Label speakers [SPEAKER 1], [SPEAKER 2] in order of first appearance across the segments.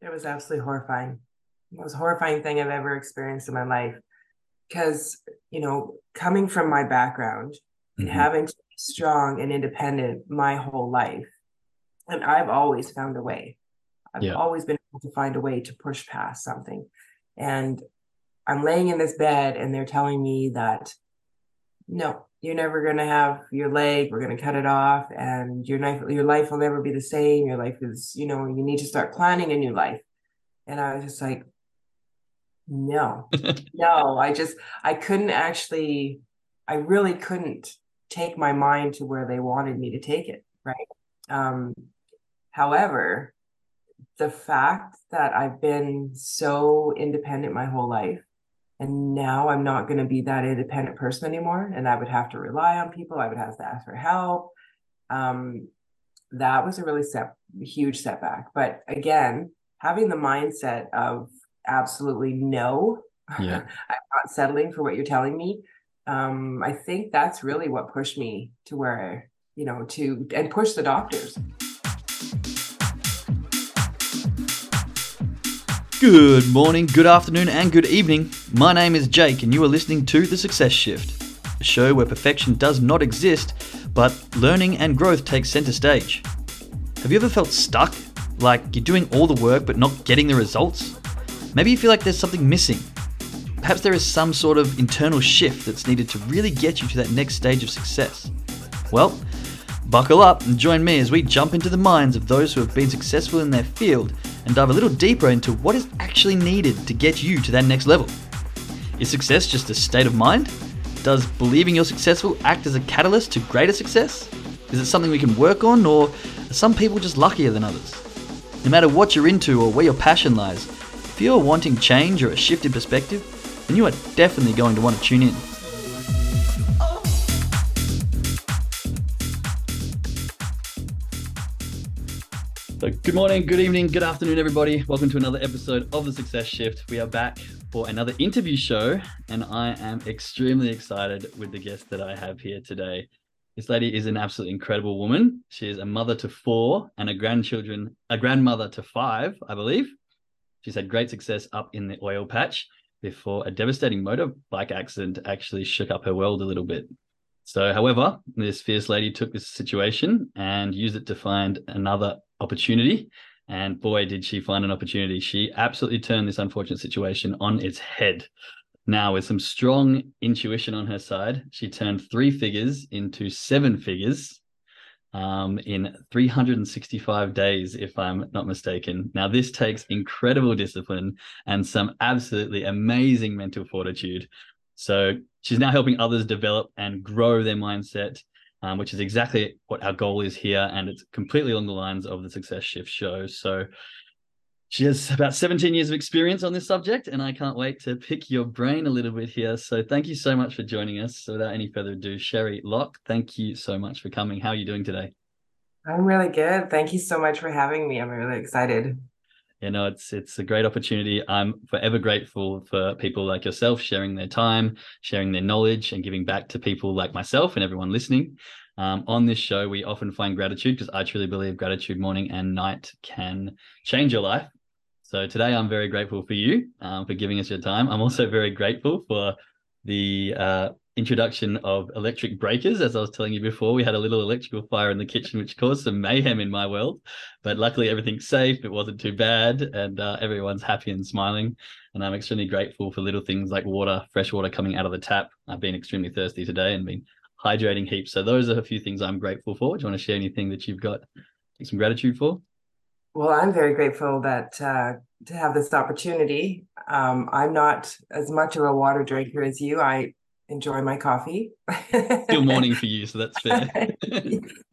[SPEAKER 1] It was absolutely horrifying. The most horrifying thing I've ever experienced in my life. Because, you know, coming from my background mm-hmm. and having to be strong and independent my whole life, and I've always found a way. I've yeah. always been able to find a way to push past something. And I'm laying in this bed and they're telling me that no, you're never going to have your leg. We're going to cut it off, and your life, your life will never be the same. Your life is, you know, you need to start planning a new life. And I was just like, no, no. I just, I couldn't actually, I really couldn't take my mind to where they wanted me to take it. Right. Um, however, the fact that I've been so independent my whole life and now I'm not going to be that independent person anymore. And I would have to rely on people. I would have to ask for help. Um, that was a really set, huge setback. But again, having the mindset of absolutely no, yeah. I'm not settling for what you're telling me. Um, I think that's really what pushed me to where, you know, to and push the doctors.
[SPEAKER 2] Good morning, good afternoon, and good evening. My name is Jake, and you are listening to The Success Shift, a show where perfection does not exist, but learning and growth take center stage. Have you ever felt stuck? Like you're doing all the work but not getting the results? Maybe you feel like there's something missing. Perhaps there is some sort of internal shift that's needed to really get you to that next stage of success. Well, buckle up and join me as we jump into the minds of those who have been successful in their field and dive a little deeper into what is actually needed to get you to that next level. Is success just a state of mind? Does believing you're successful act as a catalyst to greater success? Is it something we can work on, or are some people just luckier than others? No matter what you're into or where your passion lies, if you're wanting change or a shift in perspective, then you are definitely going to want to tune in. Good morning, good evening, good afternoon, everybody. Welcome to another episode of The Success Shift. We are back for another interview show, and I am extremely excited with the guest that I have here today. This lady is an absolutely incredible woman. She is a mother to four and a grandchildren, a grandmother to five, I believe. She's had great success up in the oil patch before a devastating motorbike accident actually shook up her world a little bit. So, however, this fierce lady took this situation and used it to find another opportunity. And boy, did she find an opportunity. She absolutely turned this unfortunate situation on its head. Now, with some strong intuition on her side, she turned three figures into seven figures um, in 365 days, if I'm not mistaken. Now, this takes incredible discipline and some absolutely amazing mental fortitude. So, she's now helping others develop and grow their mindset um, which is exactly what our goal is here. And it's completely along the lines of the Success Shift show. So she has about 17 years of experience on this subject, and I can't wait to pick your brain a little bit here. So thank you so much for joining us. So without any further ado, Sherry Lock, thank you so much for coming. How are you doing today?
[SPEAKER 1] I'm really good. Thank you so much for having me. I'm really excited.
[SPEAKER 2] You know, it's it's a great opportunity. I'm forever grateful for people like yourself sharing their time, sharing their knowledge, and giving back to people like myself and everyone listening. Um, on this show, we often find gratitude because I truly believe gratitude morning and night can change your life. So today, I'm very grateful for you um, for giving us your time. I'm also very grateful for the uh, introduction of electric breakers. As I was telling you before, we had a little electrical fire in the kitchen, which caused some mayhem in my world. But luckily, everything's safe. It wasn't too bad, and uh, everyone's happy and smiling. And I'm extremely grateful for little things like water, fresh water coming out of the tap. I've been extremely thirsty today and been hydrating heaps. So those are a few things I'm grateful for. Do you want to share anything that you've got some gratitude for?
[SPEAKER 1] Well, I'm very grateful that uh, to have this opportunity. Um, I'm not as much of a water drinker as you. I enjoy my coffee.
[SPEAKER 2] still morning for you, so that's fair.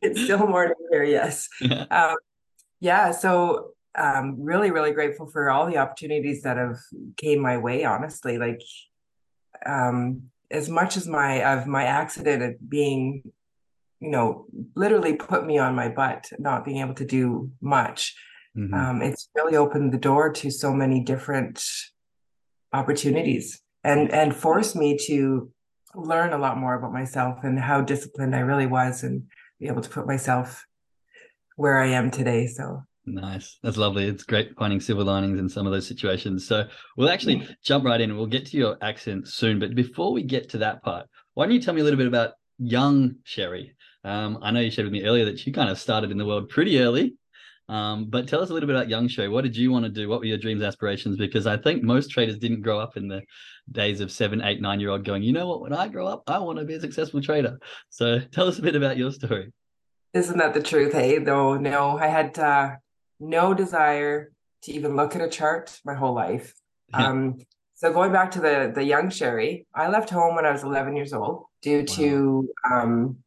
[SPEAKER 1] it's still morning here, yes. Yeah. Um, yeah so um, really, really grateful for all the opportunities that have came my way. Honestly, like um, as much as my of my accident of being, you know, literally put me on my butt, not being able to do much. Mm-hmm. Um, it's really opened the door to so many different opportunities and and forced me to learn a lot more about myself and how disciplined I really was and be able to put myself where I am today. So
[SPEAKER 2] Nice. That's lovely. It's great finding silver linings in some of those situations. So we'll actually jump right in. We'll get to your accent soon. But before we get to that part, why don't you tell me a little bit about young Sherry? Um, I know you shared with me earlier that you kind of started in the world pretty early. Um, but tell us a little bit about young Sherry. What did you want to do? What were your dreams, aspirations? Because I think most traders didn't grow up in the days of seven, eight, nine year old going, you know what, when I grow up, I want to be a successful trader. So tell us a bit about your story.
[SPEAKER 1] Isn't that the truth? Hey, though, no, I had uh, no desire to even look at a chart my whole life. Yeah. Um, so going back to the the young Sherry, I left home when I was 11 years old due wow. to um,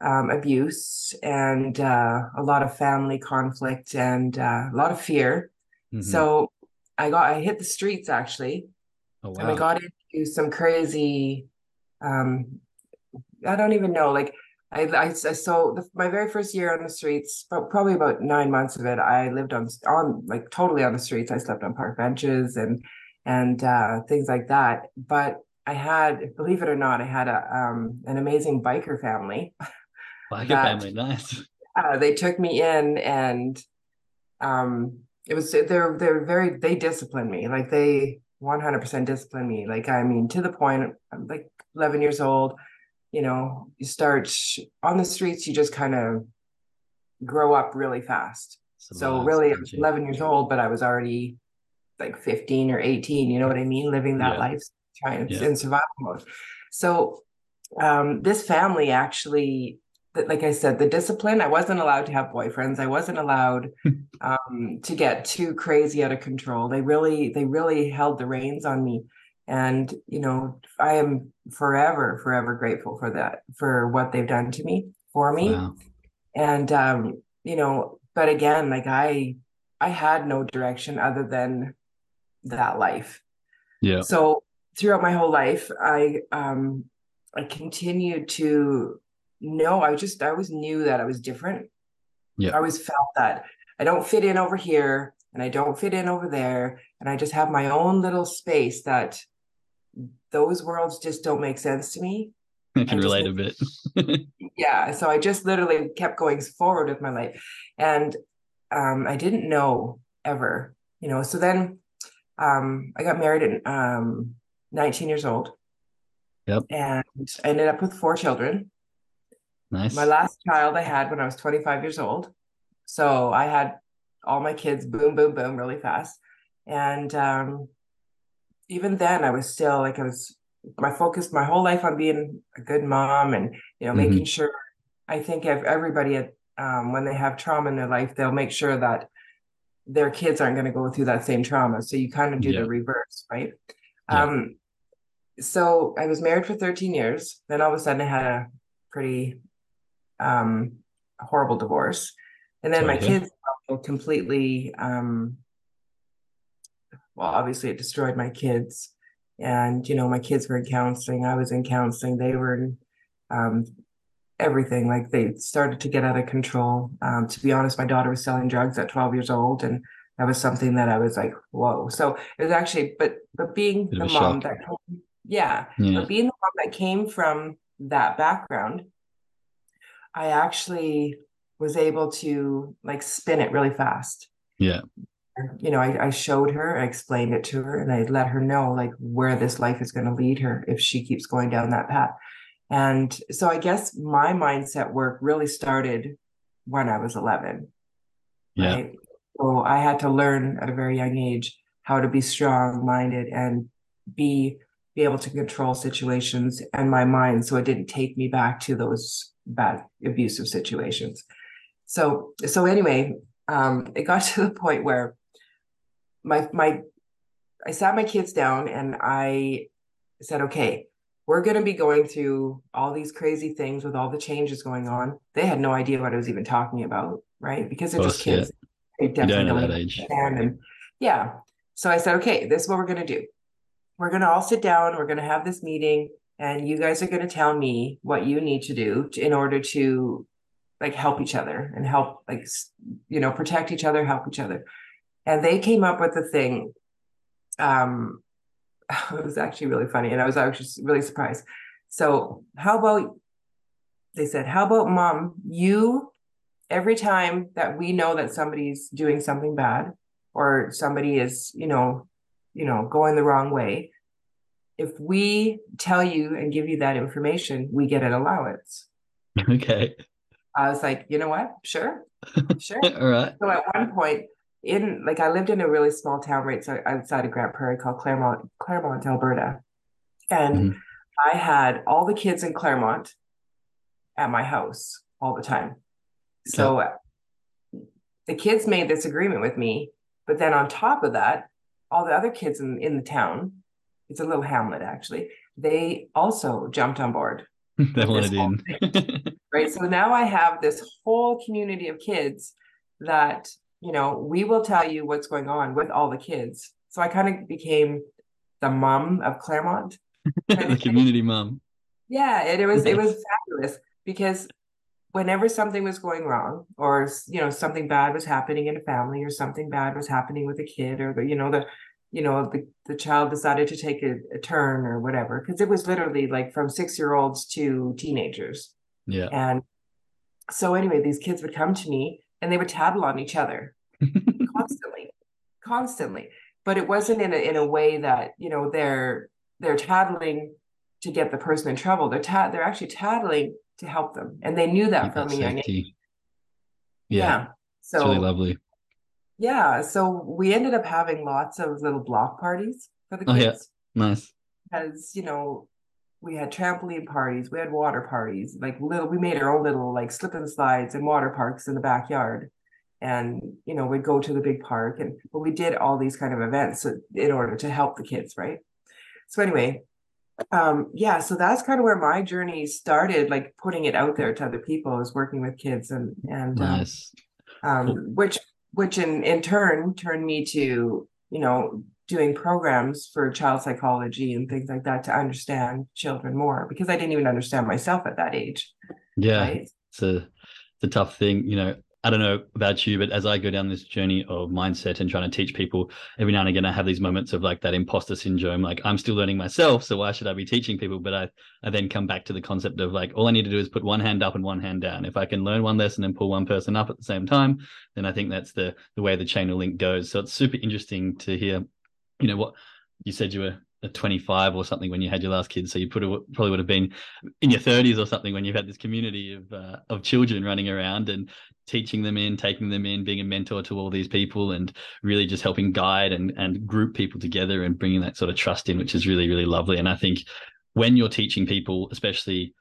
[SPEAKER 1] um, abuse and uh, a lot of family conflict and uh, a lot of fear. Mm-hmm. So I got I hit the streets actually, oh, wow. and I got into some crazy. Um, I don't even know. Like I, I, I so the, my very first year on the streets, but probably about nine months of it, I lived on on like totally on the streets. I slept on park benches and and uh, things like that. But I had, believe it or not, I had a um, an amazing biker family.
[SPEAKER 2] Biker that, family, nice.
[SPEAKER 1] Uh, they took me in, and um, it was they're they're very they disciplined me like they 100% disciplined me like I mean to the point I'm like 11 years old you know, you start on the streets, you just kind of grow up really fast. so really, I was 11 years old, but I was already like 15 or 18. You know what I mean? Living that yeah. life, trying yeah. in survival mode. So um, this family actually, like I said, the discipline. I wasn't allowed to have boyfriends. I wasn't allowed um, to get too crazy out of control. They really, they really held the reins on me and you know i am forever forever grateful for that for what they've done to me for me wow. and um you know but again like i i had no direction other than that life
[SPEAKER 2] yeah
[SPEAKER 1] so throughout my whole life i um i continued to know i just i always knew that i was different
[SPEAKER 2] yeah i
[SPEAKER 1] always felt that i don't fit in over here and i don't fit in over there and i just have my own little space that those worlds just don't make sense to me.
[SPEAKER 2] I can I relate a bit.
[SPEAKER 1] yeah. So I just literally kept going forward with my life. And um, I didn't know ever, you know. So then um, I got married at um, 19 years old.
[SPEAKER 2] Yep.
[SPEAKER 1] And I ended up with four children.
[SPEAKER 2] Nice.
[SPEAKER 1] My last child I had when I was 25 years old. So I had all my kids boom, boom, boom really fast. And um, even then I was still like I was my focus my whole life on being a good mom and you know mm-hmm. making sure I think if everybody at, um, when they have trauma in their life they'll make sure that their kids aren't going to go through that same trauma so you kind of do yeah. the reverse right yeah. um so I was married for 13 years then all of a sudden I had a pretty um horrible divorce and then my kids completely um well, obviously it destroyed my kids. And, you know, my kids were in counseling. I was in counseling. They were in um, everything. Like they started to get out of control. Um, to be honest, my daughter was selling drugs at 12 years old. And that was something that I was like, whoa. So it was actually, but, but being the mom that, came, yeah, yeah, but being the mom that came from that background, I actually was able to like spin it really fast.
[SPEAKER 2] Yeah
[SPEAKER 1] you know, I, I showed her, I explained it to her, and I let her know like where this life is going to lead her if she keeps going down that path. And so I guess my mindset work really started when I was 11.
[SPEAKER 2] Yeah. Right?
[SPEAKER 1] So I had to learn at a very young age how to be strong minded and be be able to control situations and my mind so it didn't take me back to those bad abusive situations. So so anyway, um, it got to the point where my my I sat my kids down and I said, okay, we're going to be going through all these crazy things with all the changes going on. They had no idea what I was even talking about, right? Because they're just kids. Yeah. They definitely don't, don't age. And yeah. So I said, okay, this is what we're going to do. We're going to all sit down. We're going to have this meeting, and you guys are going to tell me what you need to do to, in order to like help each other and help like you know protect each other, help each other and they came up with a thing um it was actually really funny and i was actually really surprised so how about they said how about mom you every time that we know that somebody's doing something bad or somebody is, you know, you know, going the wrong way, if we tell you and give you that information, we get an allowance.
[SPEAKER 2] Okay.
[SPEAKER 1] I was like, you know what? Sure. Sure.
[SPEAKER 2] All right.
[SPEAKER 1] So at one point, in like I lived in a really small town right so outside of Grande Prairie called Clairmont, Clairmont, Alberta. And mm-hmm. I had all the kids in Clairmont at my house all the time. So the kids made this agreement with me, but then on top of that, all the other kids in, in the town, it's a little hamlet actually, they also jumped on board.
[SPEAKER 2] they wanted in.
[SPEAKER 1] right. So now I have this whole community of kids that, you know, we will tell you what's going on with all the kids. So I kind of became the mom of Clairmont.
[SPEAKER 2] the community mom.
[SPEAKER 1] Yeah, it, it was it was fabulous because whenever something was going wrong or you know something bad was happening in a family or something bad was happening with a kid or the you know the you know the, the child decided to take a, a turn or whatever because it was literally like from six year olds to teenagers.
[SPEAKER 2] Yeah.
[SPEAKER 1] And so anyway these kids would come to me and they would tattle on each other constantly constantly. But it wasn't in a, in a way that you know they're they're tattling to get the person in trouble. They're ta- they're actually tattling to help them. And they knew that from a young age.
[SPEAKER 2] Yeah. yeah. So really lovely.
[SPEAKER 1] Yeah. So we ended up having lots of little block parties for the kids. Oh, yeah.
[SPEAKER 2] Nice.
[SPEAKER 1] Because, you know, we had trampoline parties, we had water parties, like little, we made our own little like slip and slides and water parks in the backyard. And, you know, we'd go to the big park and, but we did all these kind of events in order to help the kids. Right. So anyway, um yeah so that's kind of where my journey started like putting it out there to other people is working with kids and and um, nice. um, um which which in in turn turned me to you know doing programs for child psychology and things like that to understand children more because I didn't even understand myself at that age
[SPEAKER 2] yeah right? it's a it's a tough thing you know I don't know about you, but as I go down this journey of mindset and trying to teach people, every now and again I have these moments of like that imposter syndrome. Like I'm still learning myself, so why should I be teaching people? But I, I then come back to the concept of like all I need to do is put one hand up and one hand down. If I can learn one lesson and pull one person up at the same time, then I think that's the the way the chain of link goes. So it's super interesting to hear, you know, what you said you were 25 or something when you had your last kid. So you put probably would have been in your 30s or something when you've had this community of uh, of children running around and teaching them in, taking them in, being a mentor to all these people, and really just helping guide and and group people together and bringing that sort of trust in, which is really really lovely. And I think when you're teaching people, especially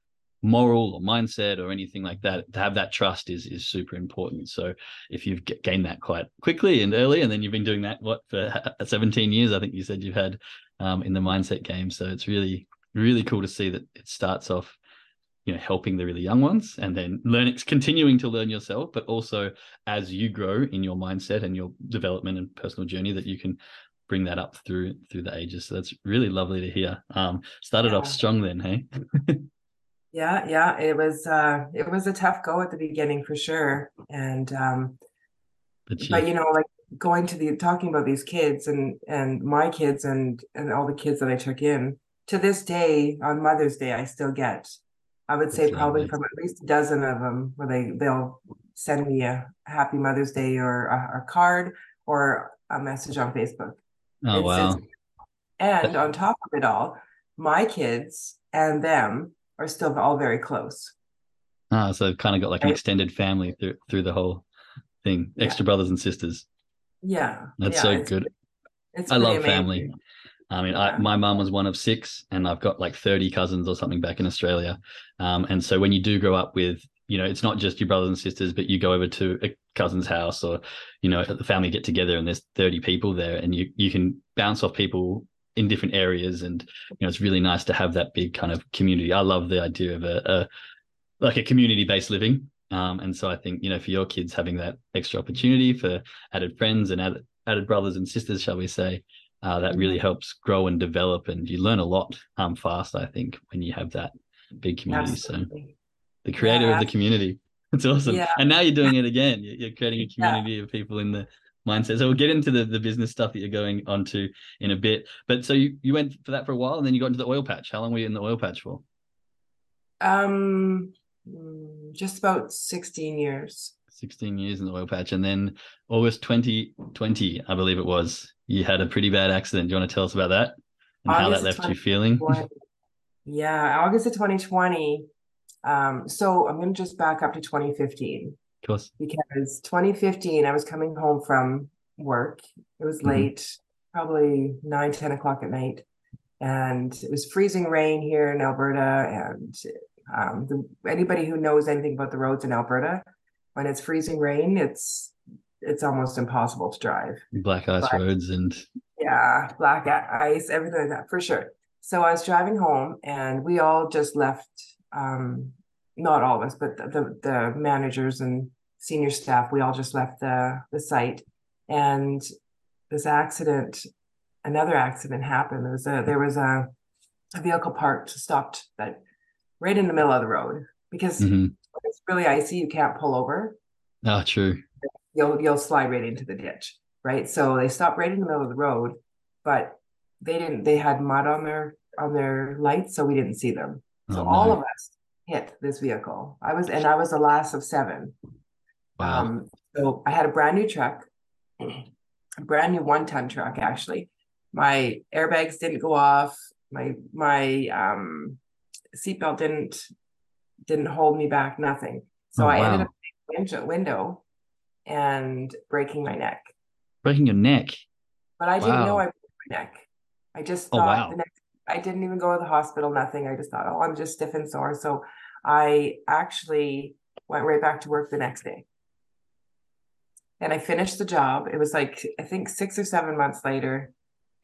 [SPEAKER 2] moral or mindset or anything like that to have that trust is is super important so if you've gained that quite quickly and early and then you've been doing that what for 17 years i think you said you've had um, in the mindset game. So it's really really cool to see that it starts off you know helping the really young ones and then learning continuing to learn yourself but also as you grow in your mindset and your development and personal journey that you can bring that up through through the ages. So that's really lovely to hear. Um started yeah. off strong then hey?
[SPEAKER 1] Yeah yeah it was uh it was a tough go at the beginning for sure. And um but, you, but you know like going to the talking about these kids and and my kids and and all the kids that i took in to this day on mother's day i still get i would say probably from at least a dozen of them where they they'll send me a happy mother's day or a, a card or a message on facebook
[SPEAKER 2] oh it's, wow it's,
[SPEAKER 1] and on top of it all my kids and them are still all very close.
[SPEAKER 2] Ah, so I've kind of got like an extended family through through the whole thing, extra yeah. brothers and sisters.
[SPEAKER 1] Yeah,
[SPEAKER 2] that's
[SPEAKER 1] yeah,
[SPEAKER 2] so it's, good. It's I love amazing. family. I mean, yeah. I, my mom was one of six, and I've got like 30 cousins or something back in Australia. Um, and so when you do grow up with, you know, it's not just your brothers and sisters, but you go over to a cousin's house or, you know, the family get together and there's 30 people there, and you you can bounce off people in different areas and you know it's really nice to have that big kind of community i love the idea of a, a like a community based living um, and so i think you know for your kids having that extra opportunity for added friends and added, added brothers and sisters shall we say uh, that really mm-hmm. helps grow and develop and you learn a lot um, fast i think when you have that big community Absolutely. so the creator yeah. of the community it's awesome yeah. and now you're doing it again you're creating a community yeah. of people in the mindset. So we'll get into the, the business stuff that you're going onto in a bit. But so you, you went for that for a while and then you got into the oil patch. How long were you in the oil patch for?
[SPEAKER 1] Um just about 16 years.
[SPEAKER 2] 16 years in the oil patch. And then August 2020, I believe it was, you had a pretty bad accident. Do you want to tell us about that and August how that left you feeling?
[SPEAKER 1] Yeah, August of 2020. Um, so I'm going to just back up to 2015.
[SPEAKER 2] Of course.
[SPEAKER 1] Because 2015, I was coming home from work. It was mm-hmm. late, mm-hmm. probably 9, 10 o'clock at night. And it was freezing rain here in Alberta. And um, the, anybody who knows anything about the roads in Alberta, when it's freezing rain, it's it's almost impossible to drive.
[SPEAKER 2] Black ice but, roads and
[SPEAKER 1] yeah, black ice, everything like that for sure. So I was driving home, and we all just left. Um, not all of us, but the, the, the managers and senior staff, we all just left the the site, and this accident, another accident happened. There was a there was a, a vehicle parked stopped that right in the middle of the road because mm-hmm. it's really icy. You can't pull over.
[SPEAKER 2] Ah, oh, true.
[SPEAKER 1] You'll you'll slide right into the ditch, right? So they stopped right in the middle of the road, but they didn't. They had mud on their on their lights, so we didn't see them. So oh, all of us hit this vehicle. I was and I was the last of seven. Wow. Um, so I had a brand new truck, a brand new one ton truck actually. My airbags didn't go off. My my um seatbelt didn't didn't hold me back, nothing. So oh, I wow. ended up window, window and breaking my neck.
[SPEAKER 2] Breaking your neck.
[SPEAKER 1] But I didn't know I broke my neck. I just oh, thought oh, wow. the next I didn't even go to the hospital, nothing. I just thought, oh, I'm just stiff and sore. So I actually went right back to work the next day. And I finished the job. It was like, I think six or seven months later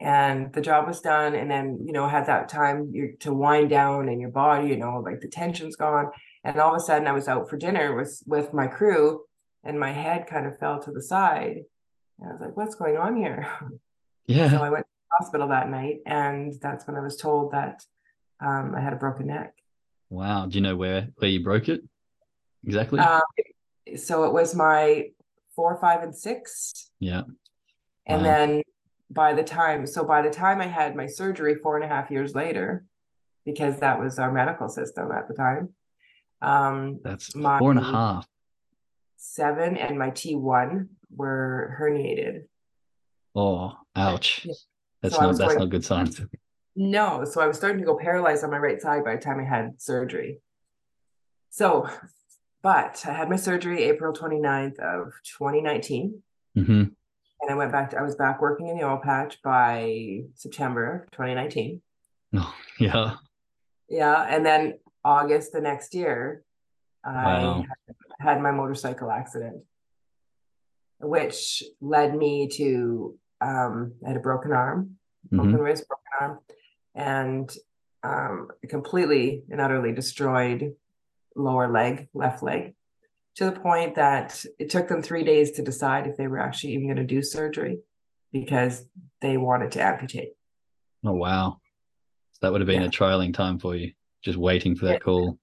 [SPEAKER 1] and the job was done and then you know had that time to wind down in your body you know like the tension's gone. And all of a sudden i was out for dinner with with my crew and my head kind of fell to the side. And i was like what's going on here?
[SPEAKER 2] Yeah.
[SPEAKER 1] So i went to the hospital that night and that's when i was told that um, i had a broken neck.
[SPEAKER 2] Wow. Do you know where where you broke it? Exactly?
[SPEAKER 1] Um, so it was my four five and six.
[SPEAKER 2] Yeah.
[SPEAKER 1] And wow. then by the time so by the time i had my surgery four and a half years later because that was our medical system at the time um
[SPEAKER 2] that's my four and a half.
[SPEAKER 1] seven and my t1 were herniated.
[SPEAKER 2] Oh ouch. Yeah. that's so not that's going, not good signs
[SPEAKER 1] no so i was starting to go paralyzed on my right side by the time i had surgery. So but i had my surgery april 29th of 2019 mm-hmm and I went back to, I was back working in the oil patch by September 2019.
[SPEAKER 2] Oh, yeah.
[SPEAKER 1] Yeah. And then August the next year, I had my motorcycle accident, which led me to, um, I had a broken arm, broken mm-hmm. wrist, broken arm, and um, completely and utterly destroyed lower leg, left leg to the point that it took them three days to decide if they were actually even going to do surgery because they wanted to amputate.
[SPEAKER 2] Oh, wow. So that would have been yeah. a trialing time for you, just waiting for that yeah. call.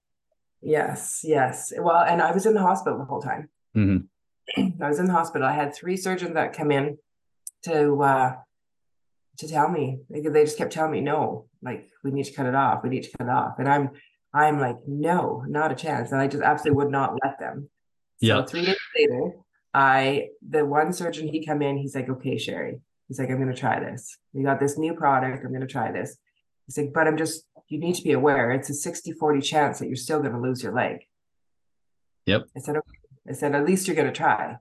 [SPEAKER 1] Yes, yes. Well, and I was in the hospital the whole time.
[SPEAKER 2] Mm-hmm.
[SPEAKER 1] I was in the hospital. I had three surgeons that come in to uh, to tell me. They, they just kept telling me, no, like we need to cut it off. We need to cut it off. And I'm I'm like, no, not a chance. And I just absolutely would not let them.
[SPEAKER 2] Yeah.
[SPEAKER 1] So three days later, I the one surgeon he come in, he's like, okay, Sherry. He's like, I'm gonna try this. We got this new product. I'm gonna try this. He's like, but I'm just you need to be aware it's a 60 40 chance that you're still gonna lose your leg.
[SPEAKER 2] Yep.
[SPEAKER 1] I said, okay. I said, at least you're gonna try.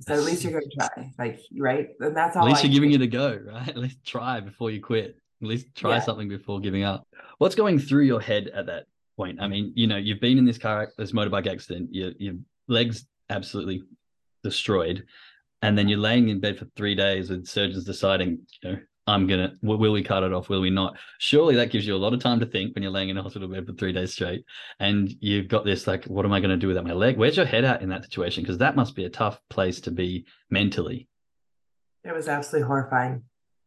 [SPEAKER 1] Said, at least you're gonna try. Like, right? And that's all
[SPEAKER 2] at least I you're giving it a go, right? At least try before you quit. At least try yeah. something before giving up. What's going through your head at that point? I mean, you know, you've been in this car, this motorbike accident, your, your legs absolutely destroyed. And then you're laying in bed for three days with surgeons deciding, you know, I'm gonna will we cut it off? Will we not? Surely that gives you a lot of time to think when you're laying in a hospital bed for three days straight, and you've got this like, what am I going to do without my leg? Where's your head at in that situation? Because that must be a tough place to be mentally.
[SPEAKER 1] It was absolutely horrifying.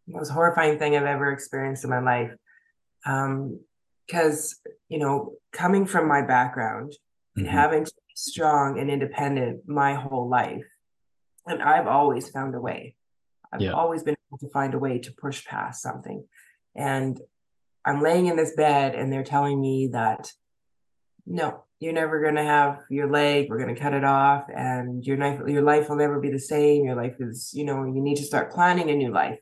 [SPEAKER 1] The most horrifying thing I've ever experienced in my life. Um, because you know, coming from my background mm-hmm. and having to strong and independent my whole life. And I've always found a way. I've yeah. always been able to find a way to push past something. And I'm laying in this bed and they're telling me that no, you're never going to have your leg we're going to cut it off and your life your life will never be the same your life is you know you need to start planning a new life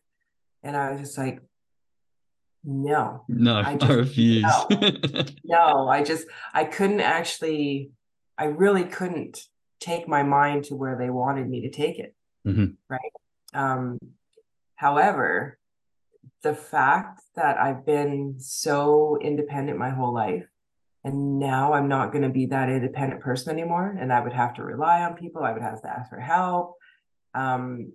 [SPEAKER 1] and i was just like no
[SPEAKER 2] no i, just, I refuse
[SPEAKER 1] no. no i just i couldn't actually i really couldn't take my mind to where they wanted me to take it
[SPEAKER 2] mm-hmm.
[SPEAKER 1] right um however the fact that i've been so independent my whole life and now i'm not going to be that independent person anymore and i would have to rely on people i would have to ask for help um,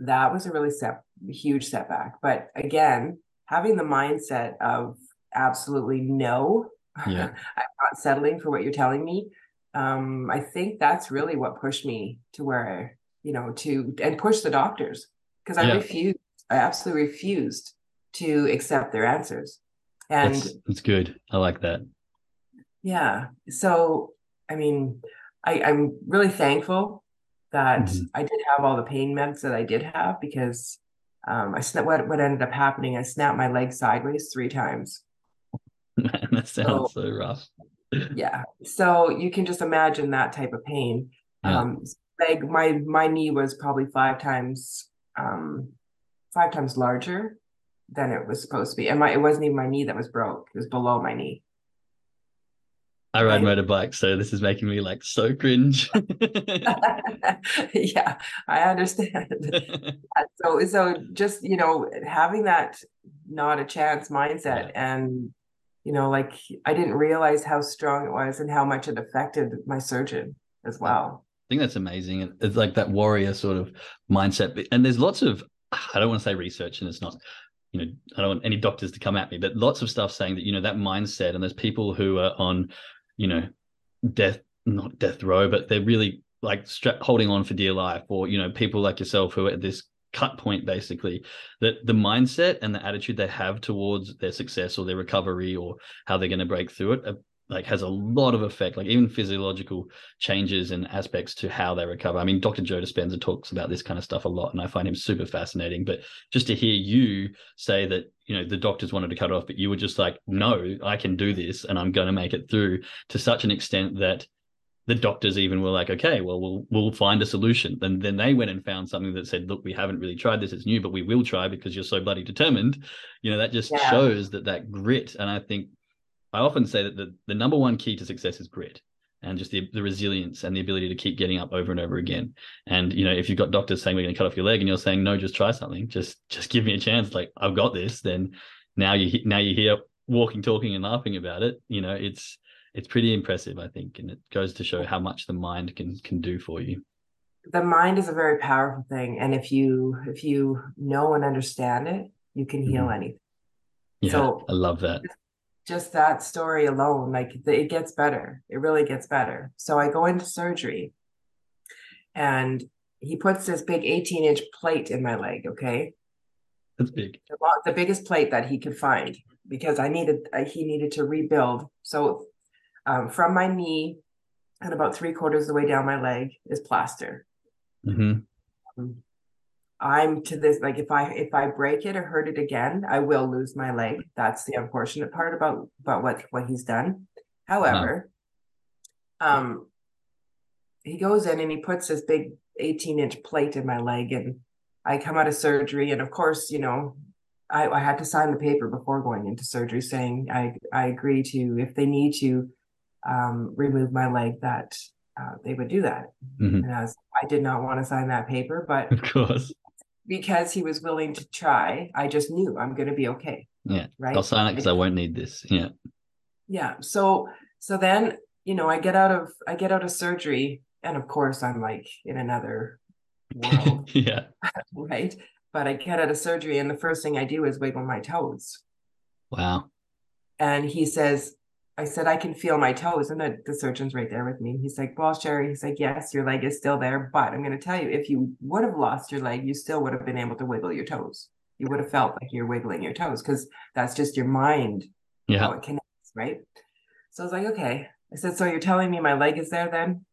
[SPEAKER 1] that was a really set, huge setback but again having the mindset of absolutely no
[SPEAKER 2] yeah.
[SPEAKER 1] i'm not settling for what you're telling me um, i think that's really what pushed me to where you know to and push the doctors because i yeah. refused i absolutely refused to accept their answers and
[SPEAKER 2] that's, that's good i like that
[SPEAKER 1] yeah. So, I mean, I, I'm really thankful that mm-hmm. I did have all the pain meds that I did have because um, I sna- what what ended up happening. I snapped my leg sideways three times.
[SPEAKER 2] Man, that sounds so, so rough.
[SPEAKER 1] Yeah. So you can just imagine that type of pain. Yeah. Um, like my my knee was probably five times um, five times larger than it was supposed to be, and my it wasn't even my knee that was broke. It was below my knee.
[SPEAKER 2] I ride motorbikes, so this is making me like so cringe.
[SPEAKER 1] yeah, I understand. so, so just you know, having that not a chance mindset, yeah. and you know, like I didn't realize how strong it was and how much it affected my surgeon as well.
[SPEAKER 2] I think that's amazing. It's like that warrior sort of mindset, and there's lots of I don't want to say research, and it's not you know, I don't want any doctors to come at me, but lots of stuff saying that, you know, that mindset and there's people who are on you know, death not death row, but they're really like stra- holding on for dear life, or you know, people like yourself who are at this cut point basically that the mindset and the attitude they have towards their success or their recovery or how they're going to break through it uh, like has a lot of effect, like even physiological changes and aspects to how they recover. I mean, Dr. Joe Dispenza talks about this kind of stuff a lot, and I find him super fascinating. But just to hear you say that, you know, the doctors wanted to cut off, but you were just like, no, I can do this and I'm going to make it through to such an extent that the doctors even were like, okay, well, we'll we'll find a solution. And then they went and found something that said, look, we haven't really tried this; it's new, but we will try because you're so bloody determined. You know, that just yeah. shows that that grit. And I think I often say that the, the number one key to success is grit and just the, the resilience and the ability to keep getting up over and over again. And you know, if you've got doctors saying we're going to cut off your leg, and you're saying no, just try something, just just give me a chance. Like I've got this. Then now you now you're here walking, talking, and laughing about it. You know, it's it's pretty impressive, I think, and it goes to show how much the mind can can do for you.
[SPEAKER 1] The mind is a very powerful thing, and if you if you know and understand it, you can heal mm-hmm. anything.
[SPEAKER 2] Yeah, so I love that
[SPEAKER 1] just that story alone, like it gets better. It really gets better. So I go into surgery and he puts this big 18 inch plate in my leg. Okay.
[SPEAKER 2] That's big.
[SPEAKER 1] The, biggest plate that he could find because I needed, uh, he needed to rebuild. So um, from my knee and about three quarters of the way down my leg is plaster.
[SPEAKER 2] Mm-hmm.
[SPEAKER 1] Um, I'm to this like if I if I break it or hurt it again, I will lose my leg. That's the unfortunate part about about what what he's done. However, uh-huh. um he goes in and he puts this big 18 inch plate in my leg and I come out of surgery and of course, you know, I, I had to sign the paper before going into surgery saying I I agree to if they need to um, remove my leg that uh, they would do that.
[SPEAKER 2] Mm-hmm.
[SPEAKER 1] And I, was, I did not want to sign that paper, but
[SPEAKER 2] of course,
[SPEAKER 1] because he was willing to try, I just knew I'm going to be okay.
[SPEAKER 2] Yeah. Right. I'll sign it because I, I won't need this. Yeah.
[SPEAKER 1] Yeah. So, so then, you know, I get out of, I get out of surgery and of course I'm like in another world.
[SPEAKER 2] yeah.
[SPEAKER 1] right. But I get out of surgery and the first thing I do is wiggle my toes.
[SPEAKER 2] Wow.
[SPEAKER 1] And he says, I said, I can feel my toes. And the, the surgeon's right there with me. He's like, Well, Sherry, he's like, Yes, your leg is still there. But I'm going to tell you, if you would have lost your leg, you still would have been able to wiggle your toes. You would have felt like you're wiggling your toes because that's just your mind.
[SPEAKER 2] Yeah.
[SPEAKER 1] How it connects, right? So I was like, Okay. I said, So you're telling me my leg is there then?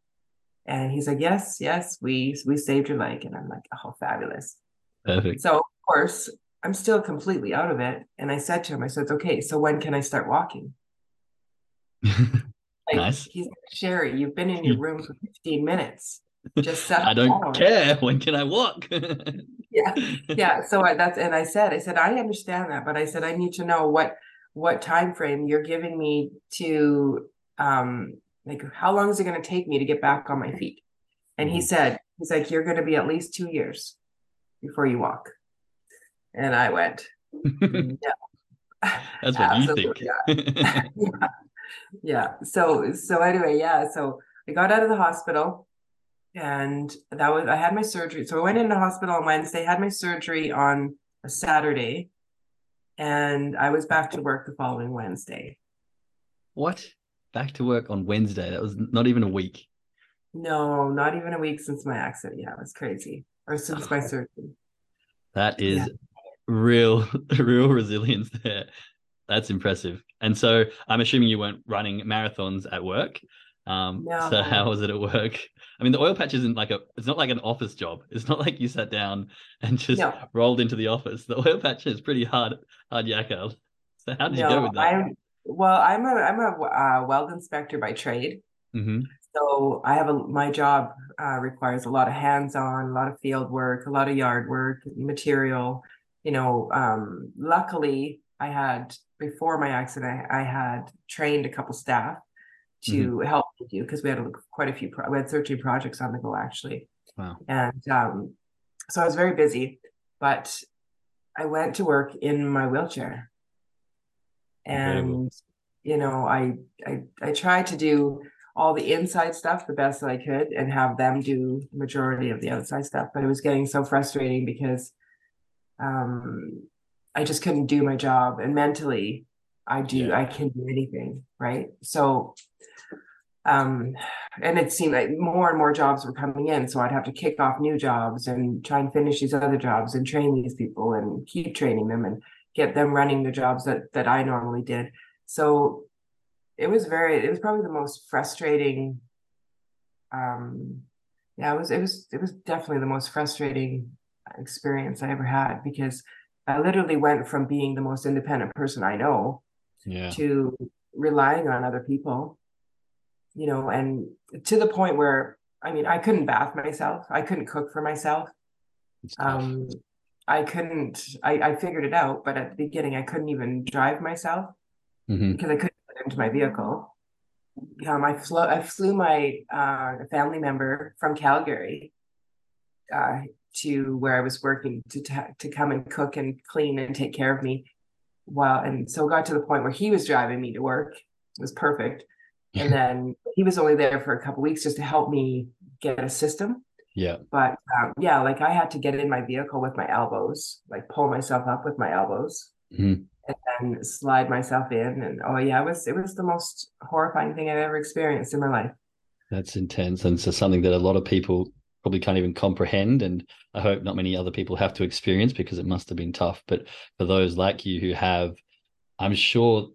[SPEAKER 1] And he's like, Yes, yes, we we saved your leg. And I'm like, Oh, fabulous.
[SPEAKER 2] Perfect.
[SPEAKER 1] So of course, I'm still completely out of it. And I said to him, I said, Okay, so when can I start walking? Like,
[SPEAKER 2] nice.
[SPEAKER 1] He's like, Sherry, you've been in your room for 15 minutes. Just set
[SPEAKER 2] I don't
[SPEAKER 1] down."
[SPEAKER 2] care. When can I walk?
[SPEAKER 1] Yeah. Yeah. So I, that's and I said, I said, I understand that, but I said, I need to know what what time frame you're giving me to um like how long is it going to take me to get back on my feet? And he
[SPEAKER 2] Mhm.
[SPEAKER 1] said, he's like, you're going to be at least two years before you walk. And I went, no.
[SPEAKER 2] That's what you think.
[SPEAKER 1] Yeah. Yeah. So so anyway, yeah. So I got out of the hospital and that was I had my surgery. So I went into the hospital on Wednesday, had my surgery on a Saturday, and I was back to work the following Wednesday.
[SPEAKER 2] what? Back to work on Wednesday. That was not even a week.
[SPEAKER 1] No, not even a week since my accident. Yeah, it was crazy. Or since my ah. surgery.
[SPEAKER 2] That is
[SPEAKER 1] Yeah.
[SPEAKER 2] real, real resilience there. That's impressive. And so I'm assuming you weren't running marathons at work. Um, so how was it at work? I mean, the oil patch isn't like a, it's not like an office job. It's not like you sat down and just
[SPEAKER 1] No.
[SPEAKER 2] rolled into the office. The oil patch is pretty hard, hard yakka. So how did you go with that?
[SPEAKER 1] I'm well, I'm a I'm a uh, weld inspector by trade.
[SPEAKER 2] hmm
[SPEAKER 1] So I have a my job uh, requires a lot of hands-on, a lot of field work, a lot of yard work, material. You know, um, luckily I had before my accident, I, had trained a couple staff to help me do because we had a, quite a few pro- we had 13 projects on the go actually,
[SPEAKER 2] Wow.
[SPEAKER 1] and um, so I was very busy. But I went to work in my wheelchair,
[SPEAKER 2] Incredible.
[SPEAKER 1] and you know, I I I tried to do all the inside stuff the best that I could and have them do the majority of the outside stuff. But it was getting so frustrating because um I just couldn't do my job and mentally I do
[SPEAKER 2] Yeah.
[SPEAKER 1] I can do anything, right? So um and it seemed like more and more jobs were coming in. So I'd have to kick off new jobs and try and finish these other jobs and train these people and keep training them and get them running the jobs that that I normally did. So it was very it was probably the most frustrating um yeah it was it was it was definitely the most frustrating experience i ever had because i literally went from being the most independent person i know
[SPEAKER 2] Yeah.
[SPEAKER 1] to relying on other people you know and to the point where i mean i couldn't bath myself i couldn't cook for myself um i couldn't i i figured it out but at the beginning i couldn't even drive myself
[SPEAKER 2] Mhm.
[SPEAKER 1] because I couldn't get into my vehicle. Um, I flew I flew my uh, family member from Calgary uh, to where I was working to ta- to come and cook and clean and take care of me. While and so it got to the point where he was driving me to work. It was perfect. And then he was only there for a couple weeks just to help me get a system.
[SPEAKER 2] Yeah.
[SPEAKER 1] But um, yeah, like I had to get in my vehicle with my elbows, like pull myself up with my elbows
[SPEAKER 2] Mhm.
[SPEAKER 1] and then slide myself in. And oh yeah, it was it was the most horrifying thing I've ever experienced in my life.
[SPEAKER 2] That's intense. And so something that a lot of people probably can't even comprehend. And I hope not many other people have to experience because it must have been tough. But for those like you who have, I'm sure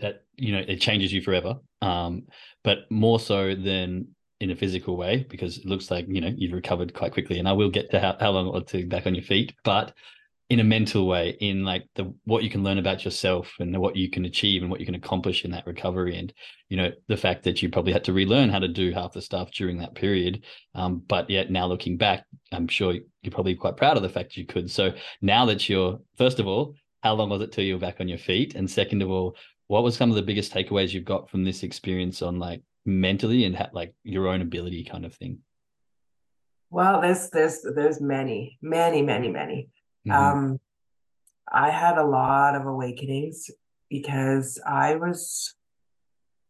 [SPEAKER 2] that, you know, it changes you forever. Um, but more so than in a physical way, because it looks like, you know, you've recovered quite quickly. And I will get to how, how long it take back on your feet. But in a mental way in like the what you can learn about yourself and what you can achieve and what you can accomplish in that recovery and you know the fact that you probably had to relearn how to do half the stuff during that period um, but yet now looking back i'm sure you're probably quite proud of the fact you could. So now that you're first of all how long was it till you were back on your feet? And second of all what was some of the biggest takeaways you've got from this experience on like mentally and ha- like your own ability kind of thing?
[SPEAKER 1] Well, there's there's there's many, many, many, many.
[SPEAKER 2] Mhm.
[SPEAKER 1] Um, I had a lot of awakenings because I was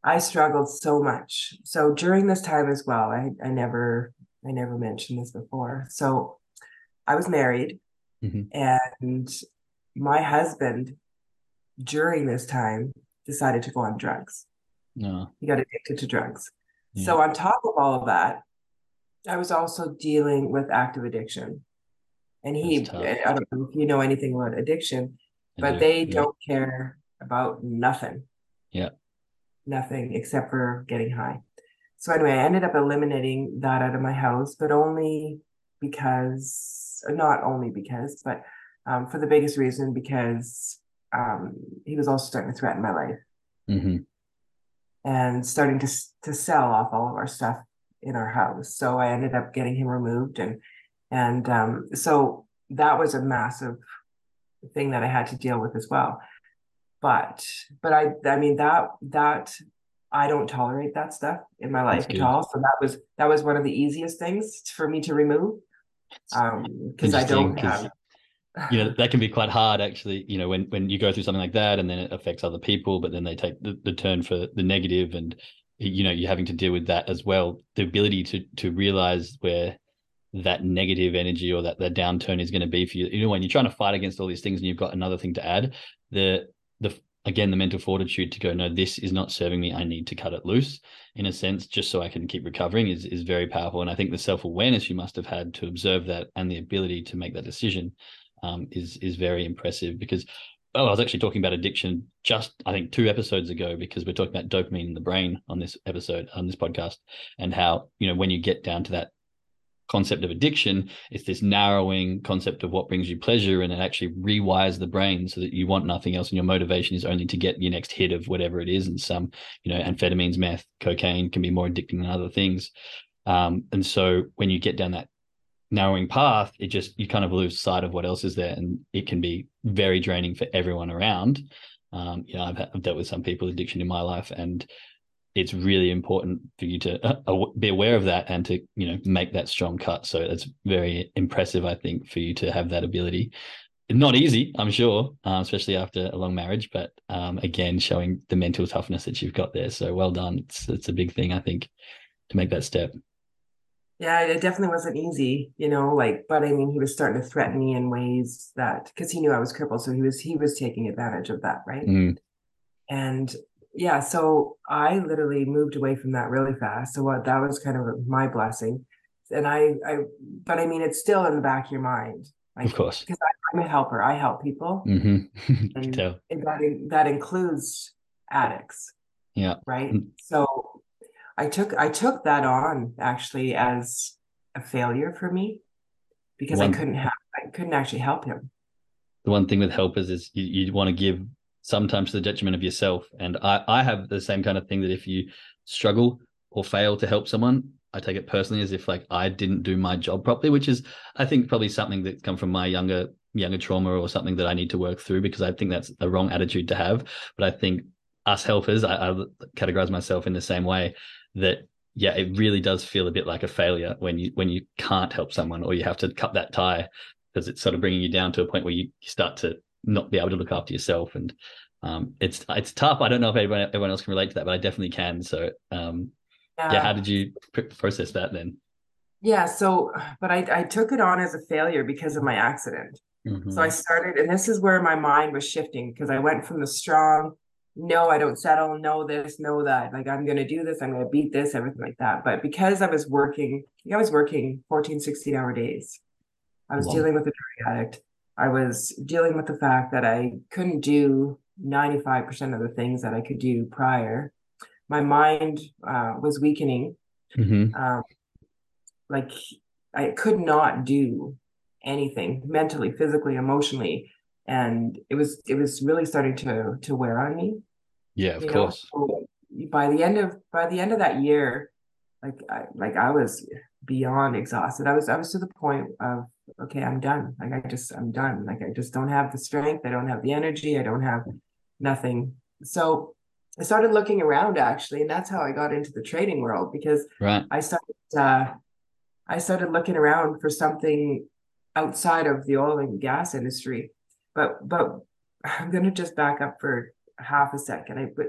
[SPEAKER 1] I struggled so much. So during this time as well, I I never I never mentioned this before. So I was married
[SPEAKER 2] Mhm.
[SPEAKER 1] and my husband during this time decided to go on drugs.
[SPEAKER 2] no
[SPEAKER 1] He got addicted to drugs.
[SPEAKER 2] Yeah.
[SPEAKER 1] So on top of all of that, I was also dealing with active addiction. And he,
[SPEAKER 2] That's tough.
[SPEAKER 1] I don't know if you know anything about addiction, but
[SPEAKER 2] do.
[SPEAKER 1] they
[SPEAKER 2] Yeah.
[SPEAKER 1] don't care about nothing.
[SPEAKER 2] Yeah.
[SPEAKER 1] Nothing except for getting high. So anyway, I ended up eliminating that out of my house, but only because, not only because, but um, for the biggest reason because um, he was also starting to threaten my life.
[SPEAKER 2] Mhm.
[SPEAKER 1] and starting to to sell off all of our stuff in our house. So I ended up getting him removed, and and um, so that was a massive thing that I had to deal with as well. But but I I mean that that I don't tolerate that stuff in my life at all. So that was that was one of the easiest things for me to remove. Um because I don't have
[SPEAKER 2] you know that can be quite hard actually you know when when you go through something like that and then it affects other people but then they take the, the turn for the negative and you know you're having to deal with that as well the ability to to realize where that negative energy or that that downturn is going to be for you. You know when you're trying to fight against all these things and you've got another thing to add the the again the mental fortitude to go no this is not serving me. I need to cut it loose in a sense just so i can keep recovering is is very powerful. And i think the self-awareness you must have had to observe that and the ability to make that decision um, is is very impressive because oh, I was actually talking about addiction just I think two episodes ago because we're talking about dopamine in the brain on this episode on this podcast and how you know when you get down to that concept of addiction it's this narrowing concept of what brings you pleasure and it actually rewires the brain so that you want nothing else and your motivation is only to get your next hit of whatever it is and some you know amphetamines meth cocaine can be more addicting than other things um, and so when you get down that narrowing path, it just you kind of lose sight of what else is there, and it can be very draining for everyone around. Um, you know, I've, I've, dealt with some people addiction in my life, and it's really important for you to uh, be aware of that and to you know make that strong cut. So it's very impressive, I think, for you to have that ability. Not easy, I'm sure, uh, especially after a long marriage. But um, again, showing the mental toughness that you've got there. So well done. It's it's a big thing, I think, to make that step
[SPEAKER 1] yeah, it definitely wasn't easy, you know, like, but I mean, he was starting to threaten me in ways that because he knew I was crippled. So he was he was taking advantage of that, right? Mm. And yeah, so I literally moved away from that really fast. So what that was kind of my blessing. And I I but I mean it's still in the back of your mind.
[SPEAKER 2] Like, of course.
[SPEAKER 1] Because I'm a helper. I help people.
[SPEAKER 2] Mm-hmm.
[SPEAKER 1] and, and that that includes addicts.
[SPEAKER 2] Yeah.
[SPEAKER 1] Right. Mm. So I took I took that on actually as a failure for me because one, I couldn't have I couldn't actually help him.
[SPEAKER 2] The one thing with helpers is you, you want to give sometimes to the detriment of yourself. And I, I have the same kind of thing that if you struggle or fail to help someone, I take it personally as if like I didn't do my job properly, which is I think probably something that come from my younger younger trauma or something that I need to work through because I think that's a wrong attitude to have. But I think us helpers, I, I categorize myself in the same way that yeah, it really does feel a bit like a failure when you when you can't help someone or you have to cut that tie because it's sort of bringing you down to a point where you start to not be able to look after yourself and um, it's it's tough. I don't know if everyone everyone else can relate to that, but I definitely can. So um, yeah. yeah, how did you process that then?
[SPEAKER 1] Yeah, so but I I took it on as a failure because of my accident. Mm-hmm. So I started, and this is where my mind was shifting because I went from the strong no, I don't settle, no this, no that. Like I'm gonna do this, I'm gonna beat this, everything like that. But because I was working, I was working 14, 16 hour days. I was wow. dealing with a drug addict. I was dealing with the fact that I couldn't do 95% of the things that I could do prior. My mind uh, was weakening. Mm-hmm. Um, like I could not do anything mentally, physically, emotionally and it was it was really starting to to wear on me
[SPEAKER 2] yeah of course
[SPEAKER 1] so by the end of by the end of that year like I, like I was beyond exhausted. I was I was to the point of okay, I'm done. Like I just I'm done. Like I just don't have the strength. I don't have the energy. I don't have nothing. So I started looking around actually, and that's how I got into the trading world because
[SPEAKER 2] right.
[SPEAKER 1] I started uh, I started looking around for something outside of the oil and gas industry but but I'm gonna just back up for half a second. I but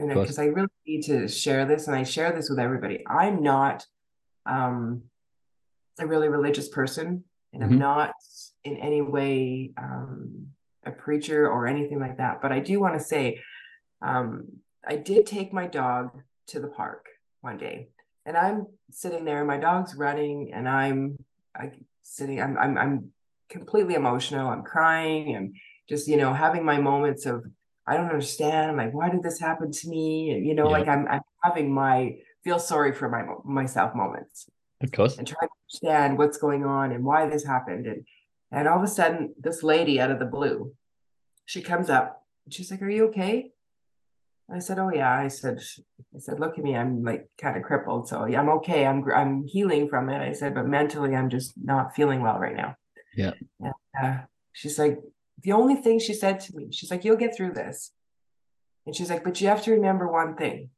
[SPEAKER 1] you know because I really need to share this, and I share this with everybody. I'm not um, a really religious person, and mm-hmm. I'm not in any way um, a preacher or anything like that. But I do want to say, um, I did take my dog to the park one day, and I'm sitting there, and my dog's running, and I'm I, sitting. I'm I'm I'm completely emotional. I'm crying. I'm just, you know, having my moments of, I don't understand. I'm like, why did this happen to me? You know, yeah. like I'm, I'm having my feel sorry for my myself moments.
[SPEAKER 2] Of course.
[SPEAKER 1] And trying to understand what's going on and why this happened. And and all of a sudden, this lady out of the blue, she comes up and she's like, Are you okay? I said, "Oh yeah." I said, "I said, look at me. I'm like kind of crippled, so yeah, I'm okay. I'm I'm healing from it." I said, "But mentally, I'm just not feeling well right now."
[SPEAKER 2] Yeah.
[SPEAKER 1] And, uh, she's like, the only thing she said to me, she's like, "You'll get through this," and she's like, "But you have to remember one thing."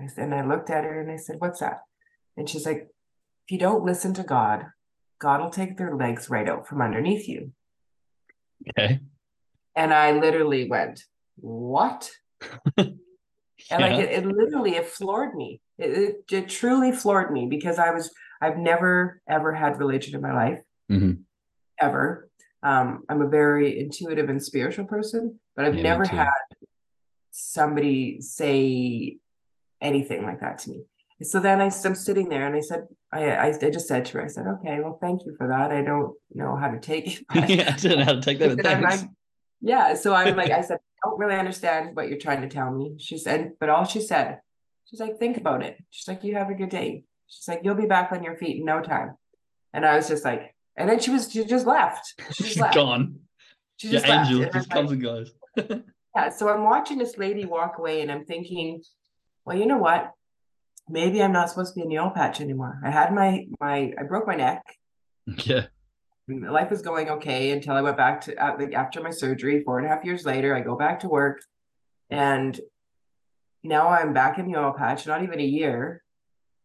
[SPEAKER 1] I said, and I looked at her and I said, "What's that?" And she's like, "If you don't listen to God, God will take their legs right out from underneath you."
[SPEAKER 2] Okay.
[SPEAKER 1] And I literally went, "What?" and yeah. like it, it, literally it floored me it, it, it, truly floored me because i was i've never ever had religion in my life
[SPEAKER 2] mm-hmm.
[SPEAKER 1] ever um, i'm a very intuitive and spiritual person but i've yeah, never had somebody say anything like that to me so then I, i'm sitting there and i said I, I, I just said to her i said okay well thank you for that i don't know how to take it
[SPEAKER 2] yeah i don't know how to take that thanks.
[SPEAKER 1] yeah so i'm like i said I don't really understand what you're trying to tell me. She said, but all she said, she's like, think about it. She's like, you have a good day. She's like, you'll be back on your feet in no time. And I was just like, and then she was, she just left. She just
[SPEAKER 2] She's
[SPEAKER 1] left.
[SPEAKER 2] gone.
[SPEAKER 1] She just
[SPEAKER 2] angel
[SPEAKER 1] left.
[SPEAKER 2] just comes like, and goes.
[SPEAKER 1] yeah. So I'm watching this lady walk away and I'm thinking, well, you know what? Maybe I'm not supposed to be in the oil patch anymore. I had my, my, I broke my neck.
[SPEAKER 2] Yeah
[SPEAKER 1] life was going okay until I went back to uh, after my surgery. Four and a half years later, I go back to work, and now I'm back in the oil patch. Not even a year,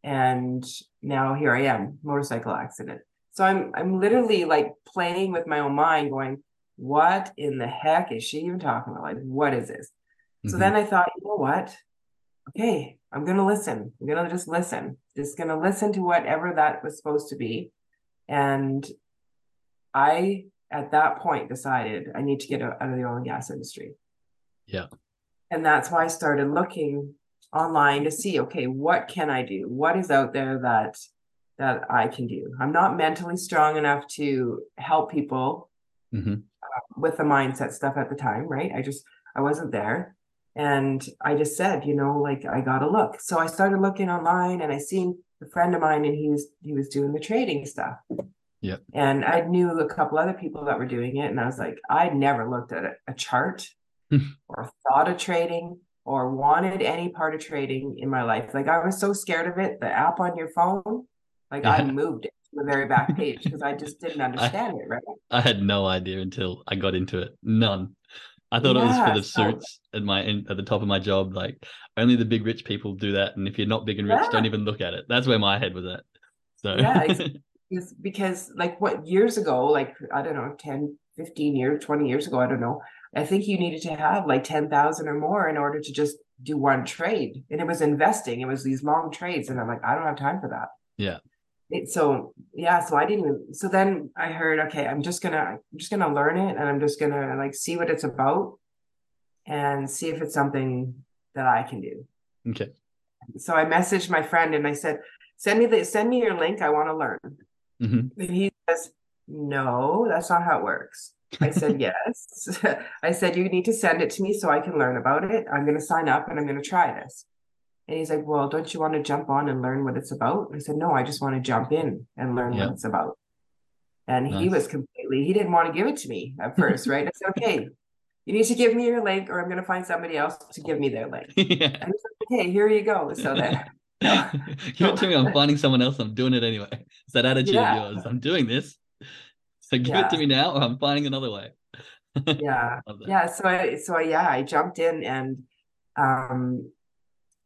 [SPEAKER 1] and now here I am, motorcycle accident. So I'm I'm literally like playing with my own mind, going, "What in the heck is she even talking about? Like, what is this?" Mm-hmm. So then I thought, you know what? Okay, I'm gonna listen. I'm gonna just listen. Just gonna listen to whatever that was supposed to be, and I at that point decided I need to get out of the oil and gas industry.
[SPEAKER 2] Yeah.
[SPEAKER 1] And that's why I started looking online to see, okay, what can I do? What is out there that that I can do? I'm not mentally strong enough to help people
[SPEAKER 2] mm-hmm.
[SPEAKER 1] uh, with the mindset stuff at the time, right? I just I wasn't there. And I just said, you know, like I gotta look. So I started looking online and I seen a friend of mine and he was he was doing the trading stuff.
[SPEAKER 2] Yeah.
[SPEAKER 1] And I knew a couple other people that were doing it. And I was like, I'd never looked at a, a chart or thought of trading or wanted any part of trading in my life. Like I was so scared of it. The app on your phone, like. I moved it to the very back page because I just didn't understand
[SPEAKER 2] I,
[SPEAKER 1] it, right?
[SPEAKER 2] I had no idea until I got into it. None. I thought yeah, it was for the suits so, at my at the top of my job. Like only the big rich people do that, and if you're not big and rich, yeah. don't even look at it. That's where my head was at. So
[SPEAKER 1] yeah, is because like what years ago like i don't know 10 15 years 20 years ago i don't know i think you needed to have like 10,000 or more in order to just do one trade and it was investing it was these long trades and i'm like i don't have time for that
[SPEAKER 2] yeah
[SPEAKER 1] it, so yeah so i didn't so then i heard okay i'm just gonna i'm just gonna learn it and i'm just gonna like see what it's about and see if it's something that i can do
[SPEAKER 2] okay
[SPEAKER 1] so i messaged my friend and i said send me the send me your link i want to learn
[SPEAKER 2] Mm-hmm.
[SPEAKER 1] And he says, No, that's not how it works. I said, Yes. I said, You need to send it to me so I can learn about it. I'm going to sign up and I'm going to try this. And he's like, Well, don't you want to jump on and learn what it's about? I said, No, I just want to jump in and learn yep. what it's about. And nice. he was completely, he didn't want to give it to me at first, right? I said, Okay, you need to give me your link or I'm going to find somebody else to give me their link.
[SPEAKER 2] Yeah.
[SPEAKER 1] And he's like, Okay, here you go. So then
[SPEAKER 2] give it to me. I'm finding someone else. I'm doing it anyway. It's that attitude yeah. of yours. I'm doing this. So give yeah. it to me now, or I'm finding another way.
[SPEAKER 1] yeah, yeah. So I, so I, yeah, I jumped in, and um,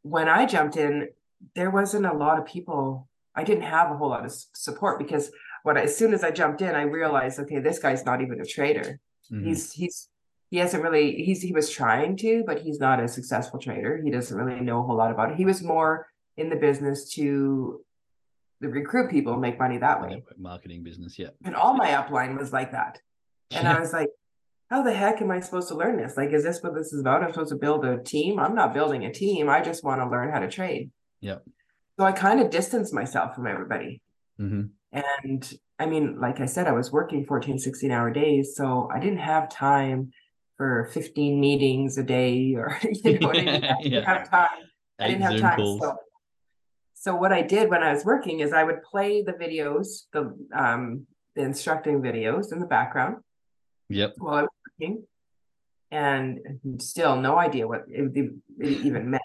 [SPEAKER 1] when I jumped in, there wasn't a lot of people. I didn't have a whole lot of support because what I, as soon as I jumped in, I realized, okay, this guy's not even a trader. Mm-hmm. He's he's he hasn't really he's he was trying to, but he's not a successful trader. He doesn't really know a whole lot about it. He was more in the business to recruit people, make money that way.
[SPEAKER 2] Marketing business, yeah.
[SPEAKER 1] And all my upline was like that. And I was like, how the heck am I supposed to learn this? Like, is this what this is about? I'm supposed to build a team. I'm not building a team. I just want to learn how to trade.
[SPEAKER 2] Yeah.
[SPEAKER 1] So I kind of distanced myself from everybody.
[SPEAKER 2] Mm-hmm.
[SPEAKER 1] And I mean, like I said, I was working 14, 16 hour days. So I didn't have time for 15 meetings a day or, you know I didn't yeah. have time. I didn't have time. So so what I did when I was working is I would play the videos, the um, the instructing videos in the background.
[SPEAKER 2] Yep.
[SPEAKER 1] While I was working, and still no idea what it, it even meant.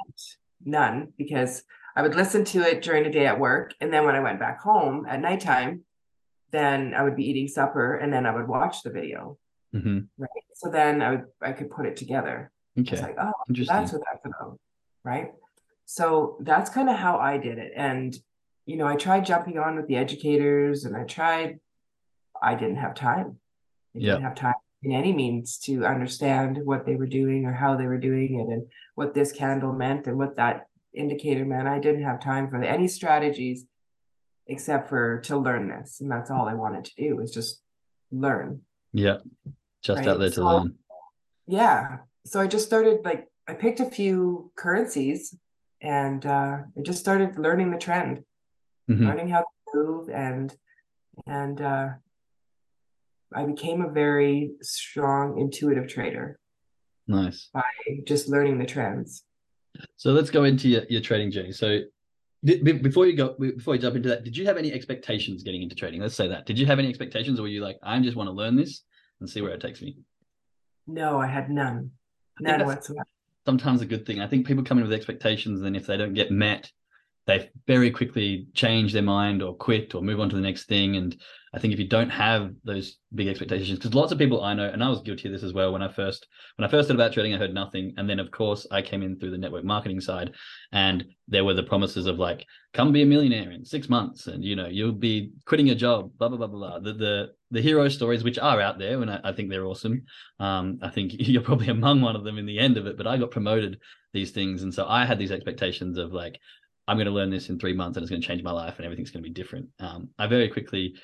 [SPEAKER 1] None, because I would listen to it during the day at work. And then when I went back home at nighttime, then I would be eating supper and then I would watch the video.
[SPEAKER 2] Mm-hmm.
[SPEAKER 1] Right. So then I would I could put it together.
[SPEAKER 2] Okay.
[SPEAKER 1] It's like, oh, that's what that's about. Right. So that's kind of how I did it. And, you know, I tried jumping on with the educators and I tried, I didn't have time. I didn't have time in any means to understand what they were doing or how they were doing it and what this candle meant and what that indicator meant. I didn't have time for any strategies except for to learn this. And that's all I wanted to do was just learn.
[SPEAKER 2] Yeah. Just right? out there to so, learn.
[SPEAKER 1] Yeah. So I just started like I picked a few currencies and uh, I just started learning the trend, mm-hmm. learning how to move and and uh, I became a very strong intuitive trader.
[SPEAKER 2] Nice.
[SPEAKER 1] By just learning the trends.
[SPEAKER 2] So let's go into your, your trading journey. So before you go before you jump into that, did you have any expectations getting into trading? Let's say that. Did you have any expectations or were you like, I just want to learn this and see where it takes me?
[SPEAKER 1] No, I had none. None whatsoever.
[SPEAKER 2] Sometimes a good thing. I think people come in with expectations, and if they don't get met, they very quickly change their mind or quit or move on to the next thing. And I think if you don't have those big expectations, because lots of people I know, and I was guilty of this as well when I first when I first heard about trading, I heard nothing, and then of course I came in through the network marketing side, and there were the promises of like, come be a millionaire in six months, and you know you'll be quitting your job, blah blah blah blah. The the the hero stories which are out there, and I, I think they're awesome. Um, I think you're probably among one of them in the end of it, but I got promoted these things, and so I had these expectations of like, I'm going to learn this in three months, and it's going to change my life, and everything's going to be different. Um, I very quickly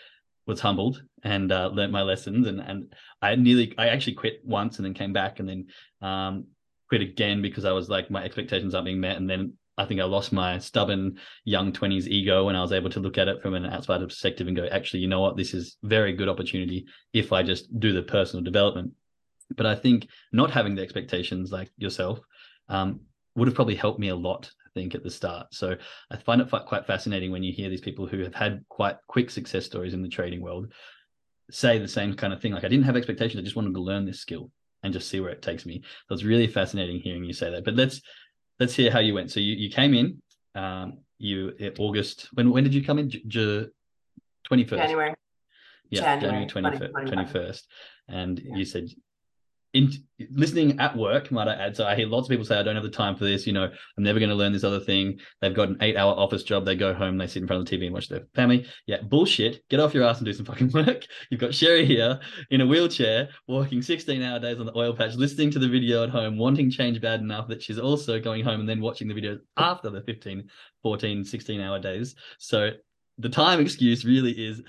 [SPEAKER 2] was humbled and uh, learned my lessons. And and I nearly, I actually quit once and then came back and then um, quit again because I was like my expectations aren't being met. And then I think I lost my stubborn young twenties ego and I was able to look at it from an outside perspective and go, actually, you know what, this is very good opportunity if I just do the personal development. But I think not having the expectations like yourself um, would have probably helped me a lot I think at the start. So I find it quite fascinating when you hear these people who have had quite quick success stories in the trading world say the same kind of thing. Like I didn't have expectations. I just wanted to learn this skill and just see where it takes me. So it's really fascinating hearing you say that. But let's let's hear how you went. So you you came in. Um, you August. When when did you come in? Twenty first.
[SPEAKER 1] January.
[SPEAKER 2] Yeah, January twenty first. And yeah. you said in listening at work, might I add. So I hear lots of people say, I don't have the time for this. You know, I'm never going to learn this other thing. They've got an eight hour office job. They go home, they sit in front of the TV and watch their family. Yeah, bullshit. Get off your ass and do some fucking work. You've got Sherry here in a wheelchair, working 16 hour days on the oil patch, listening to the video at home, wanting change bad enough that she's also going home and then watching the videos after the 15, 14, 16 hour days. So the time excuse really is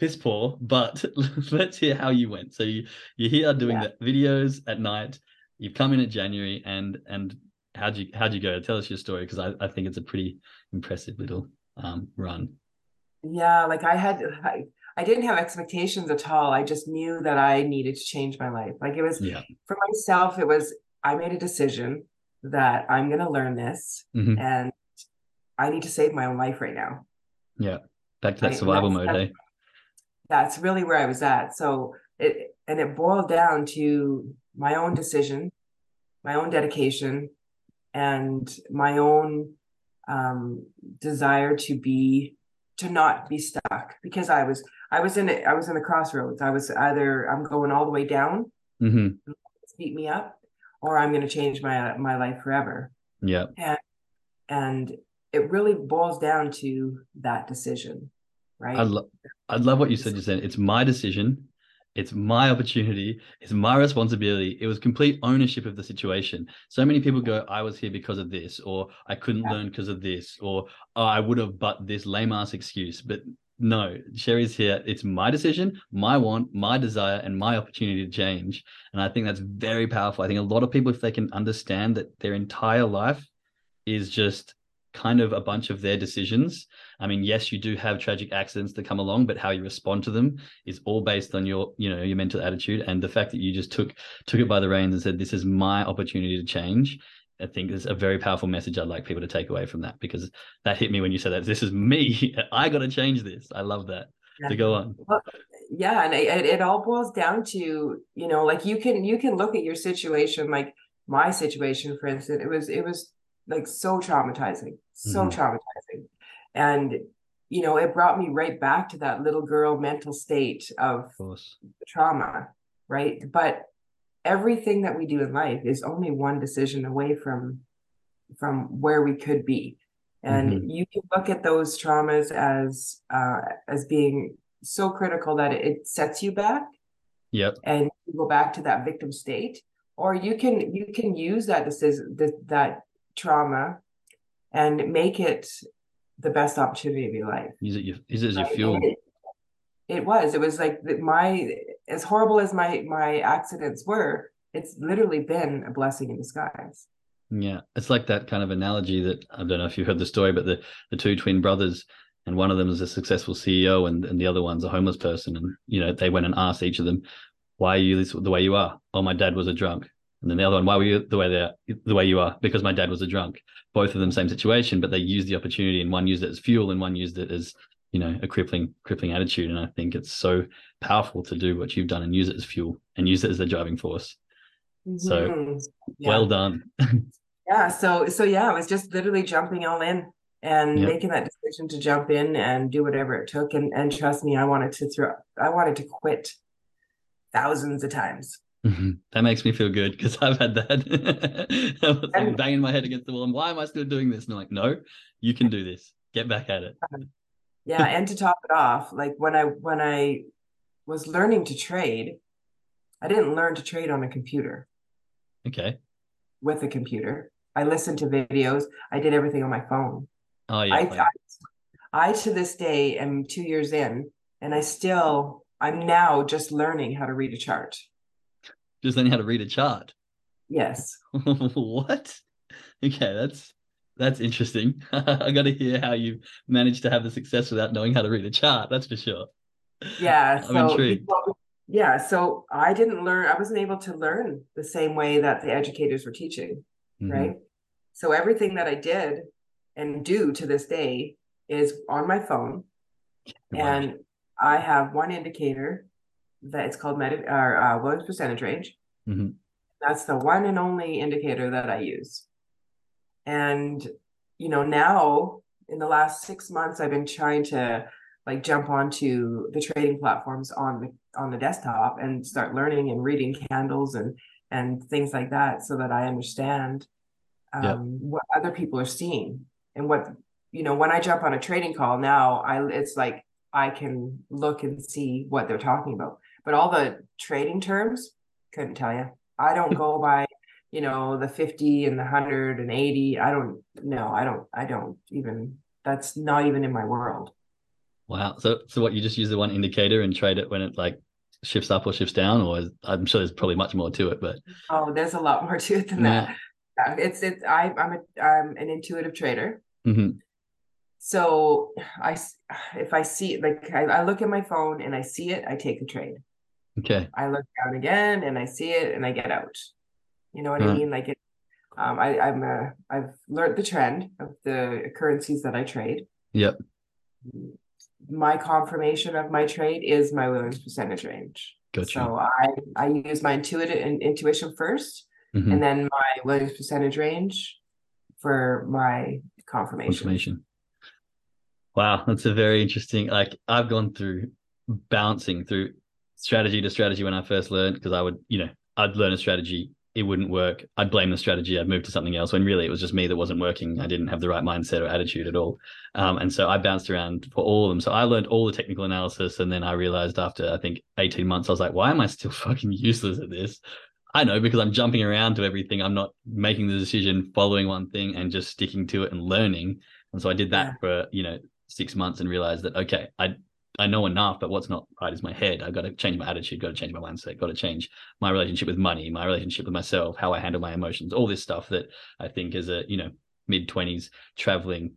[SPEAKER 2] piss poor, but let's hear how you went. So you you're here doing yeah. the videos at night. You've come in at January, and and how'd you how'd you go? Tell us your story because I, I think it's a pretty impressive little um, run.
[SPEAKER 1] Yeah, like I had I, I didn't have expectations at all. I just knew that I needed to change my life. Like it was
[SPEAKER 2] yeah.
[SPEAKER 1] for myself. It was I made a decision that I'm going to learn this,
[SPEAKER 2] mm-hmm.
[SPEAKER 1] and I need to save my own life right now.
[SPEAKER 2] Yeah, back to that survival mode. Eh?
[SPEAKER 1] That's really where I was at. So it and it boiled down to my own decision, my own dedication, and my own um, desire to be to not be stuck because I was I was in it I was in the crossroads. I was either I'm going all the way down,
[SPEAKER 2] mm-hmm.
[SPEAKER 1] beat me up, or I'm going to change my my life forever.
[SPEAKER 2] Yeah,
[SPEAKER 1] and and it really boils down to that decision right?
[SPEAKER 2] I, lo- I love what you said just then. It's my decision. It's my opportunity. It's my responsibility. It was complete ownership of the situation. So many people go, I was here because of this, or I couldn't yeah. learn because of this, or oh, I would have but this lame ass excuse. But no, Sherry's here. It's my decision, my want, my desire, and my opportunity to change. And I think that's very powerful. I think a lot of people, if they can understand that their entire life is just kind of a bunch of their decisions. I mean, yes, you do have tragic accidents that come along, but how you respond to them is all based on your, you know, your mental attitude and the fact that you just took took it by the reins and said, "This is my opportunity to change." I think is a very powerful message I'd like people to take away from that because that hit me when you said that. This is me. I got to change this. I love that. Yeah. To go on.
[SPEAKER 1] Well, yeah and it, it all boils down to you know like you can you can look at your situation like my situation for instance it was it was like so traumatizing so mm-hmm. traumatizing. And you know it brought me right back to that little girl mental state of, of trauma right? But everything that we do in life is only one decision away from from where we could be. And mm-hmm. you can look at those traumas as uh, as being so critical that it sets you back
[SPEAKER 2] yep.
[SPEAKER 1] and you go back to that victim state. Or you can you can use that decision that, that trauma and make it the best opportunity of your life
[SPEAKER 2] use it, your, use it as your fuel
[SPEAKER 1] it, it was it was like my as horrible as my my accidents were it's literally been a blessing in disguise
[SPEAKER 2] yeah it's like that kind of analogy that i don't know if you've heard the story but the the two twin brothers and one of them is a successful CEO and, and the other one's a homeless person. And, you know, they went and asked each of them, why are you this, the way you are? Oh, my dad was a drunk. And then the other one, why were you the way they the way you are? Because my dad was a drunk. Both of them same situation, but they used the opportunity and one used it as fuel and one used it as, you know, a crippling, crippling attitude. And I think it's so powerful to do what you've done and use it as fuel and use it as the driving force. Mm-hmm. So yeah. well done.
[SPEAKER 1] yeah. So so yeah, it was just literally jumping all in and yep. making that decision to jump in and do whatever it took. And and trust me, I wanted to throw I wanted to quit thousands of times.
[SPEAKER 2] Mm-hmm. That makes me feel good because I've had that. I was like banging my head against the wall. And why am I still doing this? And I'm like, no, you can do this. Get back at it.
[SPEAKER 1] yeah, and to top it off, like when I when I was learning to trade, I didn't learn to trade on a computer.
[SPEAKER 2] Okay.
[SPEAKER 1] With a computer, I listened to videos. I did everything on my phone.
[SPEAKER 2] Oh yeah. I,
[SPEAKER 1] I, I to this day am two years in, and I still I'm now just learning how to read a chart.
[SPEAKER 2] Just learning how to read a chart.
[SPEAKER 1] Yes.
[SPEAKER 2] what? Okay, that's that's interesting. I got to hear how you managed to have the success without knowing how to read a chart. That's for sure.
[SPEAKER 1] Yeah, I'm so, intrigued. Yeah, so I didn't learn. I wasn't able to learn the same way that the educators were teaching, mm-hmm. right? So everything that I did and do to this day is on my phone. Wow. And I have one indicator that it's called med- or, uh, Williams percentage range. Mm-hmm. That's the one and only indicator that I use. And, you know, now in the last six months, I've been trying to like jump onto the trading platforms on the on the desktop and start learning and reading candles and and things like that so that I understand um, what other people are seeing and what you know when i jump on a trading call now i it's like i can look and see what they're talking about but all the trading terms couldn't tell you i don't go by you know the 50 and the 100 and 80 i don't know i don't i don't even that's not even in my world
[SPEAKER 2] wow so so what you just use the one indicator and trade it when it like shifts up or shifts down or is, i'm sure there's probably much more to it but
[SPEAKER 1] oh there's a lot more to it than yeah. that it's it's I, I'm a I'm an intuitive trader. Mm-hmm. So I if I see like I, I look at my phone and I see it, I take the trade.
[SPEAKER 2] Okay.
[SPEAKER 1] I look down again and I see it and I get out. You know what I mean? Like it. Um, I I'm a I've learned the trend of the currencies that I trade.
[SPEAKER 2] Yep.
[SPEAKER 1] My confirmation of my trade is my Williams percentage range.
[SPEAKER 2] Gotcha.
[SPEAKER 1] So I I use my intuitive intuition first mm-hmm. and then my Williams percentage range for my confirmation. confirmation.
[SPEAKER 2] Wow, that's a very interesting. Like I've gone through bouncing through strategy to strategy when I first learned because I would, you know, I'd learn a strategy, it wouldn't work. I'd blame the strategy. I'd move to something else when really it was just me that wasn't working. I didn't have the right mindset or attitude at all. Um, and so I bounced around for all of them. So I learned all the technical analysis. And then I realized after I think 18 months, I was like, why am I still fucking useless at this? I know because I'm jumping around to everything. I'm not making the decision, following one thing and just sticking to it and learning. And so I did that yeah. for, you know, six months and realized that, okay, I, I know enough, but what's not right is my head. I've got to change my attitude, got to change my mindset, got to change my relationship with money, my relationship with myself, how I handle my emotions, all this stuff that I think as a, you know, mid twenties traveling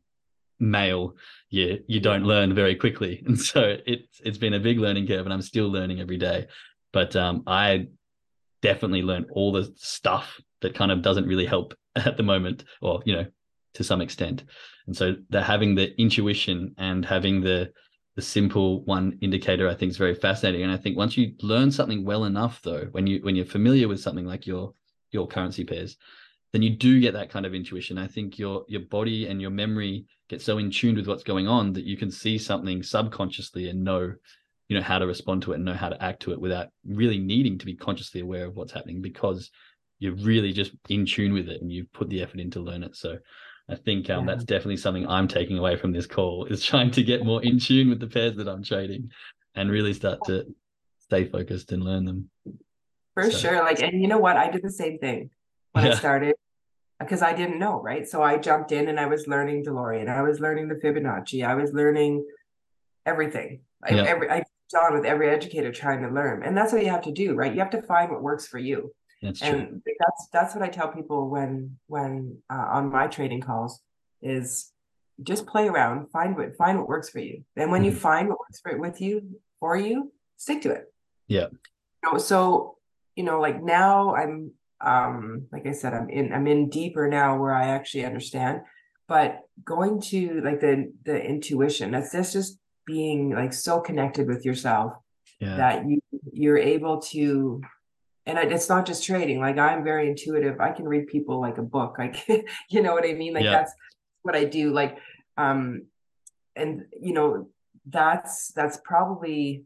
[SPEAKER 2] male, you, you don't learn very quickly. And so it's, it's been a big learning curve and I'm still learning every day. But um, I definitely learned all the stuff that kind of doesn't really help at the moment, or you know, to some extent. And so they're having the intuition and having the the simple one indicator I think is very fascinating. And I think once you learn something well enough, though, when you when you're familiar with something like your your currency pairs, then you do get that kind of intuition. I think your your body and your memory get so in tune with what's going on that you can see something subconsciously and know, you know, how to respond to it and know how to act to it without really needing to be consciously aware of what's happening because you're really just in tune with it and you've put the effort in to learn it. So I think um, yeah. that's definitely something I'm taking away from this call is trying to get more in tune with the pairs that I'm trading and really start to stay focused and learn them.
[SPEAKER 1] For so. sure. Like, and you know what? I did the same thing when yeah. I started because I didn't know, right? So I jumped in and I was learning DeLorean. I was learning the Fibonacci. I was learning everything. I, yeah. every, I on with every educator trying to learn. And that's what you have to do, right? You have to find what works for you. That's true. And that's that's what I tell people when when uh, on my trading calls is just play around, find what find what works for you. And when mm-hmm. you find what works for with you for you, stick to it.
[SPEAKER 2] Yeah.
[SPEAKER 1] You know, so you know, like now I'm um like I said, I'm in I'm in deeper now where I actually understand. But going to like the the intuition, that's that's just being like so connected with yourself yeah. that you you're able to and it's not just trading like i'm very intuitive i can read people like a book like you know what i mean? Like yeah. that's what i do like um and you know that's that's probably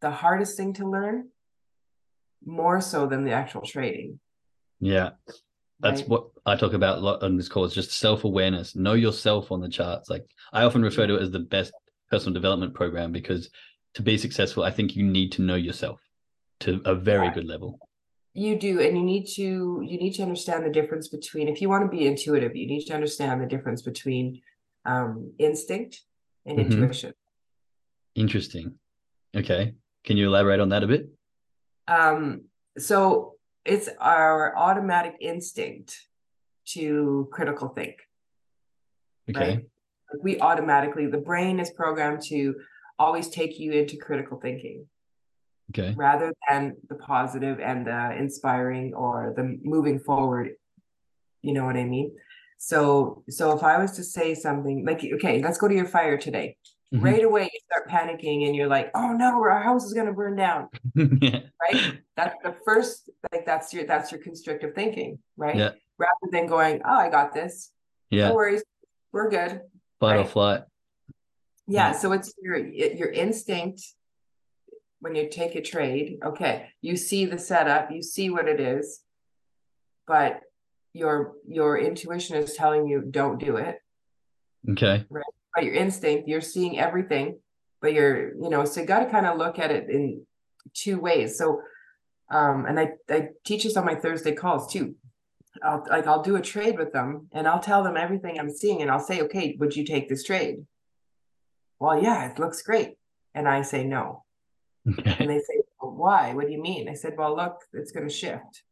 [SPEAKER 1] the hardest thing to learn more so than the actual trading.
[SPEAKER 2] Yeah. That's right? what i talk about a lot on this call is just self-awareness. Know yourself on the charts. Like i often refer to it as the best personal development program because to be successful i think you need to know yourself to a very yeah. good level.
[SPEAKER 1] You do and you need to you need to understand the difference between if you want to be intuitive you need to understand the difference between um, instinct and mm-hmm. intuition.
[SPEAKER 2] Interesting. Okay. Can you elaborate on that a bit?
[SPEAKER 1] Um, so it's our automatic instinct to critical think
[SPEAKER 2] okay. right?
[SPEAKER 1] we automatically the brain is programmed to always take you into critical thinking
[SPEAKER 2] okay.
[SPEAKER 1] rather than the positive and the inspiring or the moving forward. You know what i mean? So so if i was to say something like okay let's go to your fire today. Mm-hmm. right away you start panicking and you're like oh no our house is going to burn down. Yeah. right? That's the first like that's your that's your constrictive thinking right?
[SPEAKER 2] Yeah.
[SPEAKER 1] rather than going oh i got this.
[SPEAKER 2] Yeah.
[SPEAKER 1] no worries. We're good.
[SPEAKER 2] Fight right? or flight
[SPEAKER 1] yeah, so it's your your instinct when you take a trade, okay, you see the setup, you see what it is, but your your intuition is telling you don't do it.
[SPEAKER 2] Okay.
[SPEAKER 1] Right. But your instinct, you're seeing everything, but you're, you know, so you got to kind of look at it in two ways. So um and I I teach this on my Thursday calls too. I'll like I'll do a trade with them and I'll tell them everything I'm seeing and I'll say, okay, would you take this trade? Well, yeah, it looks great. And I say no. Okay. And they say, well, why? What do you mean? I said, well, look, it's going to shift.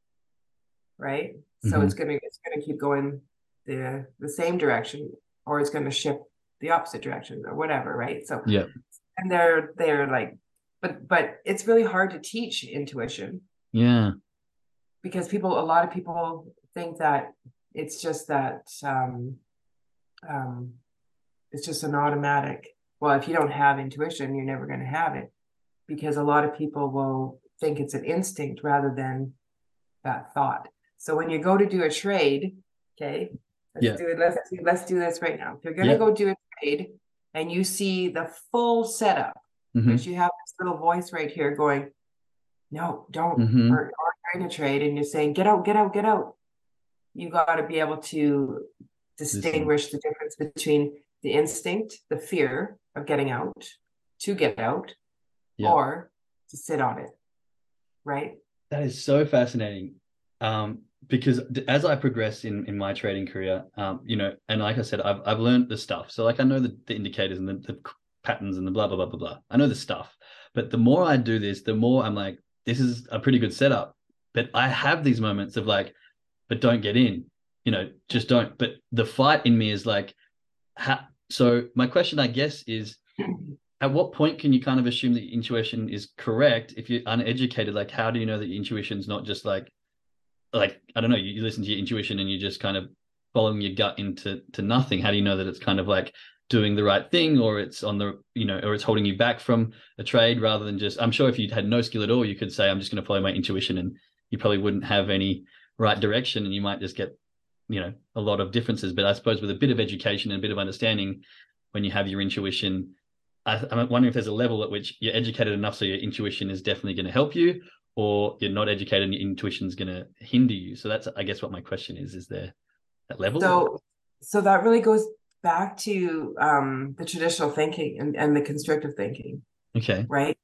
[SPEAKER 1] Right. So mm-hmm. it's going to, it's going to keep going the, the same direction or it's going to shift the opposite direction or whatever. Right. So,
[SPEAKER 2] yeah.
[SPEAKER 1] And they're, they're like, but, but it's really hard to teach intuition.
[SPEAKER 2] Yeah.
[SPEAKER 1] Because people, a lot of people think that it's just that, um, um, it's just an automatic. Well, if you don't have intuition, you're never going to have it because a lot of people will think it's an instinct rather than that thought. So when you go to do a trade, okay, let's yeah. do it. Let's do, let's do this right now. If you're gonna yeah. go do a trade and you see the full setup, mm-hmm. because you have this little voice right here going, no, don't, mm-hmm. or, or trying to trade, and you're saying, get out, get out, get out. You got to be able to distinguish the difference between the instinct, the fear of getting out, to get out, yeah. or to sit on it. Right.
[SPEAKER 2] That is so fascinating. Um, because as I progress in in my trading career, um, you know, and like I said, I've I've learned the stuff. So like I know the, the indicators and the, the patterns and the blah blah blah blah blah. I know the stuff. But the more I do this, the more I'm like, this is a pretty good setup. But I have these moments of like, but don't get in, you know, just don't. But the fight in me is like, ha- so my question, I guess, is at what point can you kind of assume that intuition is correct if you're uneducated? Like how do you know that intuition's not just like like i don't know you, you listen to your intuition and you're just kind of following your gut into to nothing. How do you know that it's kind of like doing the right thing or it's on the you know or it's holding you back from a trade rather than just i'm sure if you had no skill at all you could say i'm just going to follow my intuition and you probably wouldn't have any right direction and you might just get you know a lot of differences. But i suppose with a bit of education and a bit of understanding when you have your intuition I, i'm wondering if there's a level at which you're educated enough so your intuition is definitely going to help you or you're not educated and your intuition is going to hinder you so that's i guess what my question is is there that level
[SPEAKER 1] so so that really goes back to um, the traditional thinking and, and the constrictive thinking.
[SPEAKER 2] Okay.
[SPEAKER 1] Right?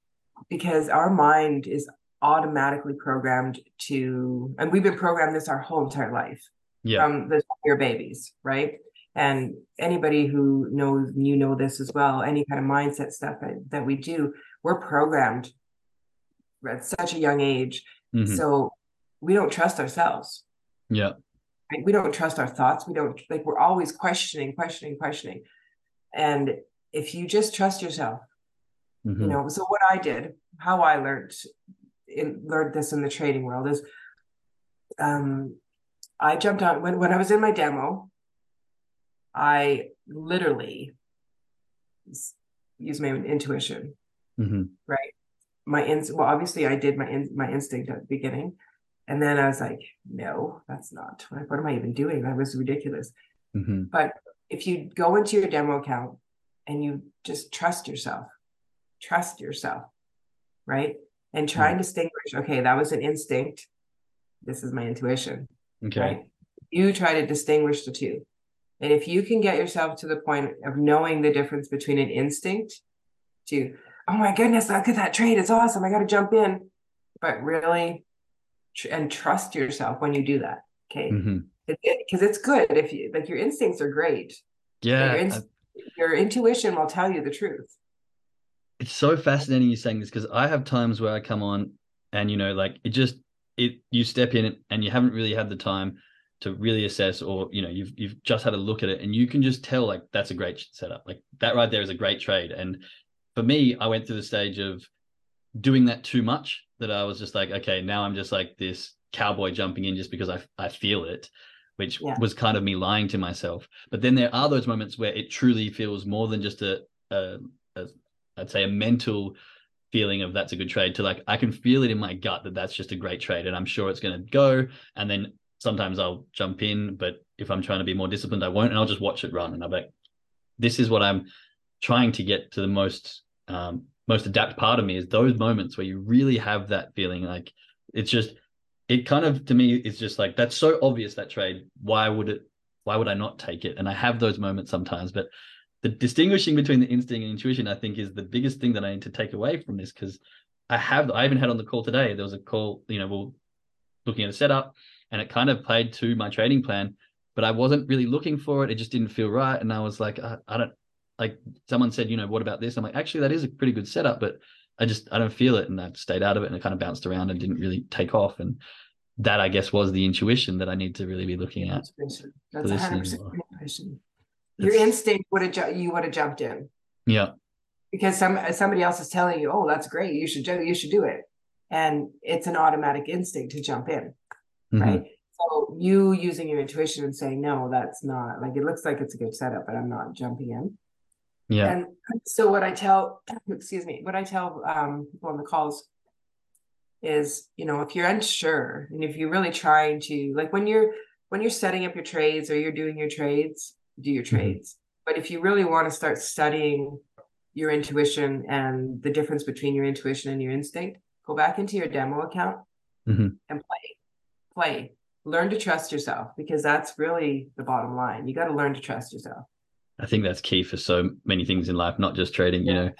[SPEAKER 1] Because our mind is automatically programmed to, and we've been programmed this our whole entire life.
[SPEAKER 2] Yeah.
[SPEAKER 1] From the your babies, right? And anybody who knows, you know this as well, any kind of mindset stuff that, that we do, we're programmed at such a young age. Mm-hmm. So we don't trust ourselves.
[SPEAKER 2] Yeah
[SPEAKER 1] right? we don't trust our thoughts we don't like we're always questioning questioning questioning and if you just trust yourself mm-hmm. you know so what i did how i learned in, learned this in the trading world is um i jumped on when, when i was in my demo i literally used my intuition
[SPEAKER 2] mm-hmm.
[SPEAKER 1] right my ins well obviously i did my in, my instinct at the beginning and then I was like, no, that's not. What am I even doing? That was ridiculous.
[SPEAKER 2] Mm-hmm.
[SPEAKER 1] But if you go into your demo account and you just trust yourself, trust yourself, right? And try and distinguish, okay, that was an instinct. This is my intuition.
[SPEAKER 2] Okay.
[SPEAKER 1] Right? You try to distinguish the two. And if you can get yourself to the point of knowing the difference between an instinct to, oh my goodness, look at that trade. It's awesome. I got to jump in. But really, and trust yourself when you do that. Okay. Because mm-hmm. it, it, it's good if you like your instincts are great.
[SPEAKER 2] Yeah.
[SPEAKER 1] Your, inst- your, intuition will tell you the truth.
[SPEAKER 2] It's so fascinating you saying this because I have times where I come on and, you know, like it just, it, you step in and you haven't really had the time to really assess or you know you've you've just had a look at it and you can just tell like that's a great setup like that right there is a great trade and for me i went through the stage of doing that too much that I was just like, okay, now I'm just like this cowboy jumping in just because I I feel it, which yeah. was kind of me lying to myself. But then there are those moments where it truly feels more than just a, a, a I'd say a mental feeling of that's a good trade to like I can feel it in my gut that that's just a great trade and I'm sure it's going to go and then sometimes I'll jump in but if I'm trying to be more disciplined I won't and I'll just watch it run and I'm like this is what I'm trying to get to the most um, most adapt part of me is those moments where you really have that feeling like it's just it kind of to me it's just like that's so obvious that trade. Why would it why would i not take it? And i have those moments sometimes but the distinguishing between the instinct and intuition i think is the biggest thing that i need to take away from this because i have i even had on the call today there was a call you know we're looking at a setup and it kind of played to my trading plan but i wasn't really looking for it it just didn't feel right and i was like I, I don't like someone said, you know, what about this? I'm like, actually, that is a pretty good setup, but I just I don't feel it, and I stayed out of it, and it kind of bounced around and didn't really take off. And that I guess was the intuition that I need to really be looking at.
[SPEAKER 1] That's 100 percent intuition. Your instinct would have you would have jumped in.
[SPEAKER 2] Yeah.
[SPEAKER 1] Because some somebody else is telling you, oh, that's great, you should do you should do it, and it's an automatic instinct to jump in, mm-hmm. right? So you using your intuition and saying, no, that's not like it looks like it's a good setup, but I'm not jumping in.
[SPEAKER 2] Yeah.
[SPEAKER 1] And so what I tell, excuse me, what I tell um, people on the calls is, you know, if you're unsure and if you're really trying to, like when you're when you're setting up your trades or you're doing your trades, do your mm-hmm. trades. But if you really want to start studying your intuition and the difference between your intuition and your instinct, go back into your demo account
[SPEAKER 2] mm-hmm.
[SPEAKER 1] and play. Play. Learn to trust yourself because that's really the bottom line. You got to learn to trust yourself.
[SPEAKER 2] I think that's key for so many things in life, not just trading. You know,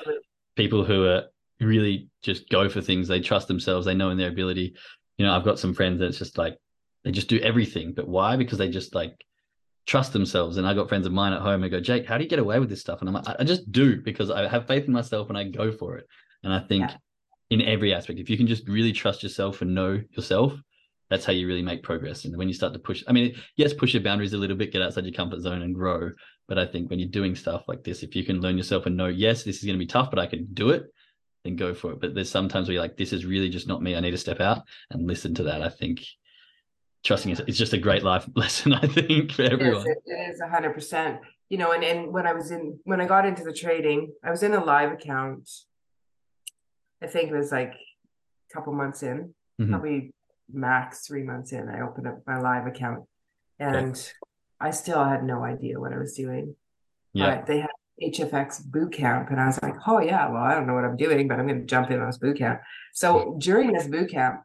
[SPEAKER 2] people who are really just go for things, they trust themselves, they know in their ability. You know, I've got some friends that's just like they just do everything, but why? Because they just like trust themselves. And I got friends of mine at home who go, Jake, how do you get away with this stuff? And I'm like, I just do because I have faith in myself and I go for it. And I think yeah. in every aspect, if you can just really trust yourself and know yourself, that's how you really make progress. And when you start to push, I mean, yes, push your boundaries a little bit, get outside your comfort zone and grow. But I think when you're doing stuff like this, if you can learn yourself and know, yes, this is going to be tough, but I can do it, then go for it. But there's sometimes where you're like, this is really just not me. I need to step out and listen to that. I think trusting is it's just a great life lesson, I think, for everyone.
[SPEAKER 1] It is, it is 100%. you know, and, and when I was in, when I got into the trading, I was in a live account. I think it was like a couple months in, mm-hmm. probably max three months in. I opened up my live account and yeah. I still had no idea what I was doing. Yeah. But they had HFX boot camp. And I was like, oh, yeah, well, I don't know what I'm doing, but I'm going to jump in on this boot camp. So during this boot camp,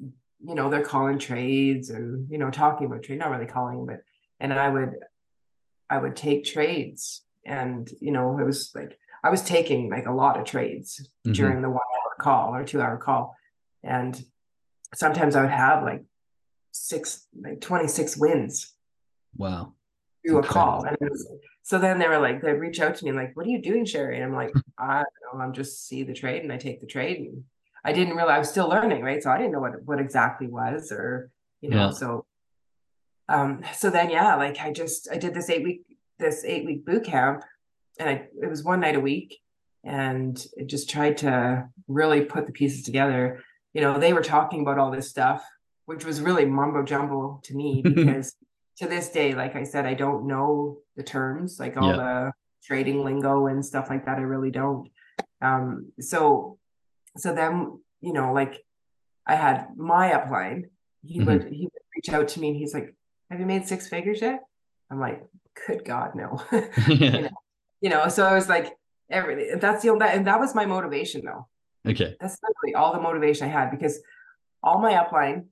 [SPEAKER 1] you know, they're calling trades and, you know, talking about trade, not really calling, but, and I would, I would take trades and, you know, it was like, I was taking like a lot of trades mm-hmm. during the one hour call or two hour call. And sometimes I would have like six, like 26 wins.
[SPEAKER 2] Wow.
[SPEAKER 1] Through a call. And was, so then they were like, they reach out to me and like, what are you doing, Sherry? And I'm like, I don't know, I'm just see the trade and I take the trade. And I didn't realize I was still learning, right? So I didn't know what what exactly was or you know, yeah. so um so then yeah, like I just I did this eight week this eight week boot camp and I it was one night a week and it just tried to really put the pieces together. You know, they were talking about all this stuff, which was really mumbo jumbo to me because to this day, like I said, I don't know the terms, like all yeah. the trading lingo and stuff like that. I really don't. Um, so so then you know like i had my upline he mm-hmm. would he would reach out to me and he's like have you made six figures yet i'm like good god no you, know? you know so i was like everything that's the that and that was my motivation though
[SPEAKER 2] okay
[SPEAKER 1] that's literally all the motivation i had because all my upline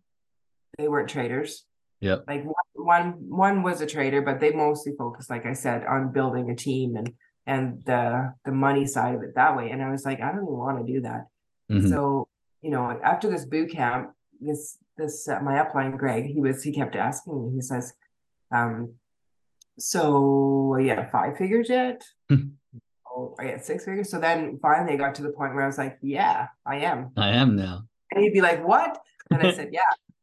[SPEAKER 1] they weren't traders
[SPEAKER 2] yeah
[SPEAKER 1] like one, one one was a trader but they mostly focused like i said on building a team and and the the money side of it that way and i was like i don't even want to do that Mm-hmm. So, you know, after this boot camp, this this uh, my upline Greg, he was he kept asking me. He says, um, "So yeah, five figures yet?" I get six figures. So then finally, I got to the point where I was like, "Yeah, I am.
[SPEAKER 2] I am now."
[SPEAKER 1] And he'd be like, "What?" And I said, "Yeah."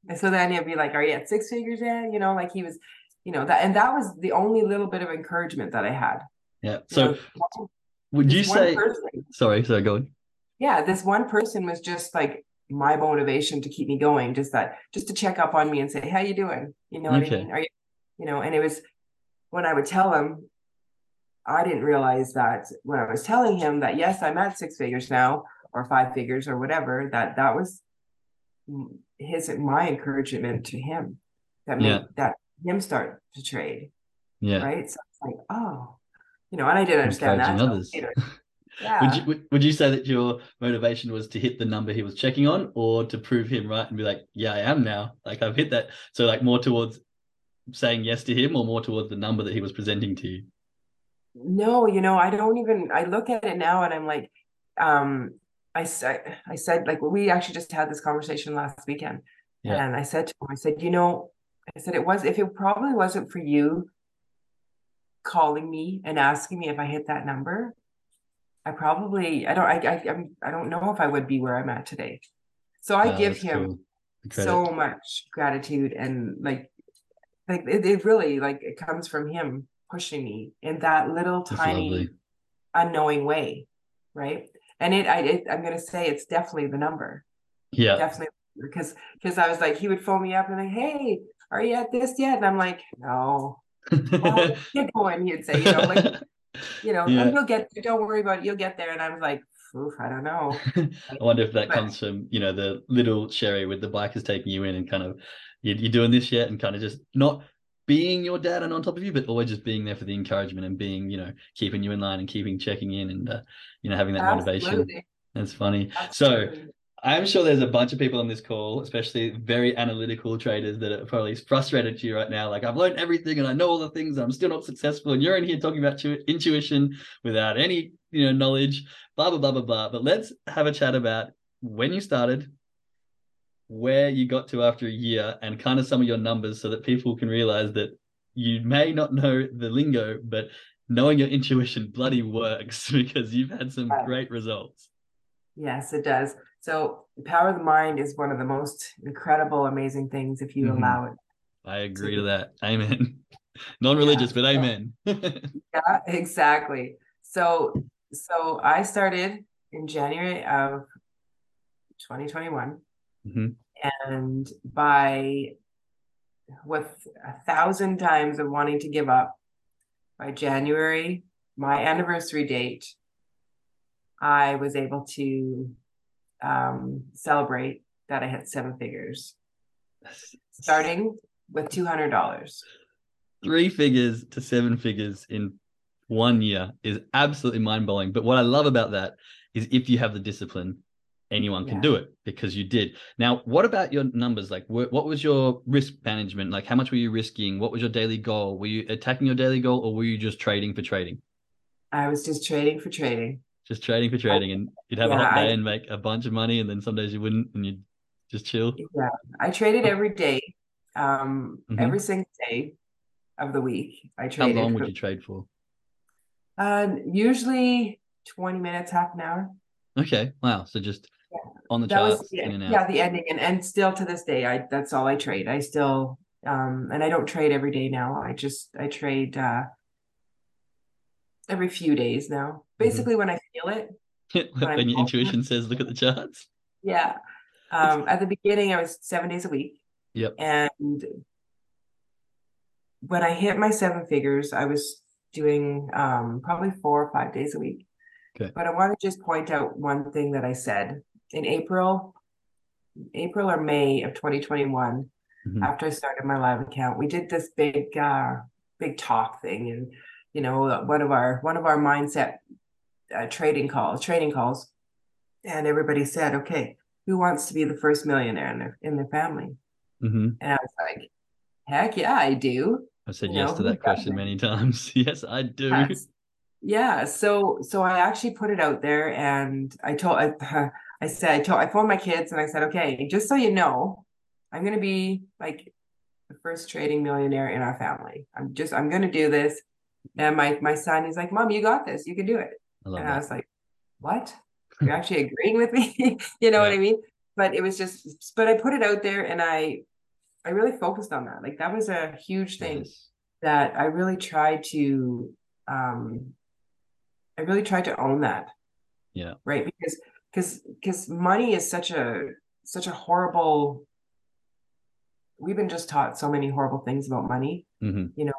[SPEAKER 1] And so then he'd be like, "Are you at six figures yet?" You know, like he was, you know, that and that was the only little bit of encouragement that I had.
[SPEAKER 2] Yeah. So. You know, would you say? Person, sorry, sorry, go on
[SPEAKER 1] yeah, this one person was just like my motivation to keep me going, just that, just to check up on me and say, "How you doing?" You know what okay. I mean? Are you, you know? And it was when I would tell him, I didn't realize that when I was telling him that yes, I'm at six figures now or five figures or whatever, that that was his my encouragement to him that made yeah. that him start to trade.
[SPEAKER 2] Yeah.
[SPEAKER 1] Right. So it's like, oh, you know, and I didn't understand that. Others.
[SPEAKER 2] Yeah. Would you would you say that your motivation was to hit the number he was checking on, or to prove him right and be like, yeah, I am now. Like I've hit that. So like more towards saying yes to him, or more towards the number that he was presenting to you.
[SPEAKER 1] No, you know, I don't even. I look at it now and I'm like, um, I said, I said like we actually just had this conversation last weekend, yeah. and I said to him, I said, you know, I said it was if it probably wasn't for you calling me and asking me if I hit that number, I probably I don't I I I'm, I don't know if I would be where I'm at today. So I oh, give him cool. so much gratitude and like like it, it, really like it comes from him pushing me in that little That's tiny lovely. unknowing way, right? And it I it, I'm gonna say it's definitely the number.
[SPEAKER 2] Yeah,
[SPEAKER 1] definitely because because I was like he would phone me up and like hey are you at this yet and I'm like no well, get going he'd say you know like you know, yeah. you'll get don't worry about it, you'll get there. And I was like, Oof, I don't know.
[SPEAKER 2] I wonder if that but, comes from, you know, the little Sherry with the bikers taking you in and kind of you, you're doing this yet and kind of just not being your dad and on top of you, but always just being there for the encouragement and being, you know, keeping you in line and keeping checking in and uh, you know having that absolutely. motivation. That's funny. Absolutely. So I'm sure there's a bunch of people on this call, especially very analytical traders that are probably frustrated to you right now. Like I've learned everything and I know all the things and I'm still not successful. And you're in here talking about intuition without any, you know, knowledge, blah, blah, blah, blah, blah. But let's have a chat about when you started, where you got to after a year and kind of some of your numbers so that people can realize that you may not know the lingo, but knowing your intuition bloody works because you've had some great results.
[SPEAKER 1] Yes, it does. So, power of the mind is one of the most incredible, amazing things if you mm-hmm. allow it.
[SPEAKER 2] I agree to, that. Amen. Non-religious, yeah. but amen.
[SPEAKER 1] yeah, exactly. So, so I started in January of 2021, mm-hmm. and by with a thousand times of wanting to give up, by January, my anniversary date, I was able to um, celebrate that I hit seven figures, starting with two hundred dollars.
[SPEAKER 2] Three figures to seven figures in one year is absolutely mind blowing. But what I love about that is if you have the discipline, anyone can yeah. do it because you did. Now, what about your numbers? Like, what was your risk management? Like, how much were you risking? What was your daily goal? Were you attacking your daily goal or were you just trading for trading?
[SPEAKER 1] I was just trading for trading.
[SPEAKER 2] Just trading for trading, and you'd have yeah, a hot day I, and make a bunch of money, and then some days you wouldn't, and you'd just chill.
[SPEAKER 1] Yeah, I traded every day, um, mm-hmm. every single day of the week. I traded.
[SPEAKER 2] How long would you trade for?
[SPEAKER 1] Uh, usually twenty minutes, half an hour.
[SPEAKER 2] Okay. Wow. So just. On the that charts, was,
[SPEAKER 1] yeah,
[SPEAKER 2] in and out.
[SPEAKER 1] Yeah, the ending, and and still to this day, I that's all I trade. I still um, and I don't trade every day now. I just I trade uh every few days now. Mm-hmm. Basically, mm-hmm. when I feel
[SPEAKER 2] it. when, when your intuition says, "Look at the charts."
[SPEAKER 1] Yeah. Um, at the beginning, I was seven days a week.
[SPEAKER 2] Yep.
[SPEAKER 1] And when I hit my seven figures, I was doing um, probably four or five days a week.
[SPEAKER 2] Okay.
[SPEAKER 1] But I want to just point out one thing that I said in April, April or May of 2021, mm-hmm. after I started my live account, we did this big, uh, big talk thing, and you know one of our one of our mindset uh, trading calls trading calls. And everybody said okay who wants to be the first millionaire in their in their family?
[SPEAKER 2] Mm-hmm.
[SPEAKER 1] and i was like heck yeah i do.
[SPEAKER 2] I've said you yes know, to that question many times. Yes i do. That's,
[SPEAKER 1] yeah so so i actually put it out there and i told i, I said i told i phoned my kids and i said okay just so you know i'm going to be like the first trading millionaire in our family i'm just i'm going to do this and my my son is like, Mom, you got this. You can do it. I and that. I was like, What? You're actually agreeing with me? you know yeah. what I mean? But it was just but I put it out there and I I really focused on that. Like that was a huge thing yes. that I really tried to um I really tried to own that.
[SPEAKER 2] Yeah.
[SPEAKER 1] Right. Because because because money is such a such a horrible we've been just taught so many horrible things about money
[SPEAKER 2] mm-hmm.
[SPEAKER 1] you know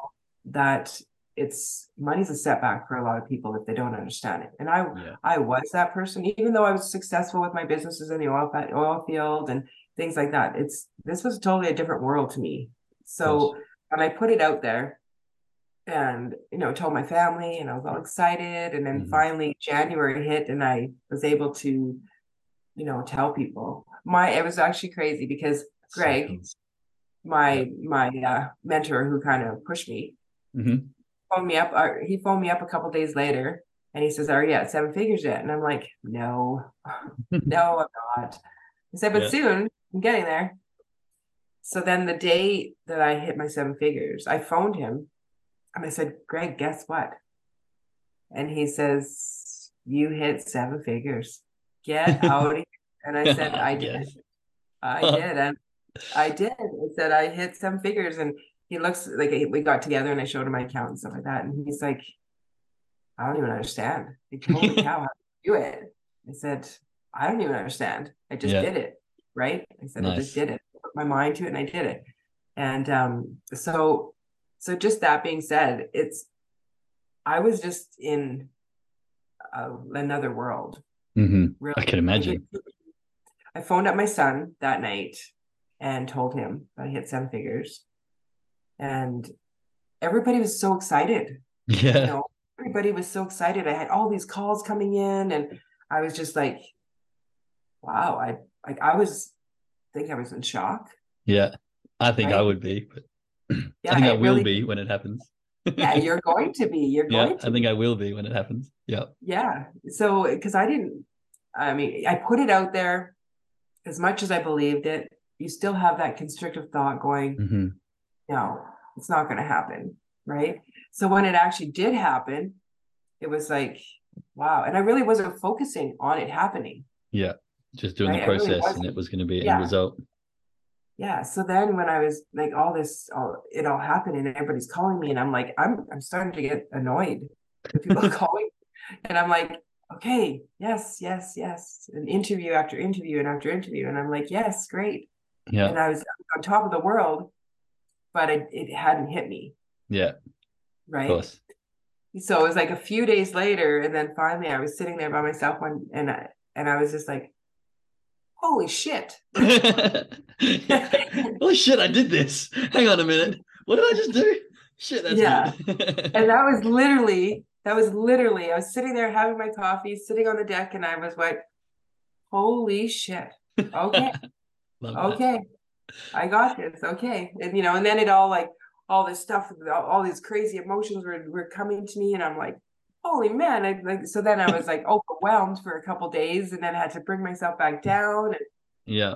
[SPEAKER 1] that it's money's a setback for a lot of people if they don't understand it. And I yeah. I was that person, even though I was successful with my businesses in the oil oil field and things like that. It's this was totally a different world to me. So when I put it out there and you know told my family and I was all excited and then mm-hmm. finally January hit and I was able to you know tell people. My it was actually crazy because Greg, my my uh, mentor who kind of pushed me,
[SPEAKER 2] mm-hmm
[SPEAKER 1] phoned me up. Or he phoned me up a couple days later, and he says, "Are you at seven figures yet?" And I'm like, "No, no, I'm not." He said, "But yeah. soon, I'm getting there." So then the day that I hit my seven figures, I phoned him, and I said, "Greg, guess what?" And he says, "You hit seven figures. Get out!" and I said, "I did. I did." And I did. I said I hit seven figures, and he looks like we got together and I showed him my account and stuff like that. And he's like, I don't even understand. Like, holy cow, how do you do it? I said, I don't even understand. I just yeah. did it. Right. I said, nice. I just did it. I put my mind to it and I did it. And um, so, so just that being said, it's, I was just in uh, another world.
[SPEAKER 2] Mm-hmm. Really. I can imagine.
[SPEAKER 1] I phoned up my son that night and told him that I hit seven figures and everybody was so excited.
[SPEAKER 2] Yeah.
[SPEAKER 1] You know, everybody was so excited. I had all these calls coming in and I was just like, wow, I like I was I think I was in shock.
[SPEAKER 2] Yeah. I think right? I would be, but yeah, I think I, will really, be when it happens.
[SPEAKER 1] yeah, you're going to be. You're going
[SPEAKER 2] yeah,
[SPEAKER 1] to
[SPEAKER 2] I think I will be when it happens. Yeah.
[SPEAKER 1] Yeah. So because I didn't I mean, I put it out there as much as I believed it, you still have that constrictive thought going,
[SPEAKER 2] mm-hmm.
[SPEAKER 1] no, it's not going to happen. Right. So when it actually did happen, it was like, wow. And I really wasn't focusing on it happening.
[SPEAKER 2] Yeah. Just doing right? the process really and it was going to be a yeah. result.
[SPEAKER 1] Yeah. So then when I was like, all this, all, it all happened and everybody's calling me and I'm like, I'm, I'm starting to get annoyed people calling. And I'm like, okay, yes, yes, yes. An interview after interview and after interview. And I'm like, yes, great.
[SPEAKER 2] Yeah.
[SPEAKER 1] And I was on top of the world but it, it hadn't hit me.
[SPEAKER 2] Yeah.
[SPEAKER 1] Right. so it was like a few days later, and then finally I was sitting there by myself one and I and I was just like, holy shit.
[SPEAKER 2] holy shit, I did this. Hang on a minute. What did I just do? Shit, that's
[SPEAKER 1] Yeah. And that was literally, that was literally, I was sitting there having my coffee, sitting on the deck, and I was like, holy shit. Okay. Okay. I got this. Okay. And you know, and then it all like all this stuff, all, all these crazy emotions were, were coming to me, and I'm like, holy man. I like so then I was like overwhelmed for a couple days and then I had to bring myself back down. And
[SPEAKER 2] Yeah,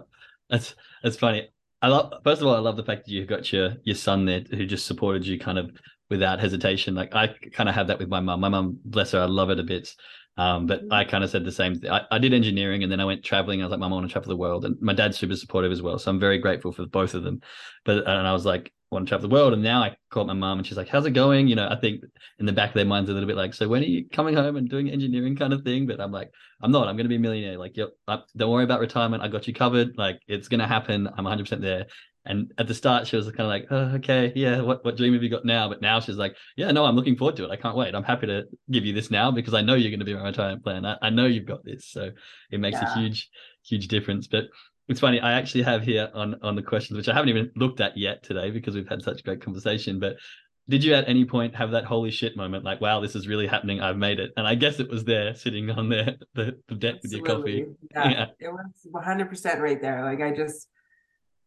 [SPEAKER 2] that's that's funny. I love. First of all, I love the fact that you've got your your son there who just supported you kind of without hesitation. Like I kind of have that with my mum. My mum, bless her, I love her to bits. Um, but I kind of said the same thing. I, I did engineering and then I went traveling. I was like, Mum, I want to travel the world. And my dad's super supportive as well. So I'm very grateful for both of them. But and I was like, want to travel the world. And now I called my mom and she's like, How's it going? You know, I think in the back of their minds a little bit like, so when are you coming home and doing engineering kind of thing? But I'm like, I'm not. I'm going to be a millionaire. Like, yep, don't worry about retirement. I got you covered. Like, it's going to happen. I'm 100% there. And at the start, she was kind of like, oh, okay, yeah, what, what dream have you got now? But now she's like, yeah, no, I'm looking forward to it. I can't wait. I'm happy to give you this now because I know you're going to be my retirement plan. I, I know you've got this. So it makes
[SPEAKER 1] Yeah.
[SPEAKER 2] a huge, huge difference. But it's funny. I actually have here on, on the questions, which I haven't even looked at yet today because we've had such great conversation. But did you at any point have that holy shit moment like, wow, this is really happening? I've made it. And I guess it was there sitting on there, the, the deck with your coffee.
[SPEAKER 1] Yeah,
[SPEAKER 2] Yeah.
[SPEAKER 1] it was 100 percent right there. Like I just,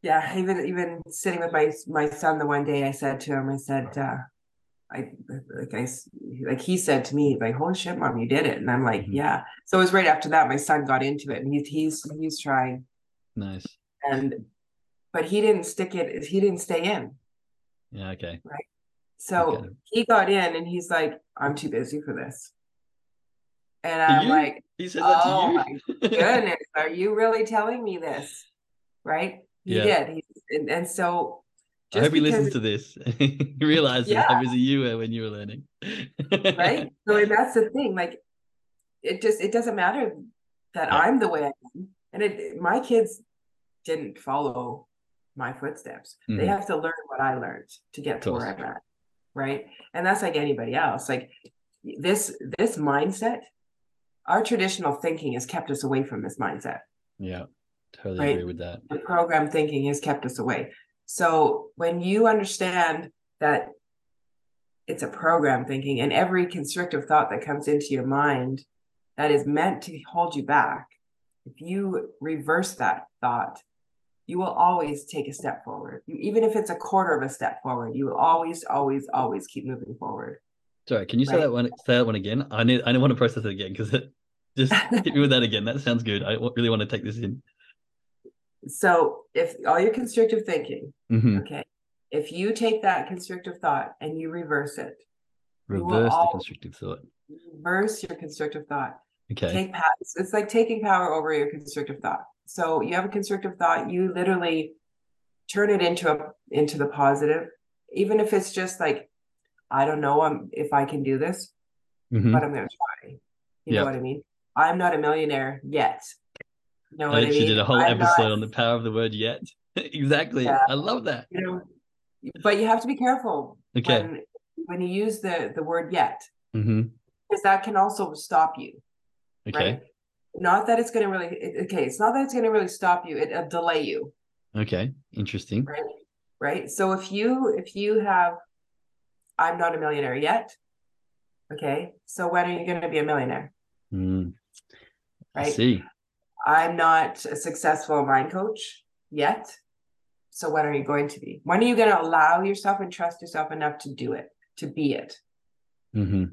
[SPEAKER 1] yeah, even even sitting with my my son the one day, I said to him, I said, uh, I like I like he said to me, like, "Holy shit, mom, you did it!" And I'm like,
[SPEAKER 2] Mhm.
[SPEAKER 1] "Yeah." So it was right after that my son got into it, and he's he's he's trying,
[SPEAKER 2] Nice.
[SPEAKER 1] and but he didn't stick it. He didn't stay in.
[SPEAKER 2] Yeah. Okay. Right.
[SPEAKER 1] So
[SPEAKER 2] Okay.
[SPEAKER 1] he got in, and he's like, "I'm too busy for this." And I'm
[SPEAKER 2] you?
[SPEAKER 1] like,
[SPEAKER 2] He said that
[SPEAKER 1] Oh
[SPEAKER 2] to
[SPEAKER 1] my goodness, are you really telling me this? Right? He
[SPEAKER 2] Yeah.
[SPEAKER 1] did. He, and, and so
[SPEAKER 2] I hope he listens to this. he realizes how
[SPEAKER 1] Yeah.
[SPEAKER 2] busy you were when you were learning.
[SPEAKER 1] right? So that's the thing. Like it just it doesn't matter that
[SPEAKER 2] Yeah.
[SPEAKER 1] I'm the way I am. And it my kids didn't follow my footsteps. They
[SPEAKER 2] Mhm.
[SPEAKER 1] have to learn what I learned to get to where. I'm at. Right. And that's like anybody else. Like this this mindset, our traditional thinking has kept us away from this mindset.
[SPEAKER 2] yeah, totally
[SPEAKER 1] Right.
[SPEAKER 2] agree with that.
[SPEAKER 1] the program thinking has kept us away. So when you understand that it's a program thinking and every constrictive thought that comes into your mind that is meant to hold you back, if you reverse that thought, you will always take a step forward. You, even if it's a quarter of a step forward, you will always, always, always keep moving forward.
[SPEAKER 2] Sorry, can you say that one? Say that one again. I need. I want to process it again because it just hit me with that again. That sounds good. I really want to take this in.
[SPEAKER 1] So if all your constrictive thinking,
[SPEAKER 2] hmm
[SPEAKER 1] okay, if you take that constrictive thought and you reverse it,
[SPEAKER 2] Reverse the constrictive thought.
[SPEAKER 1] reverse your constrictive thought.
[SPEAKER 2] Okay.
[SPEAKER 1] take power. It's like taking power over your constrictive thought. So you have a constrictive thought, you literally turn it into a into the positive, even if it's just like, I don't know if I can do this,
[SPEAKER 2] Mhm.
[SPEAKER 1] but I'm gonna try. You
[SPEAKER 2] Yeah.
[SPEAKER 1] know what I mean? I'm not a millionaire yet. You know
[SPEAKER 2] I
[SPEAKER 1] what I mean?
[SPEAKER 2] did a whole
[SPEAKER 1] I'm
[SPEAKER 2] episode
[SPEAKER 1] not-
[SPEAKER 2] on the power of the word yet. exactly.
[SPEAKER 1] Yeah.
[SPEAKER 2] I love that.
[SPEAKER 1] you know, but you have to be careful
[SPEAKER 2] Okay.
[SPEAKER 1] when when you use the the word yet,
[SPEAKER 2] hmm
[SPEAKER 1] because that can also stop you.
[SPEAKER 2] Okay.
[SPEAKER 1] Right? Not that it's gonna really it- okay, it's not that it's gonna really stop you, it, it'll delay you.
[SPEAKER 2] Okay. Interesting.
[SPEAKER 1] right right so if you if you have i'm not a millionaire yet okay so when are you going to be a millionaire
[SPEAKER 2] Mm, I see.
[SPEAKER 1] i'm not a successful mind coach yet so when are you going to be when are you going to allow yourself and trust yourself enough to do it to be it
[SPEAKER 2] hmm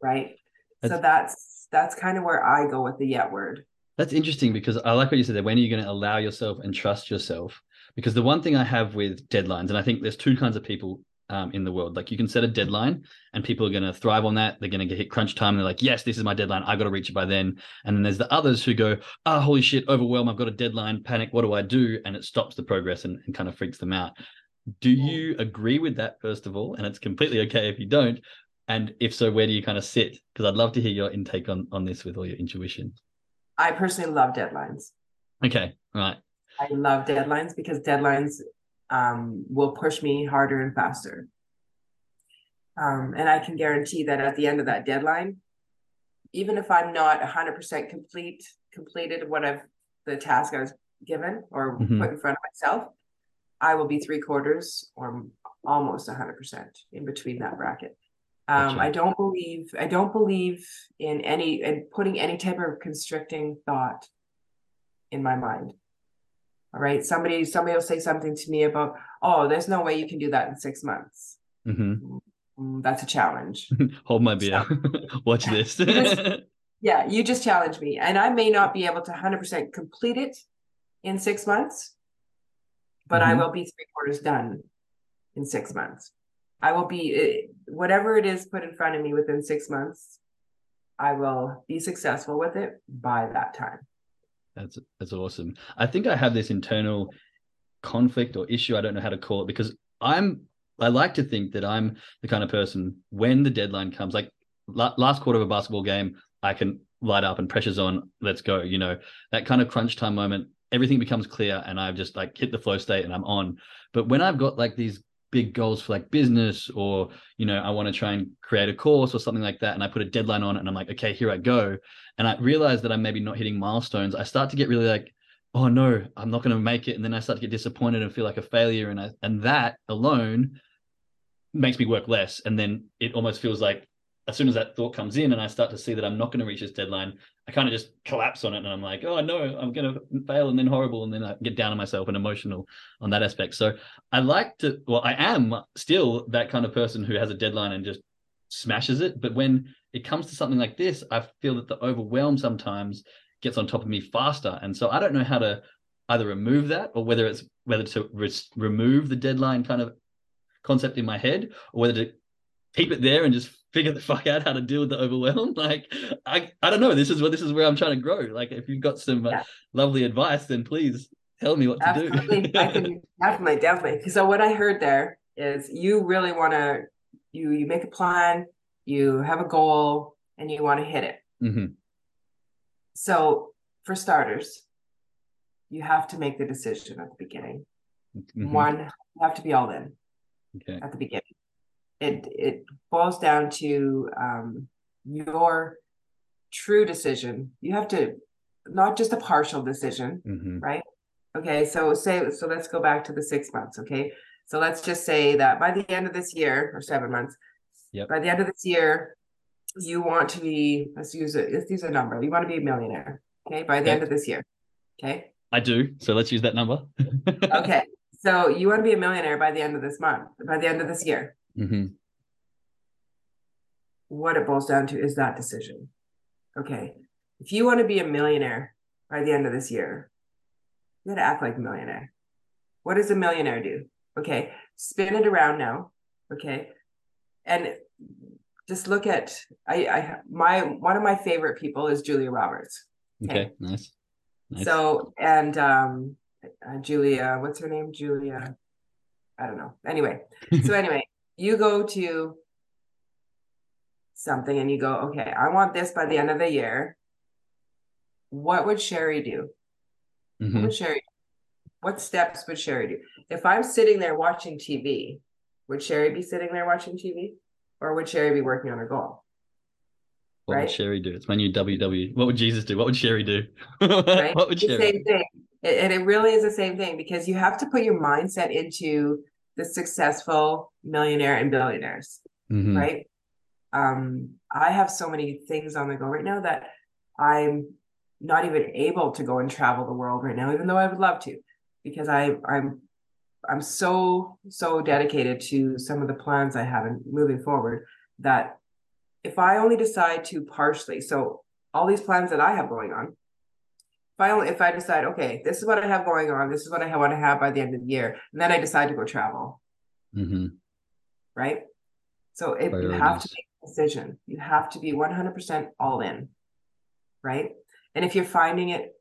[SPEAKER 1] right so
[SPEAKER 2] That's-
[SPEAKER 1] that's kind of where i go with the yet word
[SPEAKER 2] That's interesting because I like what you said there. When are you going to allow yourself and trust yourself? Because the one thing I have with deadlines, and I think there's two kinds of people um, in the world. Like you can set a deadline, and people are going to thrive on that. They're going to get hit crunch time. And they're like, "Yes, this is my deadline. I got to reach it by then." And then there's the others who go, "Ah, holy shit, overwhelm. I've got a deadline. Panic. What do I do?" And it stops the progress and, and kind of freaks them out. Do you agree with that first of all? And it's completely okay if you don't. And if so, where do you kind of sit? Because I'd love to hear your intake on on this with all your intuition.
[SPEAKER 1] i personally love deadlines
[SPEAKER 2] Okay, right.
[SPEAKER 1] i love deadlines because deadlines um, will push me harder and faster Um, and I can guarantee that at the end of that deadline, even if I'm not 100% complete, completed what I've the task I was given or
[SPEAKER 2] Mhm.
[SPEAKER 1] put in front of myself, I will be three quarters or almost 100% in between that bracket. Um. I don't believe I don't believe in any in putting any type of constricting thought in my mind. All right, somebody somebody will say something to me about, oh, there's no way you can do that in six months.
[SPEAKER 2] hmm
[SPEAKER 1] Mm, that's a challenge.
[SPEAKER 2] Hold my beer. Watch this.
[SPEAKER 1] Just- Yeah, you just challenge me, and I may not be able to 100% complete it in six months, but I
[SPEAKER 2] Mhm.
[SPEAKER 1] will be three quarters done in six months. I will be whatever it is put in front of me within six months. I will be successful with it by that time.
[SPEAKER 2] That's that's awesome. I think I have this internal conflict or issue. I don't know how to call it because I'm. I like to think that I'm the kind of person when the deadline comes, like la- last quarter of a basketball game, I can light up and pressure's on. Let's go. You know that kind of crunch time moment. Everything becomes clear, and I've just like hit the flow state and I'm on. But when I've got like these big goals for like business or you know I want to try and create a course or something like that, and I put a deadline on it, and I'm like, okay, here I go. And I realize that I'm maybe not hitting milestones, I start to get really like, oh no, I'm not going to make it, and then I start to get disappointed and feel like a failure, and I, and that alone makes me work less, and then it almost feels like as soon as that thought comes in, and I start to see that I'm not going to reach this deadline, I kind of just collapse on it, and I'm like, oh no, I'm going to fail, and then horrible, and then I get down on myself and emotional on that aspect. So I like to, well, I am still that kind of person who has a deadline and just smashes it, but when it comes to something like this, I feel that the overwhelm sometimes gets on top of me faster. And so I don't know how to either remove that or whether it's whether to res- remove the deadline kind of concept in my head or whether to keep it there and just figure the fuck out how to deal with the overwhelm. Like I, I don't know. This is what this is where I'm trying to grow. Like if you've got some uh,
[SPEAKER 1] Yeah.
[SPEAKER 2] lovely advice, then please tell me what to
[SPEAKER 1] Absolutely,
[SPEAKER 2] do.
[SPEAKER 1] I can definitely, definitely. So what I heard there is you really want to you you make a plan, you have a goal, and you want to hit it.
[SPEAKER 2] hmm
[SPEAKER 1] So for starters, you have to make the decision at the beginning.
[SPEAKER 2] Mhm.
[SPEAKER 1] One, you have to be all in
[SPEAKER 2] Okay.
[SPEAKER 1] at the beginning. It it boils down to um, your true decision. You have to not just a partial decision,
[SPEAKER 2] hmm
[SPEAKER 1] right? Okay, so say so let's go back to the six months. Okay, so let's just say that by the end of this year or seven months,
[SPEAKER 2] Yep.
[SPEAKER 1] by the end of this year, you want to be let's use it, let's use a number. You want to be a millionaire. Okay, by the
[SPEAKER 2] Okay.
[SPEAKER 1] end of this year. Okay.
[SPEAKER 2] I do. So let's use that number.
[SPEAKER 1] Okay. So you want to be a millionaire by the end of this month, by the end of this year.
[SPEAKER 2] Hmm
[SPEAKER 1] What it boils down to is that decision. Okay. If you want to be a millionaire by the end of this year, you gotta act like a millionaire. What does a millionaire do? Okay. Spin it around now. Okay. And just look at I I my one of my favorite people is Julia Roberts.
[SPEAKER 2] Okay. Nice. Nice.
[SPEAKER 1] So and um uh, Julia, what's her name? Julia. I don't know. Anyway, so anyway, you go to something and you go, okay, I want this by the end of the year. What would Sherry do? What
[SPEAKER 2] Mhm.
[SPEAKER 1] would Sherry? What steps would Sherry do? If I'm sitting there watching TV, would Sherry be sitting there watching TV, or would Sherry be working on her goal?
[SPEAKER 2] What
[SPEAKER 1] right?
[SPEAKER 2] would Sherry do? It's my new WW. What would Jesus do? What would Sherry do?
[SPEAKER 1] Right?
[SPEAKER 2] what would
[SPEAKER 1] It's the
[SPEAKER 2] Sherry?
[SPEAKER 1] same thing, It- and it really is the same thing because you have to put your mindset into the successful millionaire and billionaires.
[SPEAKER 2] Mhm.
[SPEAKER 1] right? Um, I have so many things on the go right now that I'm not even able to go and travel the world right now, even though I would love to, because I I'm I'm so so dedicated to some of the plans I have and moving forward that if I only decide to partially, so all these plans that I have going on, if I if I decide, okay, this is what I have going on, this is what I want to have by the end of the year, and then I decide to go travel,
[SPEAKER 2] Mhm.
[SPEAKER 1] right? So if you have to make a decision, you have to be 100% all in, right? And if you're finding it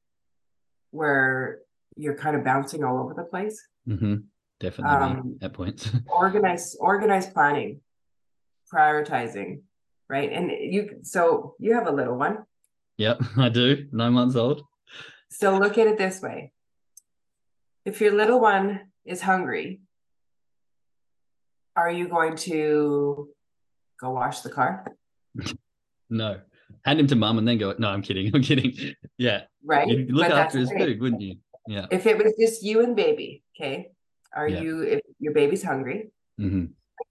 [SPEAKER 1] where you're kind of bouncing all over the place,
[SPEAKER 2] Mhm. Definitely
[SPEAKER 1] Um,
[SPEAKER 2] at points.
[SPEAKER 1] organize organize planning, prioritizing, right? And you so you have a little one.
[SPEAKER 2] yep, I do. Nine months old.
[SPEAKER 1] So look at it this way. If your little one is hungry, are you going to go wash the car?
[SPEAKER 2] no. Hand him to mom and then go, no, I'm kidding. I'm kidding. Yeah.
[SPEAKER 1] Right.
[SPEAKER 2] You'd look
[SPEAKER 1] But
[SPEAKER 2] after his
[SPEAKER 1] great.
[SPEAKER 2] food, wouldn't you? Yeah.
[SPEAKER 1] If it was just you and baby, okay, are
[SPEAKER 2] Yeah.
[SPEAKER 1] you if your baby's hungry?
[SPEAKER 2] hmm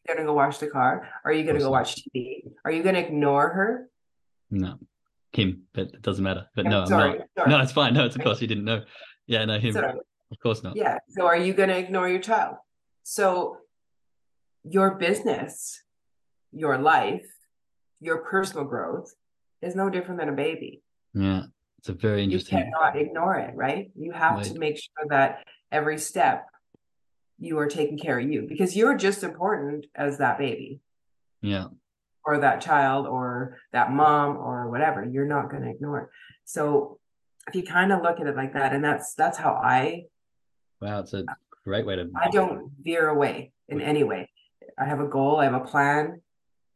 [SPEAKER 1] You're gonna go wash the car? Are you gonna go watch TV? Are you gonna ignore her?
[SPEAKER 2] No. Him, but it doesn't matter. But no, I'm
[SPEAKER 1] sorry,
[SPEAKER 2] not.
[SPEAKER 1] sorry.
[SPEAKER 2] No, it's fine. No, it's of course you didn't know. Yeah, no, him.
[SPEAKER 1] Sorry.
[SPEAKER 2] Of course not.
[SPEAKER 1] Yeah. So are you going to ignore your child? So your business, your life, your personal growth is no different than a baby.
[SPEAKER 2] Yeah. It's a very interesting.
[SPEAKER 1] You cannot ignore it, right? You have to make sure that every step you are taking care of you because you're just important as that baby
[SPEAKER 2] Yeah.
[SPEAKER 1] Or that child or that mom or whatever. You're not going to ignore it. So if you kind of look at it like that, and that's that's how I
[SPEAKER 2] Wow. It's a great way to.
[SPEAKER 1] I don't veer away in any way. I have a goal, I have a plan.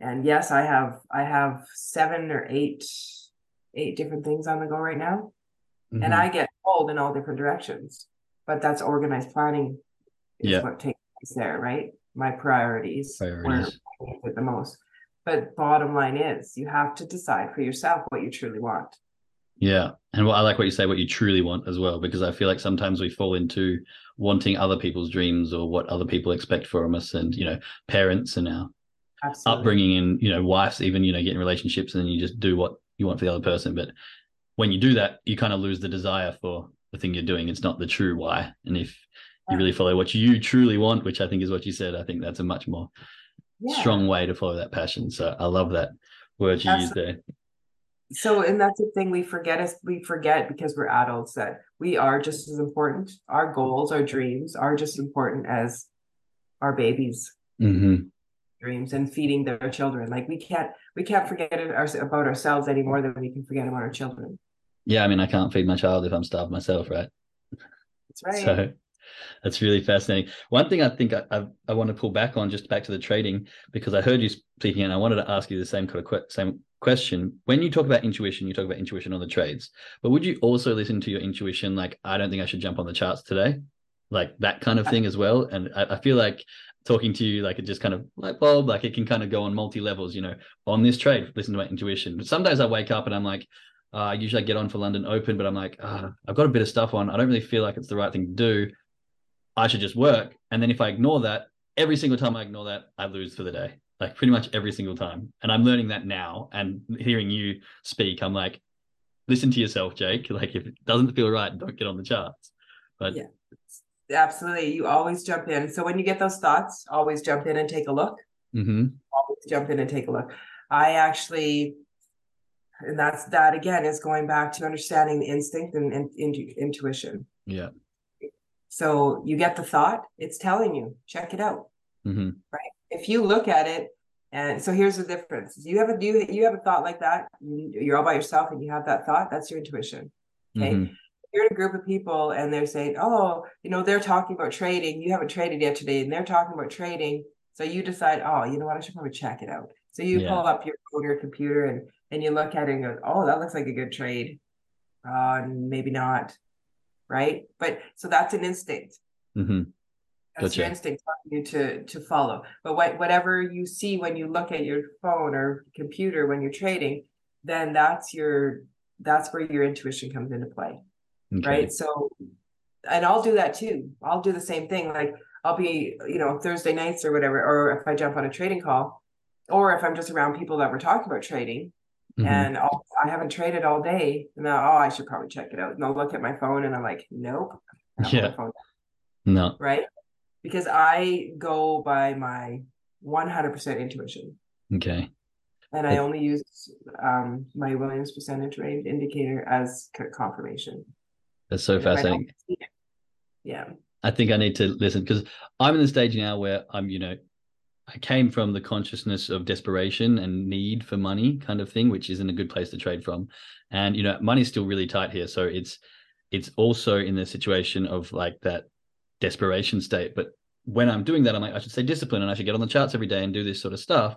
[SPEAKER 1] And yes, I have I have seven or eight eight different things on the go right now.
[SPEAKER 2] Mhm.
[SPEAKER 1] And I get pulled in all different directions. But that's organized planning is
[SPEAKER 2] Yeah.
[SPEAKER 1] what takes place there, right? My priorities,
[SPEAKER 2] Priorities.
[SPEAKER 1] where I need the most. But bottom line is you have to decide for yourself what you truly want.
[SPEAKER 2] Yeah. And what I like what you say, what you truly want as well, because I feel like sometimes we fall into wanting other people's dreams or what other people expect from us and, you know, parents and our
[SPEAKER 1] Absolutely.
[SPEAKER 2] upbringing and, you know, wives, even, you know, getting relationships and you just do what you want for the other person. But when you do that, you kind of lose the desire for the thing you're doing. It's not the true why. And if you really follow what you truly want, which I think is what you said, I think that's a much more
[SPEAKER 1] Yeah.
[SPEAKER 2] strong way to follow that passion. So I love that word you used there.
[SPEAKER 1] So, and that's the thing we forget is we forget because we're adults that we are just as important. Our goals, our dreams are just important as our babies'
[SPEAKER 2] hmm
[SPEAKER 1] dreams and feeding their children. Like we can't we can't forget our, about ourselves any more than we can forget about our children.
[SPEAKER 2] Yeah. I mean, I can't feed my child if I'm starved myself, right?
[SPEAKER 1] That's right.
[SPEAKER 2] So that's really fascinating. One thing I think I, I, I want to pull back on, just back to the trading, because I heard you speaking and I wanted to ask you the same kind of que- same question. When you talk about intuition, you talk about intuition on the trades, but would you also listen to your intuition? Like, I don't think I should jump on the charts today, like that kind of thing as well. And I, I feel like talking to you, like it just kind of light bulb, like it can kind of go on multi levels. You know, on this trade, listen to my intuition. But sometimes I wake up and I'm like. Uh, usually I get on for London Open, but I'm like, ah, I've got a bit of stuff on. I don't really feel like it's the right thing to do. I should just work. And then if I ignore that, every single time I ignore that, I lose for the day. Like pretty much every single time. And I'm learning that now. And hearing you speak, I'm like, listen to yourself, Jake. Like if it doesn't feel right, don't get on the charts. But
[SPEAKER 1] Yeah. Absolutely. You always jump in. So when you get those thoughts, always jump in and take a look.
[SPEAKER 2] Mm-hmm.
[SPEAKER 1] always jump in and take a look. I actually, and that's that again is going back to understanding the instinct and, and intu- intuition.
[SPEAKER 2] yeah.
[SPEAKER 1] So you get the thought, it's telling you, check it out.
[SPEAKER 2] hmm
[SPEAKER 1] If you look at it, and so here's the difference: you have a you you have a thought like that, you- you're all by yourself, and you have that thought. That's your intuition. Okay.
[SPEAKER 2] hmm
[SPEAKER 1] You're in a group of people, and they're saying, "Oh, you know, they're talking about trading. You haven't traded yet today, and they're talking about trading." So you decide, "Oh, you know what? I should probably check it out." So you
[SPEAKER 2] Yeah.
[SPEAKER 1] pull up your phone or computer, and and you look at it and go, "Oh, that looks like a good trade." Uh, maybe not, right? But so that's an instinct.
[SPEAKER 2] hmm
[SPEAKER 1] That's your instinct telling you to to follow. But what whatever you see when you look at your phone or computer when you're trading, then that's your that's where your intuition comes into play
[SPEAKER 2] Okay.
[SPEAKER 1] right so and i'll do that too i'll do the same thing like i'll be you know thursday nights or whatever or if i jump on a trading call or if i'm just around people that were talking about trading
[SPEAKER 2] Mhm.
[SPEAKER 1] and I'll, i haven't traded all day and now oh i should probably check it out and i'll look at my phone and i'm like nope I don't want my
[SPEAKER 2] Yeah. No.
[SPEAKER 1] right because i go by my 100% intuition
[SPEAKER 2] Okay.
[SPEAKER 1] and i only use um, my williams percentage rate indicator as confirmation
[SPEAKER 2] That's so
[SPEAKER 1] I
[SPEAKER 2] fascinating.
[SPEAKER 1] yeah
[SPEAKER 2] I think I need to listen because I'm in the stage now where I'm, you know, I came from the consciousness of desperation and need for money kind of thing, which isn't a good place to trade from. And, you know, money's still really tight here. So it's, it's also in the situation of like that desperation state. But when I'm doing that, I'm like, I should say discipline, and I should get on the charts every day and do this sort of stuff.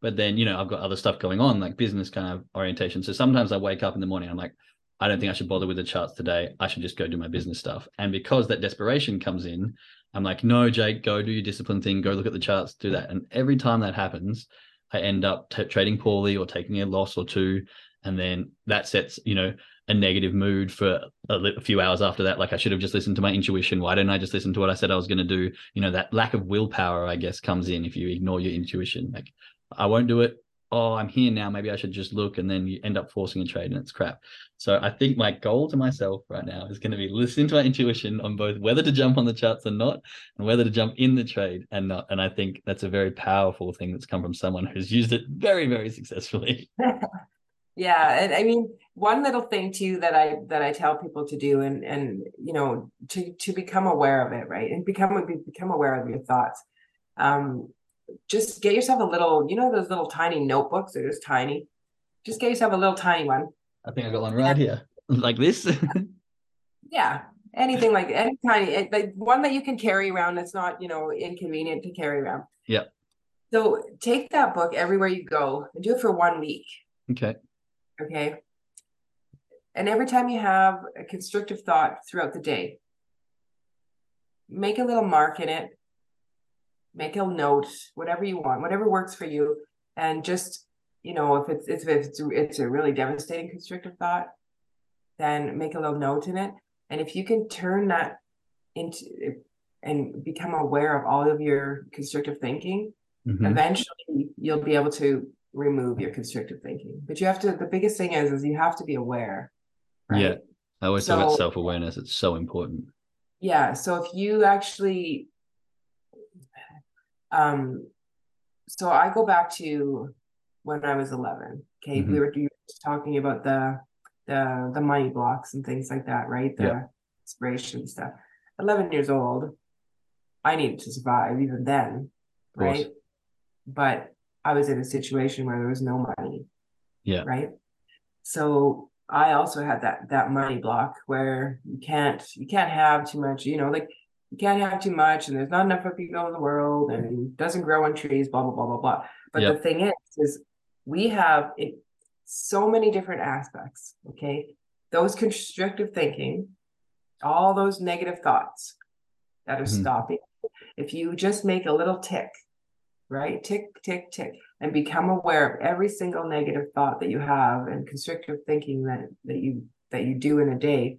[SPEAKER 2] But then, you know, I've got other stuff going on, like business kind of orientation. So sometimes I wake up in the morning, I'm like, I don't think I should bother with the charts today. I should just go do my business stuff. And because that desperation comes in, I'm like, no, Jake, go do your discipline thing, go look at the charts, do that. And every time that happens, I end up t- trading poorly or taking a loss or two, and then that sets you know a negative mood for a, a, few hours after that. Like I should have just listened to my intuition. Why didn't I just listen to what I said I was going to do? You know, that lack of willpower, I guess, comes in if you ignore your intuition. Like I won't do it. Oh, I'm here now. Maybe I should just look, and then you end up forcing a trade, and it's crap. So I think my goal to myself right now is going to be listening to my intuition on both whether to jump on the charts or not, and whether to jump in the trade and not. And I think that's a very powerful thing that's come from someone who's used it very, very successfully.
[SPEAKER 1] yeah and i mean one little thing too that i that i tell people to do and and you know to to become aware of it right and become become aware of your thoughts um just get yourself a little you know those little tiny notebooks they're just tiny. Just get yourself a little tiny one.
[SPEAKER 2] I think i got one right here like this.
[SPEAKER 1] Yeah anything like any tiny eh, like one that you can carry around that's not you know inconvenient to carry around.
[SPEAKER 2] Yeah.
[SPEAKER 1] So take that book everywhere you go and do it for one week.
[SPEAKER 2] Okay.
[SPEAKER 1] Okay. And every time you have a constrictive thought throughout the day, make a little mark in it, make a note, whatever you want, whatever works for you. And just, you know, if it's, if it's, it's a really devastating constrictive thought, then make a little note in it. And if you can turn that into and become aware of all of your constrictive thinking, mm-hmm. eventually you'll be able to remove your constrictive thinking. But you have to, the biggest thing is, is you have to be aware.
[SPEAKER 2] Right? Yeah. I always so, talk about self awareness. It's so important.
[SPEAKER 1] Yeah. So if you actually, um, so I go back to when I was 11. Okay. Mm-hmm. We were talking about the, the, the money blocks and things like that, right? The yeah. inspiration stuff. 11 years old. I needed to survive even then. Right. But I was in a situation where there was no money.
[SPEAKER 2] Yeah.
[SPEAKER 1] Right. So I also had that that money block where you can't you can't have too much, you know, like you can't have too much and there's not enough of people in the world and it doesn't grow on trees, blah blah blah blah blah. But yep. the thing is, is we have it, so many different aspects. Okay. Those constrictive thinking, all those negative thoughts that are mm-hmm. stopping. If you just make a little tick right? Tick, tick, tick, and become aware of every single negative thought that you have and constrictive thinking that that you that you do in a day.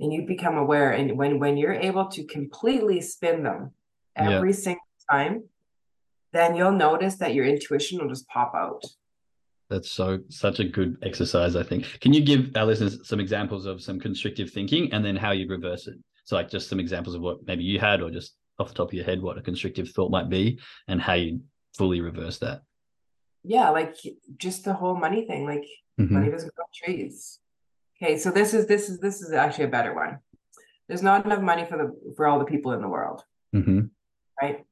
[SPEAKER 1] And you become aware. And when when you're able to completely spin them every yeah. single time, then you'll notice that your intuition will just pop out.
[SPEAKER 2] That's so such a good exercise, I think. Can you give our listeners some examples of some constrictive thinking and then how you reverse it? So like just some examples of what maybe you had or just off the top of your head what a constrictive thought might be and how you fully reverse that?
[SPEAKER 1] Yeah, like just the whole money thing. Like mm-hmm. money doesn't grow trees. Okay, so this is this is this is actually a better one. There's not enough money for the for all the people in the world.
[SPEAKER 2] Mm-hmm.
[SPEAKER 1] Right?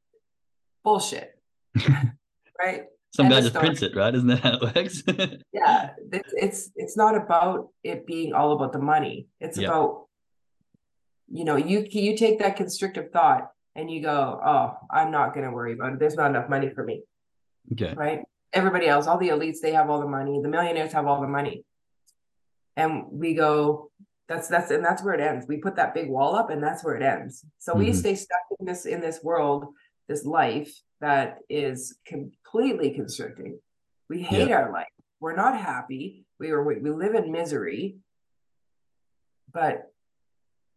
[SPEAKER 1] Bullshit. right?
[SPEAKER 2] Some guy just prints it, right? Isn't that how it works?
[SPEAKER 1] yeah, it's, it's it's not about it being all about the money. It's about you know you you take that constrictive thought and you go, oh, I'm not going to worry about it. There's not enough money for me.
[SPEAKER 2] Okay.
[SPEAKER 1] Right. Everybody else, all the elites, they have all the money. The millionaires have all the money. And we go, that's that's and that's where it ends. We put that big wall up and that's where it ends. So mm-hmm. we stay stuck in this in this world, this life that is completely constricting. We hate yeah. our life. We're not happy. We are we live in misery. But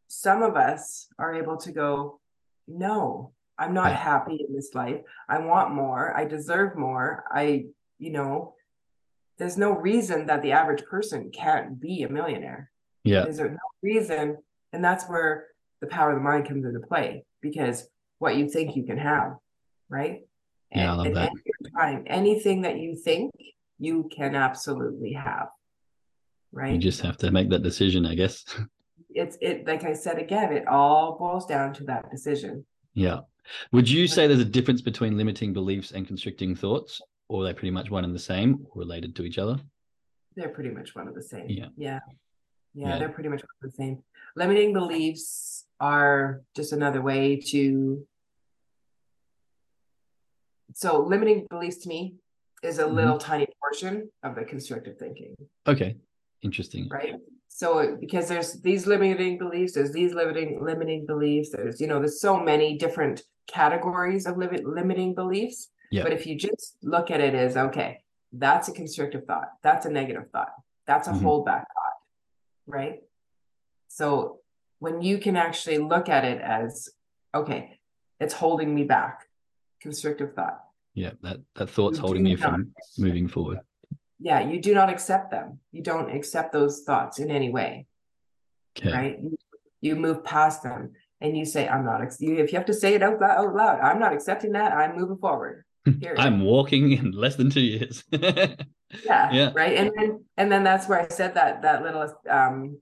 [SPEAKER 1] some of us are able to go, no i'm not happy in this life i want more i deserve more i you know there's no reason that the average person can't be a millionaire.
[SPEAKER 2] Yeah.
[SPEAKER 1] There's no reason? And that's where the power of the mind comes into play because what you think you can have right?
[SPEAKER 2] Yeah, and, I love that.
[SPEAKER 1] time anything that you think you can absolutely have right?
[SPEAKER 2] you just have to make that decision i guess.
[SPEAKER 1] It's it like I said again, it all boils down to that decision.
[SPEAKER 2] Yeah. Would you say there's a difference between limiting beliefs and constricting thoughts, or they pretty much one and the same, or related to each other?
[SPEAKER 1] They're pretty much one of the same.
[SPEAKER 2] Yeah.
[SPEAKER 1] Yeah. Yeah, yeah. they're pretty much the same. Limiting beliefs are just another way to so limiting beliefs to me is a mm-hmm. little tiny portion of the constructive thinking.
[SPEAKER 2] Okay. Interesting.
[SPEAKER 1] Right. So because there's these limiting beliefs, there's these limiting limiting beliefs, there's you know, there's so many different categories of limit limiting beliefs.
[SPEAKER 2] Yeah.
[SPEAKER 1] But if you just look at it as, okay, that's a constrictive thought, that's a negative thought, that's a
[SPEAKER 2] Mhm.
[SPEAKER 1] holdback thought, right? So when you can actually look at it as, okay, it's holding me back, constrictive thought.
[SPEAKER 2] Yeah, that that thought's
[SPEAKER 1] You
[SPEAKER 2] holding me from moving forward.
[SPEAKER 1] Yeah, you do not accept them. You don't accept those thoughts in any way.
[SPEAKER 2] Okay.
[SPEAKER 1] right? You, move past them and you say, I'm not, ex- if you have to say it out, lou- out loud, I'm not accepting that. I'm moving forward. Period.
[SPEAKER 2] I'm walking in less than two years.
[SPEAKER 1] yeah,
[SPEAKER 2] yeah.
[SPEAKER 1] Right. And then, and then that's where I said that, that little, um,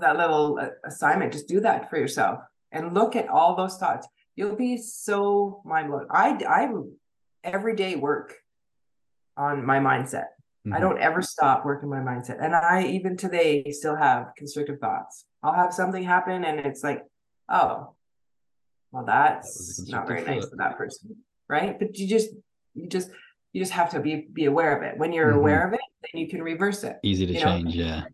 [SPEAKER 1] that little uh, assignment, just do that for yourself and look at all those thoughts. You'll be so mind blown. I, I every day work on my mindset. I
[SPEAKER 2] Mhm.
[SPEAKER 1] don't ever stop working my mindset. And I even today still have constrictive thoughts. I'll have something happen and it's like, oh, well, that's
[SPEAKER 2] a
[SPEAKER 1] not very nice for that person. Right. But you just you just you just have to be be aware of it. When you're
[SPEAKER 2] Mhm.
[SPEAKER 1] aware of it, then you can reverse it.
[SPEAKER 2] Easy to
[SPEAKER 1] you know?
[SPEAKER 2] change. Yeah.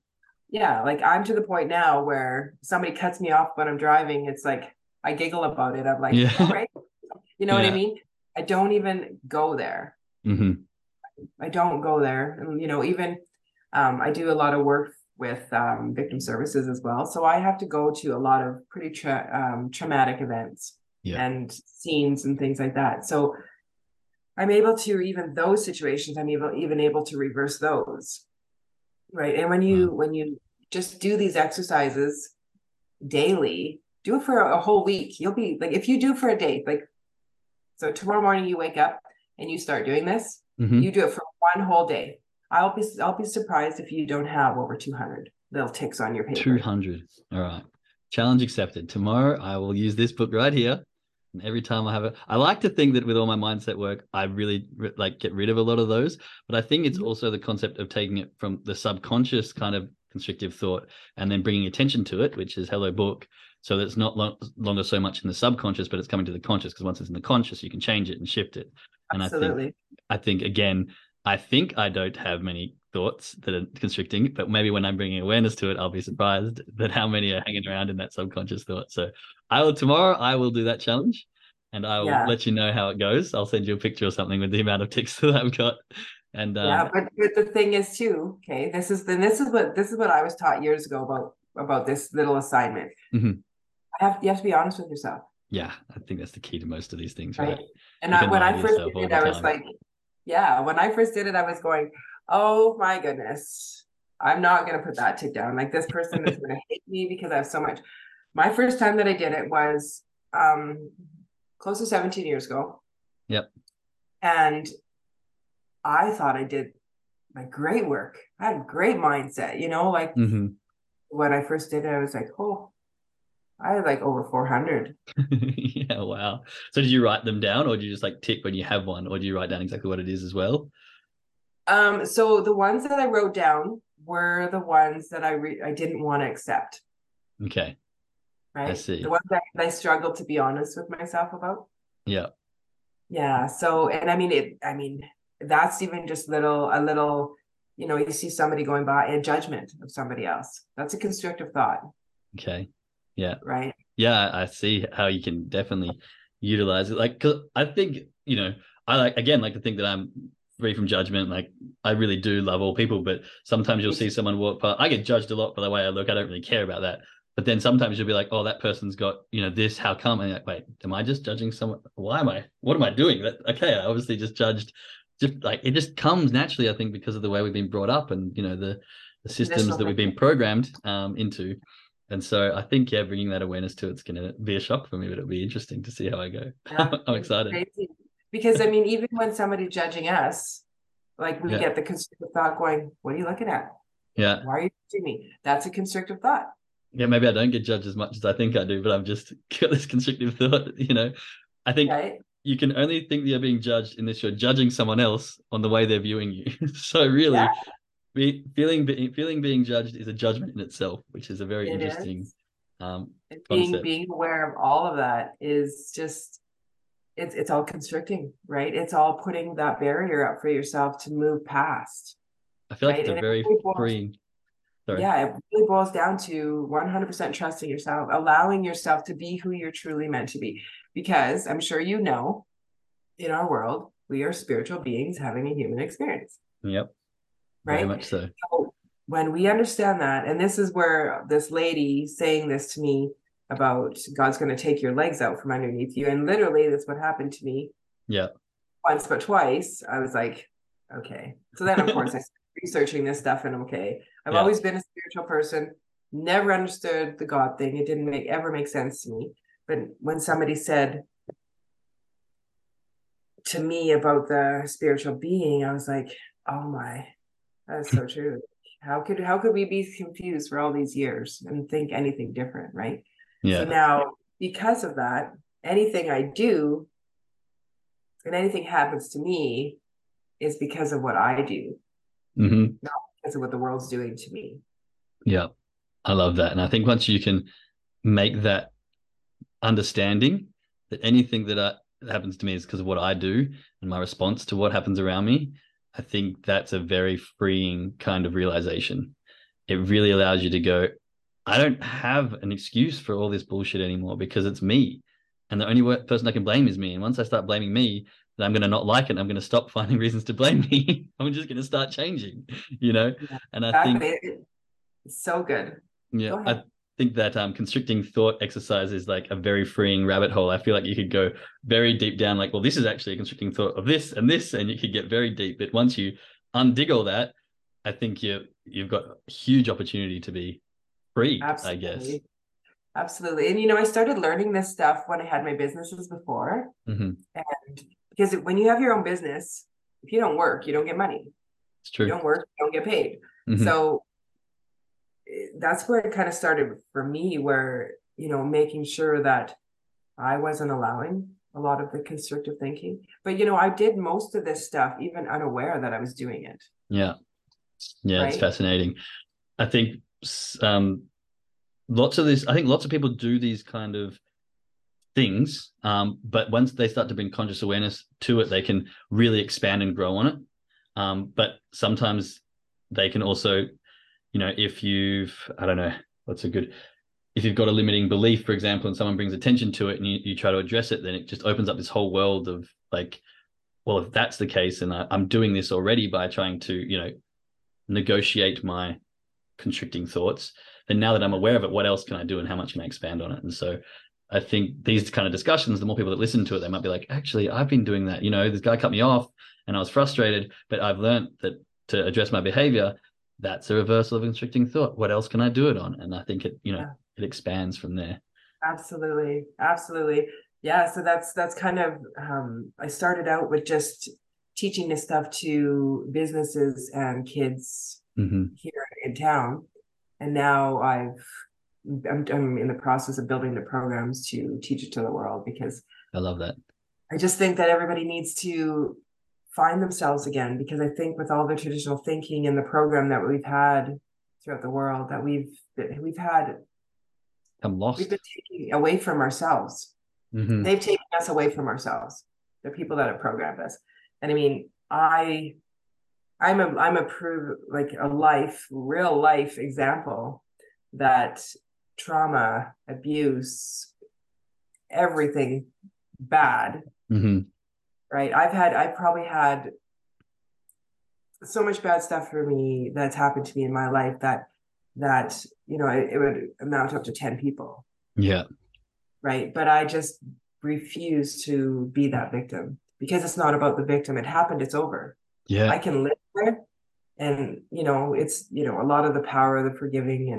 [SPEAKER 1] Yeah. Like I'm to the point now where somebody cuts me off when I'm driving. It's like I giggle about it. I'm like,
[SPEAKER 2] Yeah.
[SPEAKER 1] all right. You know what I mean? I don't even go there.
[SPEAKER 2] hmm
[SPEAKER 1] I don't go there. And, you know, even um, I do a lot of work with um, victim services as well. So I have to go to a lot of pretty tra- um, traumatic events
[SPEAKER 2] Yeah.
[SPEAKER 1] and scenes and things like that. So I'm able to even those situations. I'm able even able to reverse those, right? And when you when you just do these exercises daily, do it for a whole week. You'll be like if you do for a day, like so tomorrow morning you wake up and you start doing this
[SPEAKER 2] hmm
[SPEAKER 1] you do it for one whole day. I'll be I'll be surprised if you don't have over 200 little ticks on your paper.
[SPEAKER 2] 200. All right. Challenge accepted. Tomorrow I will use this book right here. And every time I have it, I like to think that with all my mindset work, I really like get rid of a lot of those. But I think it's
[SPEAKER 1] Mhm.
[SPEAKER 2] also the concept of taking it from the subconscious kind of constrictive thought and then bringing attention to it, which is hello book. So that it's not lo- longer so much in the subconscious, but it's coming to the conscious. Because once it's in the conscious, you can change it and shift it. And I think
[SPEAKER 1] Absolutely.
[SPEAKER 2] I think again, I think I don't have many thoughts that are constricting, but maybe when I'm bringing awareness to it, I'll be surprised that how many are hanging around in that subconscious thought. So I will tomorrow. I will do that challenge, and I will
[SPEAKER 1] Yeah.
[SPEAKER 2] let you know how it goes. I'll send you a picture or something with the amount of ticks that I've got. And um,
[SPEAKER 1] yeah, but, but the thing is too, okay, this is then this is what this is what I was taught years ago about about this little assignment.
[SPEAKER 2] Mhm.
[SPEAKER 1] I have you have to be honest with yourself,
[SPEAKER 2] yeah, I think that's the key to most of these things,
[SPEAKER 1] right?
[SPEAKER 2] right?
[SPEAKER 1] And I, when I first did it, I was like, yeah, when I first did it, I was going, oh my goodness, I'm not gonna put that tick down. Like this person is gonna hate me because I have so much. My first time that I did it was um close to 17 years ago.
[SPEAKER 2] Yep.
[SPEAKER 1] And I thought I did my great work. I had a great mindset, you know, like
[SPEAKER 2] mm-hmm.
[SPEAKER 1] when I first did it, I was like, oh, I had like over 400.
[SPEAKER 2] yeah, wow. So did you write them down, or do you just like tick when you have one, or do you write down exactly what it is as well?
[SPEAKER 1] Um, so the ones that I wrote down were the ones that I re- I didn't want to accept,
[SPEAKER 2] Okay.
[SPEAKER 1] right?
[SPEAKER 2] I see.
[SPEAKER 1] The ones that I struggled to be honest with myself about.
[SPEAKER 2] Yeah.
[SPEAKER 1] Yeah. So, and I mean, it, I mean, that's even just little, a little, you know, you see somebody going by a judgment of somebody else. That's a constrictive thought,
[SPEAKER 2] Okay. Yeah.
[SPEAKER 1] right?
[SPEAKER 2] Yeah, I see how you can definitely utilize it. Like, cause I think, you know, I like, again, like to think that I'm free from judgment. Like, I really do love all people, but sometimes you'll see someone walk past. I get judged a lot for the way I look. I don't really care about that. But then sometimes you'll be like, oh, that person's got, you know, this, how come? And like, wait, am I just judging someone? Why am I, what am I doing? That, okay, I obviously just judged, just like, it just comes naturally, I think, because of the way we've been brought up and, you know, the, the systems that we've been programmed um, into. And so I think, yeah, bringing that awareness to it's going to be a shock for me, but it'll be interesting to see how I go.
[SPEAKER 1] Yeah.
[SPEAKER 2] I'm excited.
[SPEAKER 1] Crazy. Because I mean, even when somebody's judging us, like we
[SPEAKER 2] Yeah.
[SPEAKER 1] get the constrictive thought going, what are you looking at?
[SPEAKER 2] Yeah.
[SPEAKER 1] Why are you judging me? That's a constrictive thought.
[SPEAKER 2] Yeah. Maybe I don't get judged as much as I think I do, but I've just got this constrictive thought, you know. I think
[SPEAKER 1] Right.
[SPEAKER 2] you can only think that you're being judged unless you're judging someone else on the way they're viewing you. so really,
[SPEAKER 1] Yeah.
[SPEAKER 2] be, feeling be, feeling being judged is a judgment in itself, which is a very
[SPEAKER 1] It
[SPEAKER 2] interesting
[SPEAKER 1] is.
[SPEAKER 2] um,
[SPEAKER 1] being being aware of all of that is just it's it's all constricting, right? It's all putting that barrier up for yourself to move past.
[SPEAKER 2] I feel like
[SPEAKER 1] right,
[SPEAKER 2] it's a very
[SPEAKER 1] really
[SPEAKER 2] freeing. Sorry.
[SPEAKER 1] Yeah, it really boils down to 100% trusting yourself, allowing yourself to be who you're truly meant to be. Because I'm sure you know, in our world, we are spiritual beings having a human experience.
[SPEAKER 2] Yep.
[SPEAKER 1] Right.
[SPEAKER 2] Very much so.
[SPEAKER 1] so. When we understand that, and this is where this lady saying this to me about God's going to take your legs out from underneath you. And literally, that's what happened to me.
[SPEAKER 2] Yeah.
[SPEAKER 1] Once, but twice, I was like, okay. So then, of course, I started researching this stuff, and okay, I've yeah. always been a spiritual person. Never understood the God thing. It didn't make ever make sense to me. But when somebody said to me about the spiritual being, I was like, oh my, that's so true. How could how could we be confused for all these years and think anything different, right?
[SPEAKER 2] Yeah.
[SPEAKER 1] So now, because of that, anything I do and anything happens to me is because of what I do,
[SPEAKER 2] mm-hmm.
[SPEAKER 1] not because of what the world's doing to me.
[SPEAKER 2] Yeah, I love that. And I think once you can make that understanding that anything that, I, that happens to me is because of what I do and my response to what happens around me, I think that's a very freeing kind of realization. It really allows you to go, I don't have an excuse for all this bullshit anymore because it's me. And the only person I can blame is me. And once I start blaming me, then I'm going to not like it. I'm going to stop finding reasons to blame me. I'm just going to start changing, you know? Yeah, and I exactly. think
[SPEAKER 1] it's so good.
[SPEAKER 2] Yeah. I think that um, constricting thought exercise is like a very freeing rabbit hole. I feel like you could go very deep down, like, well, this is actually a constricting thought of this and this, and you could get very deep. But once you undig all that, I think you you've got huge opportunity to be free, Absolutely. I guess.
[SPEAKER 1] Absolutely. And you know, I started learning this stuff when I had my businesses before.
[SPEAKER 2] Mm-hmm.
[SPEAKER 1] And because when you have your own business, if you don't work, you don't get money.
[SPEAKER 2] It's true.
[SPEAKER 1] You don't work, you don't get paid. Mm-hmm. So eh, that's where it kind of started for me, where, you know, making sure that I wasn't allowing a lot of the constrictive thinking. But, you know, I did most of this stuff even unaware that I was doing it.
[SPEAKER 2] Yeah. Yeah, right? it's fascinating. I think um, lots of this i think lots of people do these kind of things um, but once they start to bring conscious awareness to it they can really expand and grow on it. Um, but sometimes they can also you know if you've i don't know what's a good if you've got a limiting belief for example and someone brings attention to it and you, you try to address it then it just opens up this whole world of like well if that's the case and I, i'm doing this already by trying to you know negotiate my constricting thoughts. Then now that i'm aware of it what else can i do and how much can i expand on it? And so i think these kind of discussions the more people that listen to it they might be like actually i've been doing that. You know this guy cut me off and i was frustrated but i've learned that to address my behavior that's a reversal of constricting thought. What else can i do it on? And i think it you know yeah. it expands from there.
[SPEAKER 1] Absolutely. Absolutely. Yeah so that's that's kind of um i started out with just teaching this stuff to businesses and kids
[SPEAKER 2] mm-hmm.
[SPEAKER 1] here in town, and now I've I'm, I'm in the process of building the programs to teach it to the world because
[SPEAKER 2] I love that.
[SPEAKER 1] I just think that everybody needs to find themselves again because I think with all the traditional thinking and the program that we've had throughout the world that we've we've had
[SPEAKER 2] I'm lost.
[SPEAKER 1] We've been taking away from ourselves.
[SPEAKER 2] Mm-hmm.
[SPEAKER 1] They've taken us away from ourselves. The people that have programmed us. And I mean, I I'm a I'm a prove like a life, real life example that trauma, abuse, everything bad.
[SPEAKER 2] Mm-hmm.
[SPEAKER 1] Right. I've had I've probably had so much bad stuff for me that's happened to me in my life that that you know it, it would amount up to 10 people
[SPEAKER 2] yeah
[SPEAKER 1] right but i just refuse to be that victim because it's not about the victim it happened it's over
[SPEAKER 2] yeah
[SPEAKER 1] i can live and you know it's you know a lot of the power of the forgiving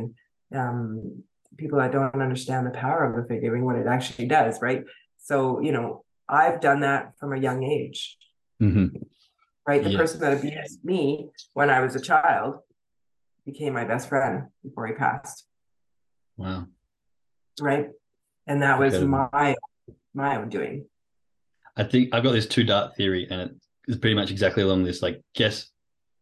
[SPEAKER 1] and um, people that don't understand the power of the forgiving what it actually does right? So you know i've done that from a young age.
[SPEAKER 2] Mm-hmm.
[SPEAKER 1] right? The yeah. person that abused me when i was a child became my best friend before he passed.
[SPEAKER 2] Wow.
[SPEAKER 1] Right? And that was my my own doing.
[SPEAKER 2] I think i've got this two dart theory and it's pretty much exactly along this like guess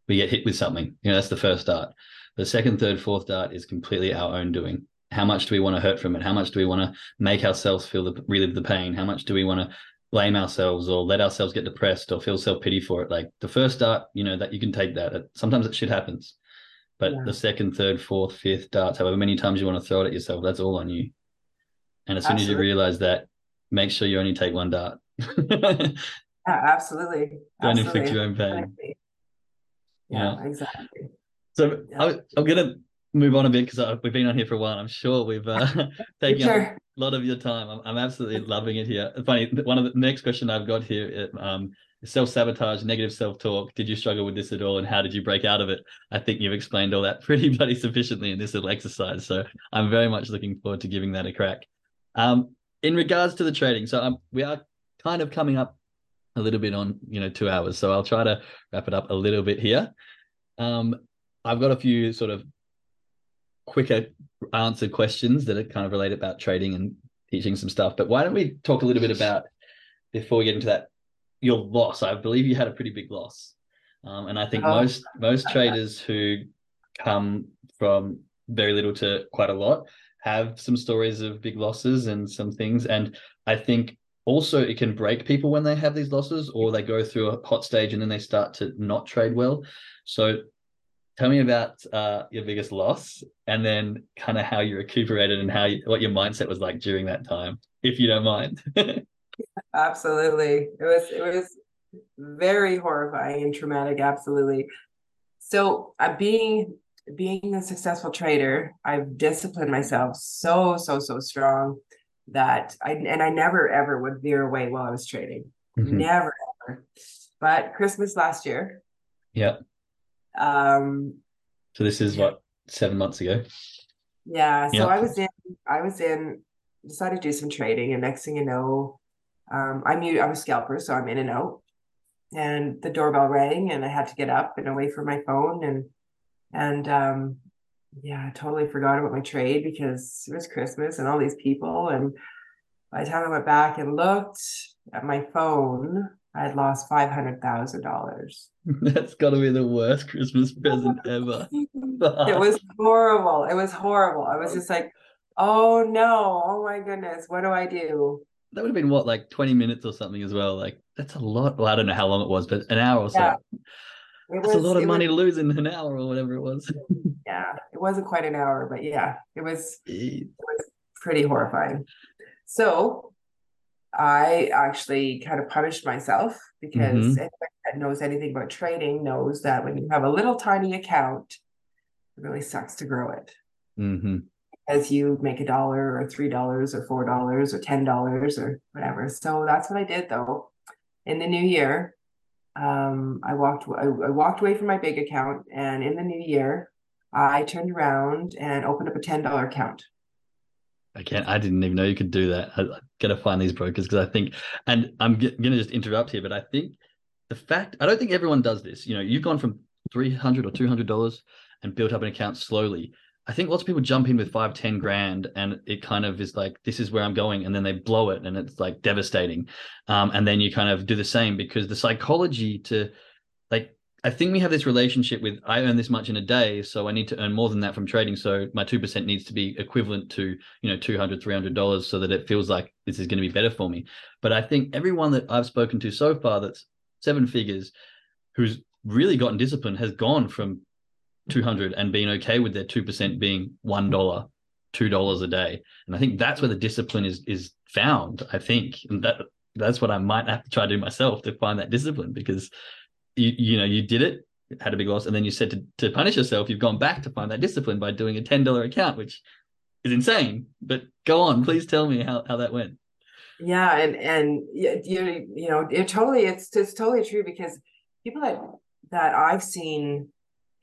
[SPEAKER 2] we get hit with something. You know, that's the first dart. The second, third, fourth dart is completely our own doing. How much do we want to hurt from it? How much do we want to make ourselves feel the relive the pain? How much do we want to blame ourselves or let ourselves get depressed or feel self pity for it? Like the first dart, you know, that you can take that. Sometimes that shit happens. But yeah. the second, third, fourth, fifth darts, however many times you want to throw it at yourself, that's all on you. And as soon Absolutely. as you realize that, make sure you only take one dart.
[SPEAKER 1] Yeah, absolutely.
[SPEAKER 2] Don't
[SPEAKER 1] absolutely.
[SPEAKER 2] inflict your own pain.
[SPEAKER 1] Yeah,
[SPEAKER 2] Yeah.
[SPEAKER 1] exactly.
[SPEAKER 2] So
[SPEAKER 1] Yeah.
[SPEAKER 2] I, I'm gonna move on a bit because we've been on here for a while. I'm sure we've uh, taken
[SPEAKER 1] Sure.
[SPEAKER 2] a lot of your time. I'm, I'm absolutely loving it here. Funny, one of the next question I've got here, um, self sabotage, negative self talk. Did you struggle with this at all, and how did you break out of it? I think you've explained all that pretty bloody sufficiently in this little exercise. So I'm very much looking forward to giving that a crack. Um, in regards to the trading, so um, we are kind of coming up a little bit on you know two hours, so I'll try to wrap it up a little bit here. Um, I've got a few sort of quicker answered questions that are kind of related about trading and teaching some stuff. But why don't we talk a little bit about before we get into that your loss? I believe you had a pretty big loss, um, and I think
[SPEAKER 1] Oh.
[SPEAKER 2] most most traders who come from very little to quite a lot have some stories of big losses and some things. And I think also it can break people when they have these losses or they go through a hot stage and then they start to not trade well. So tell me about uh, your biggest loss and then kind of how you recuperated and how you, what your mindset was like during that time, if you don't mind.
[SPEAKER 1] Absolutely. It was it was very horrifying and traumatic, absolutely. So uh, being being a successful trader, I've disciplined myself so, so, so strong that I and I never ever would veer away while I was trading.
[SPEAKER 2] Mhm.
[SPEAKER 1] Never ever. But Christmas last year,
[SPEAKER 2] Yeah.
[SPEAKER 1] um,
[SPEAKER 2] So this is what seven months ago.
[SPEAKER 1] Yeah, so
[SPEAKER 2] Yeah.
[SPEAKER 1] I was in, I was in, decided to do some trading, and next thing you know, um, I'm I'm a scalper, so I'm in and out, and the doorbell rang, and I had to get up and away from my phone, and and um, yeah, I totally forgot about my trade because it was Christmas and all these people, and by the time I went back and looked at my phone, I had lost five hundred thousand dollars.
[SPEAKER 2] That's got to be the worst Christmas present ever.
[SPEAKER 1] It was horrible. It was horrible. I was oh. just like, oh no, oh my goodness, what do I do?
[SPEAKER 2] That would have been what, like 20 minutes or something as well. Like that's a lot. Well, I don't know how long it was, but an hour or so.
[SPEAKER 1] Yeah. It
[SPEAKER 2] That's a lot of money
[SPEAKER 1] was-
[SPEAKER 2] to lose in an hour or whatever it was.
[SPEAKER 1] yeah, it wasn't quite an hour, but yeah, it was pretty horrifying. So I actually kind of punished myself because
[SPEAKER 2] Mhm.
[SPEAKER 1] anyone that knows anything about trading knows that when you have a little tiny account, it really sucks to grow it.
[SPEAKER 2] Mm-hmm.
[SPEAKER 1] as you make a dollar or three dollars or four dollars or ten dollars or whatever. So that's what I did though. In the new year, um, I walked I, I walked away from my big account, and in the new year, I turned around and opened up a ten dollar account.
[SPEAKER 2] I can't. I didn't even know you could do that. I, I gotta find these brokers because I think, and I'm g- gonna just interrupt here, but I think the fact I don't think everyone does this. You know, you've gone from three hundred or two hundred dollars and built up an account slowly. I think lots of people jump in with five, ten grand, and it kind of is like, this is where I'm going, and then they blow it, and it's like devastating. Um, and then you kind of do the same because the psychology to, like, I think we have this relationship with I earn this much in a day, so I need to earn more than that from trading. So my two percent needs to be equivalent to you know 200 300 dollars so that it feels like this is going to be better for me. But I think everyone that I've spoken to so far that's seven figures, who's really gotten discipline, has gone from 200 and being okay with their 2% being $1 $2 a day. And i think that's where the discipline is is found i think. And that that's what i might have to try to do myself to find that discipline because you you know you did it had a big loss and then you said to, to punish yourself you've gone back to find that discipline by doing a $10 account which is insane. But go on please tell me how, how that went.
[SPEAKER 1] Yeah, and and you you know it totally it's it's totally true because people that that I've seen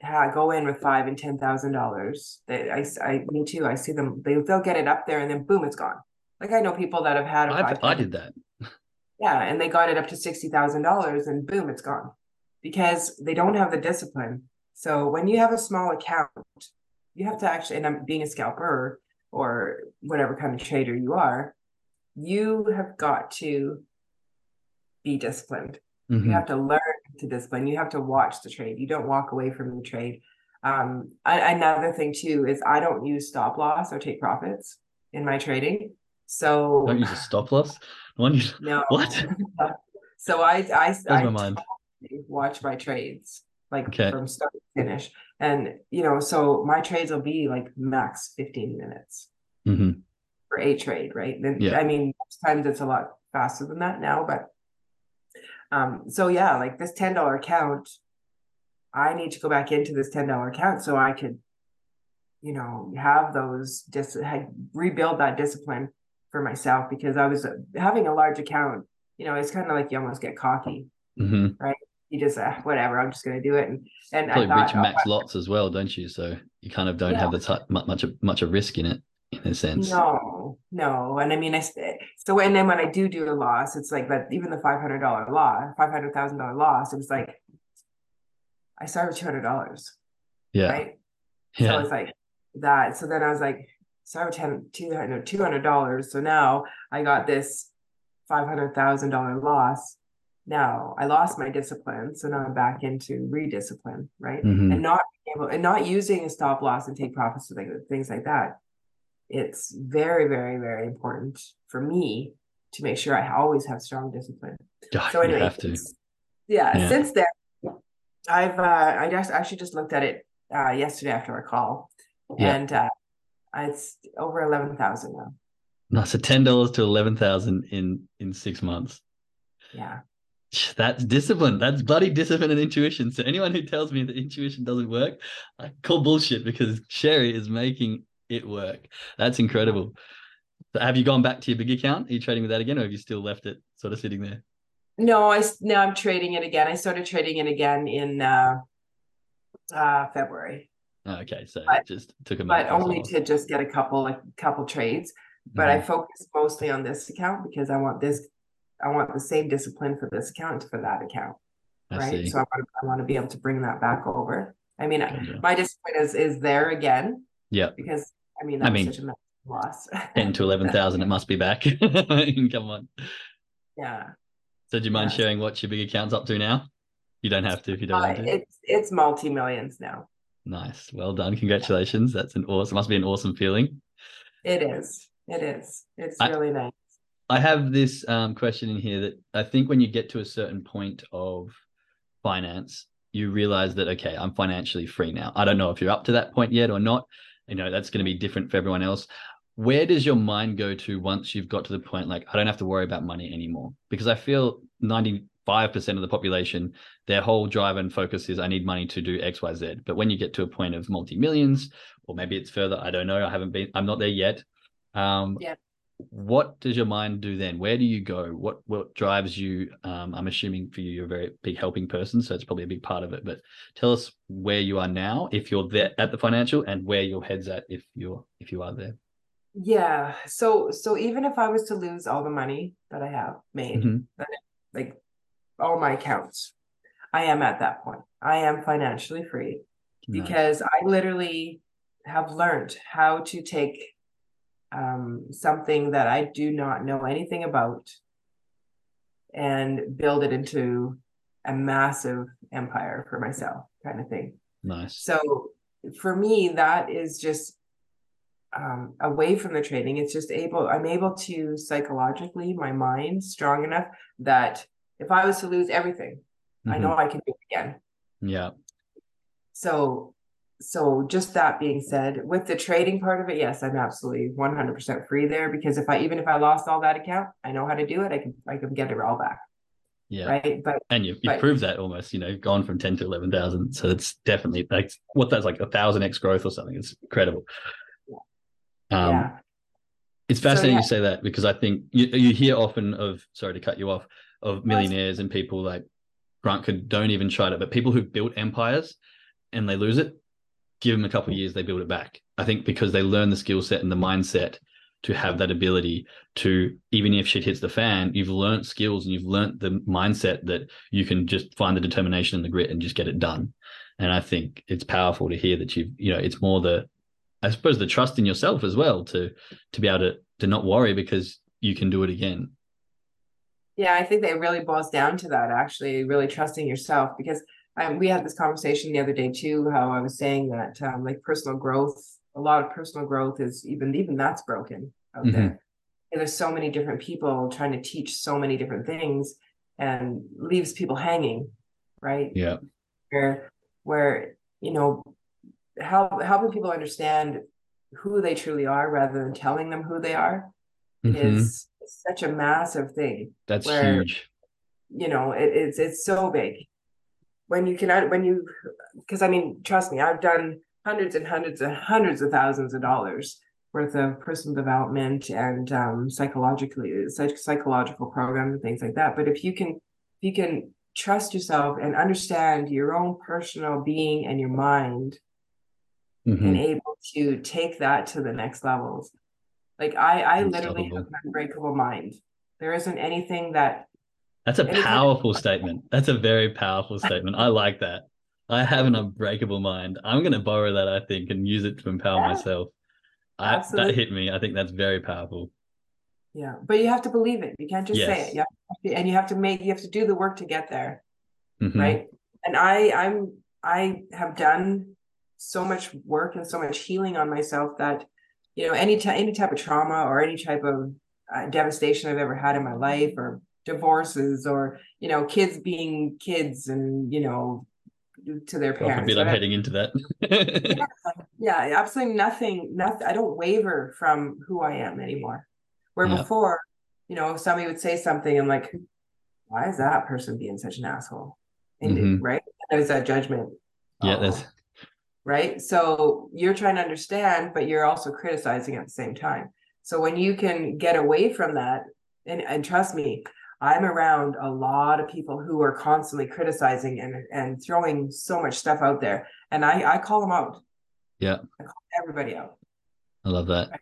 [SPEAKER 1] ha go in with five and ten thousand dollars. I I me too. I see them. They they'll get it up there and then boom, it's gone. Like I know people that have had a
[SPEAKER 2] I. I did that
[SPEAKER 1] Yeah, and they got it up to sixty thousand dollars and boom, it's gone because they don't have the discipline. So when you have a small account, you have to actually, and I'm being a scalper or, whatever kind of trader you are, you have got to be disciplined.
[SPEAKER 2] Mhm.
[SPEAKER 1] You have to learn to discipline. You have to watch the trade. You don't walk away from the trade. Um, a- another thing too is I don't use stop loss or take profits in my trading. So
[SPEAKER 2] don't use a stop loss one you,
[SPEAKER 1] no.
[SPEAKER 2] what
[SPEAKER 1] So I I I
[SPEAKER 2] my mind
[SPEAKER 1] watch my trades like
[SPEAKER 2] Okay.
[SPEAKER 1] from start to finish, and you know, so my trades will be like max fifteen minutes
[SPEAKER 2] hmm
[SPEAKER 1] for a trade, right? Then
[SPEAKER 2] Yeah.
[SPEAKER 1] I mean, sometimes it's a lot faster than that now, but Um, so yeah, like this ten dollar account, I need to go back into this ten dollar account so I could, you know, have those dis rebuild that discipline for myself because I was uh, having a large account. You know, it's kind of like you almost get cocky,
[SPEAKER 2] mm-hmm.
[SPEAKER 1] right? You just uh, whatever. I'm just going to do it, and and
[SPEAKER 2] Probably
[SPEAKER 1] I thought,
[SPEAKER 2] reach max lots as well, don't you? So you kind of don't
[SPEAKER 1] Yeah.
[SPEAKER 2] have the t- mu- much much of risk in it, in a sense.
[SPEAKER 1] No, no. And I mean, I st- so and then when I do do a loss, it's like that. Even the five hundred dollar loss, five hundred thousand dollar loss, it was like I started with two hundred dollars,
[SPEAKER 2] Yeah,
[SPEAKER 1] right? So it's like that. So then I was like, started with two hundred dollars. So now I got this five hundred thousand dollar loss. Now I lost my discipline, so now I'm back into rediscipline, right?
[SPEAKER 2] Mhm.
[SPEAKER 1] And not able and not using a stop loss and take profits things- things like that. It's very, very, very important for me to make sure I always have strong discipline.
[SPEAKER 2] God,
[SPEAKER 1] So anyway, yeah,
[SPEAKER 2] Yeah.
[SPEAKER 1] since then, I've uh, I just actually just looked at it uh, yesterday after our call,
[SPEAKER 2] Yeah.
[SPEAKER 1] and uh, it's over eleven thousand now.
[SPEAKER 2] No, so ten dollars to eleven thousand in in six months.
[SPEAKER 1] Yeah,
[SPEAKER 2] That's discipline. That's bloody discipline and intuition. So anyone who tells me that intuition doesn't work, I call bullshit because Sherry is making it work. That's incredible. So have you gone back to your big account? Are you trading with that again, or have you still left it sort of sitting there?
[SPEAKER 1] no, I now I'm trading it again. I started trading it again in uh, uh, February,
[SPEAKER 2] Oh, okay, so
[SPEAKER 1] But-
[SPEAKER 2] just took a
[SPEAKER 1] but only to just get a couple like couple trades. But
[SPEAKER 2] Mm-hmm.
[SPEAKER 1] I focus mostly on this account because I want this. I want the same discipline for this account for that account.
[SPEAKER 2] I
[SPEAKER 1] right?
[SPEAKER 2] see.
[SPEAKER 1] So I want to, I want to be able to bring that back over. I mean,
[SPEAKER 2] Gotcha.
[SPEAKER 1] my discipline is is there again
[SPEAKER 2] Yeah,
[SPEAKER 1] because I mean
[SPEAKER 2] I
[SPEAKER 1] was
[SPEAKER 2] mean,
[SPEAKER 1] such a massive loss.
[SPEAKER 2] ten to eleven thousand. It must be back. Come on.
[SPEAKER 1] yeah,
[SPEAKER 2] So do you mind
[SPEAKER 1] Yeah.
[SPEAKER 2] sharing what your big account's up to now? You don't have to if you don't
[SPEAKER 1] uh,
[SPEAKER 2] want to.
[SPEAKER 1] it's it's multi millions now.
[SPEAKER 2] Nice. Well done. Congratulations. That's an awesome must be an awesome feeling.
[SPEAKER 1] It is. It is. It's
[SPEAKER 2] I-
[SPEAKER 1] really nice.
[SPEAKER 2] I have this um, question in here that I think when you get to a certain point of finance, you realize that okay, I'm financially free now. I don't know if you're up to that point yet or not. You know, that's going to be different for everyone else. Where does your mind go to once you've got to the point like I don't have to worry about money anymore? Because I feel 95% of the population, their whole drive and focus is I need money to do X, Y, Z. But when you get to a point of multi-millions, or maybe it's further, I don't know. I haven't been, I'm not there yet. Um,
[SPEAKER 1] Yeah.
[SPEAKER 2] What does your mind do then where do you go what what drives you um, i'm assuming for you you're a very big helping person so it's probably a big part of it but tell us where you are now if you're there at the financial and where your head's at if you're if you are there
[SPEAKER 1] Yeah. So so even if I was to lose all the money that I have made,
[SPEAKER 2] Mhm.
[SPEAKER 1] like all my accounts, I am at that point. I am financially free.
[SPEAKER 2] Nice.
[SPEAKER 1] because I literally have learned how to take um, something that I do not know anything about and build it into a massive empire for myself, kind of thing.
[SPEAKER 2] nice
[SPEAKER 1] So for me, that is just um, away from the training. It's just able, I'm able to psychologically, my mind strong enough that if I was to lose everything, I
[SPEAKER 2] Mhm.
[SPEAKER 1] know I can do it again.
[SPEAKER 2] yeah
[SPEAKER 1] So, so just that being said, with the trading part of it, yes, I'm absolutely 100% free there because if I even if I lost all that account, I know how to do it. I can I can get it all back,
[SPEAKER 2] yeah
[SPEAKER 1] right? But
[SPEAKER 2] and you, you've
[SPEAKER 1] Right.
[SPEAKER 2] proved that almost you know gone from 10 to 11,000 so it's definitely like what that's like a thousand x growth or something it's incredible yeah. um
[SPEAKER 1] yeah,
[SPEAKER 2] It's fascinating
[SPEAKER 1] yeah.
[SPEAKER 2] you say that because I think you, you hear often of sorry to cut you off of millionaires and people like Grant Cardone even try it, but people who built empires and they lose it, give them a couple of years, they build it back. I think because they learn the skill set and the mindset to have that ability to even if shit hits the fan, you've learned skills and you've learned the mindset that you can just find the determination and the grit and just get it done. And I think it's powerful to hear that you've, you know, it's more the I suppose the trust in yourself as well to to be able to to not worry because you can do it again.
[SPEAKER 1] yeah. I think that really boils down to that actually, really trusting yourself because um, we had this conversation the other day too. How I was saying that um, like personal growth, a lot of personal growth is even even that's broken out
[SPEAKER 2] Mhm.
[SPEAKER 1] there. And there's so many different people trying to teach so many different things and leaves people hanging, right?
[SPEAKER 2] Yeah.
[SPEAKER 1] where where you know help helping people understand who they truly are rather than telling them who they are
[SPEAKER 2] Mhm.
[SPEAKER 1] is such a massive thing
[SPEAKER 2] That's
[SPEAKER 1] where-
[SPEAKER 2] huge.
[SPEAKER 1] you know, it, it's it's so big. When you can when you because I mean, trust me, I've done hundreds and hundreds and hundreds of thousands of dollars worth of personal development and um, psychologically psych- psychological programs and things like that. But if you can if you can trust yourself and understand your own personal being and your mind mm-hmm. and able to take that to the next levels like i i literally have an unbreakable mind there isn't anything that
[SPEAKER 2] that's a powerful statement. That's a very powerful statement. I like that. I have an unbreakable mind. I'm going to borrow that i think and use it to empower yeah. myself. I, that hit me. I think that's very powerful.
[SPEAKER 1] Yeah but you have to believe it. You can't just yes. say it yeah and you have to make you have to do the work to get there mm-hmm. right? And i i'm i have done so much work and so much healing on myself that you know any any type of trauma or any type of uh, devastation i've ever had in my life or divorces or you know kids being kids and you know to their parents.
[SPEAKER 2] I'm heading into that.
[SPEAKER 1] yeah, yeah, absolutely nothing. Nothing. I don't waver from who I am anymore. Where yeah. before, you know, somebody would say something, I'm like, why is that person being such an asshole? And mm-hmm. right, there's that judgment.
[SPEAKER 2] Yeah, that's
[SPEAKER 1] right. So you're trying to understand, but you're also criticizing at the same time. So when you can get away from that, and, and trust me, I'm around a lot of people who are constantly criticizing and and throwing so much stuff out there, and I I call them out.
[SPEAKER 2] Yeah,
[SPEAKER 1] I call everybody out.
[SPEAKER 2] I love that.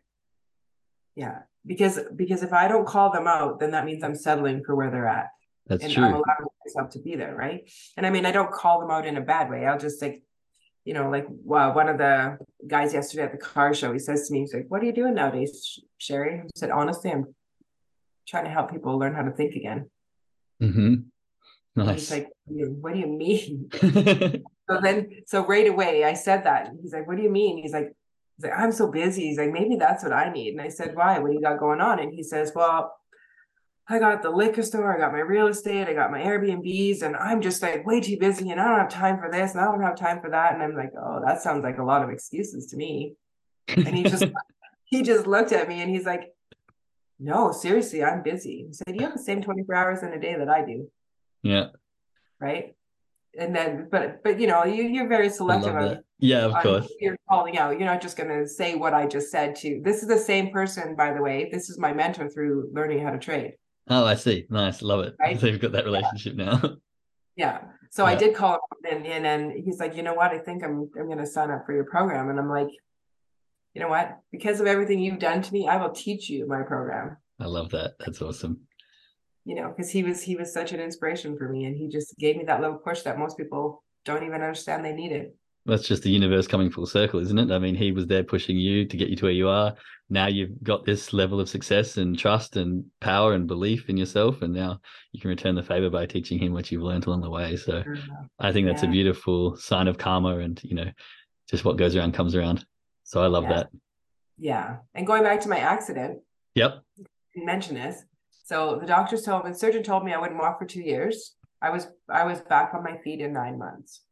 [SPEAKER 1] Yeah, because because if I don't call them out, then that means I'm settling for where they're at.
[SPEAKER 2] That's
[SPEAKER 1] and
[SPEAKER 2] true. I'm
[SPEAKER 1] allowing myself to be there, right? And I mean, I don't call them out in a bad way. I'll just like, you know, like well, one of the guys yesterday at the car show, he says to me, he's like, "What are you doing nowadays, Sherry?" I said, "Honestly, I'm trying to help people learn how to think again."
[SPEAKER 2] Mm-hmm. Nice.
[SPEAKER 1] He's like, "What do you mean?" so then, so right away, I said that. He's like, "What do you mean?" He's like, He's like, I'm so busy. He's like, maybe that's what I need. And I said, why? What do you got going on? And he says, well, I got the liquor store, I got my real estate, I got my Airbnbs, and I'm just like way too busy and I don't have time for this and I don't have time for that. And I'm like, oh, that sounds like a lot of excuses to me. And he just he just looked at me and he's like, No, seriously, I'm busy. He said, You have the same 24 hours in a day that I do.
[SPEAKER 2] Yeah.
[SPEAKER 1] Right? And then but but you know you you're very selective on,
[SPEAKER 2] yeah of course.
[SPEAKER 1] you're calling out. You're not just going to say what i just said to this is the same person by the way. This is my mentor through learning how to trade.
[SPEAKER 2] Oh i see. Nice. Love it. Right? so you've got that relationship yeah.
[SPEAKER 1] now. Yeah. So yeah. i did call him in and he's like you know what? I think i'm i'm going to sign up for your program. And i'm like you know what because of everything you've done to me i will teach you my program
[SPEAKER 2] i love that that's awesome
[SPEAKER 1] you know, because he was he was such an inspiration for me, and he just gave me that little push that most people don't even understand they needed.
[SPEAKER 2] That's just the universe coming full circle, isn't it? I mean, he was there pushing you to get you to where you are. Now you've got this level of success and trust and power and belief in yourself, and now you can return the favor by teaching him what you've learned along the way. So. I think that's yeah. a beautiful sign of karma, and you know, just what goes around comes around. So I love
[SPEAKER 1] yeah.
[SPEAKER 2] that.
[SPEAKER 1] Yeah, and going back to my accident.
[SPEAKER 2] Yep.
[SPEAKER 1] Mention this so the doctors told me, the surgeon told me I wouldn't walk for two years. I was I was back on my feet in nine months.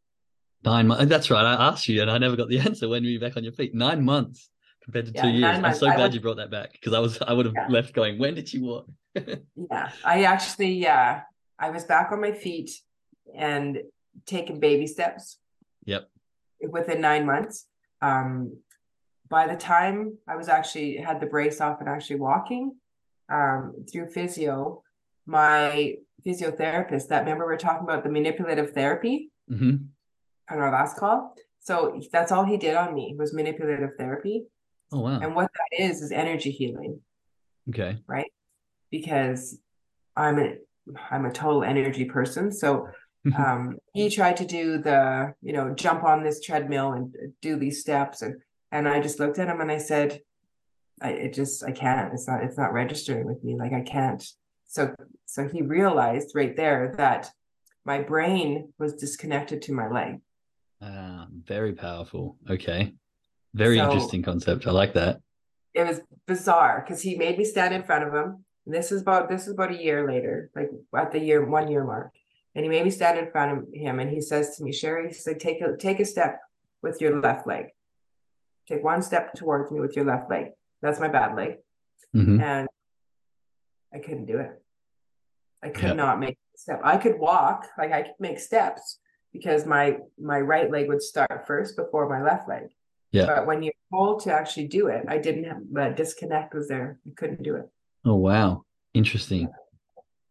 [SPEAKER 2] Nine months. That's right. I asked you, and I never got the answer. When were you back on your feet? Nine months compared to yeah, two years. I'm so glad would, you brought that back because I was I would have yeah. left going. When did you walk?
[SPEAKER 1] yeah, I actually yeah I was back on my feet and taking baby steps.
[SPEAKER 2] Yep.
[SPEAKER 1] Within nine months. Um, by the time I was actually had the brace off and actually walking, um, through physio, my physiotherapist, that member we are talking about the manipulative therapy?
[SPEAKER 2] Mm-hmm.
[SPEAKER 1] On our last call. So that's all he did on me was manipulative therapy.
[SPEAKER 2] Oh wow.
[SPEAKER 1] And what that is is energy healing.
[SPEAKER 2] Okay.
[SPEAKER 1] Right? Because I'm a I'm a total energy person. So um, he tried to do the, you know, jump on this treadmill and do these steps and and I just looked at him and I said, I it just I can't. It's not it's not registering with me. Like I can't. So so he realized right there that my brain was disconnected to my leg.
[SPEAKER 2] Ah, very powerful. Okay. Very so, interesting concept. I like that.
[SPEAKER 1] It was bizarre because he made me stand in front of him. This is about this is about a year later, like at the year one year mark. And he made me stand in front of him and he says to me, Sherry, he said, take a take a step with your left leg. Take one step towards me with your left leg. That's my bad leg. Mm-hmm. And I couldn't do it. I could yeah. not make a step. I could walk, like I could make steps because my my right leg would start first before my left leg. Yeah. But when you're told to actually do it, I didn't have the disconnect was there. I couldn't do it.
[SPEAKER 2] Oh wow. Interesting.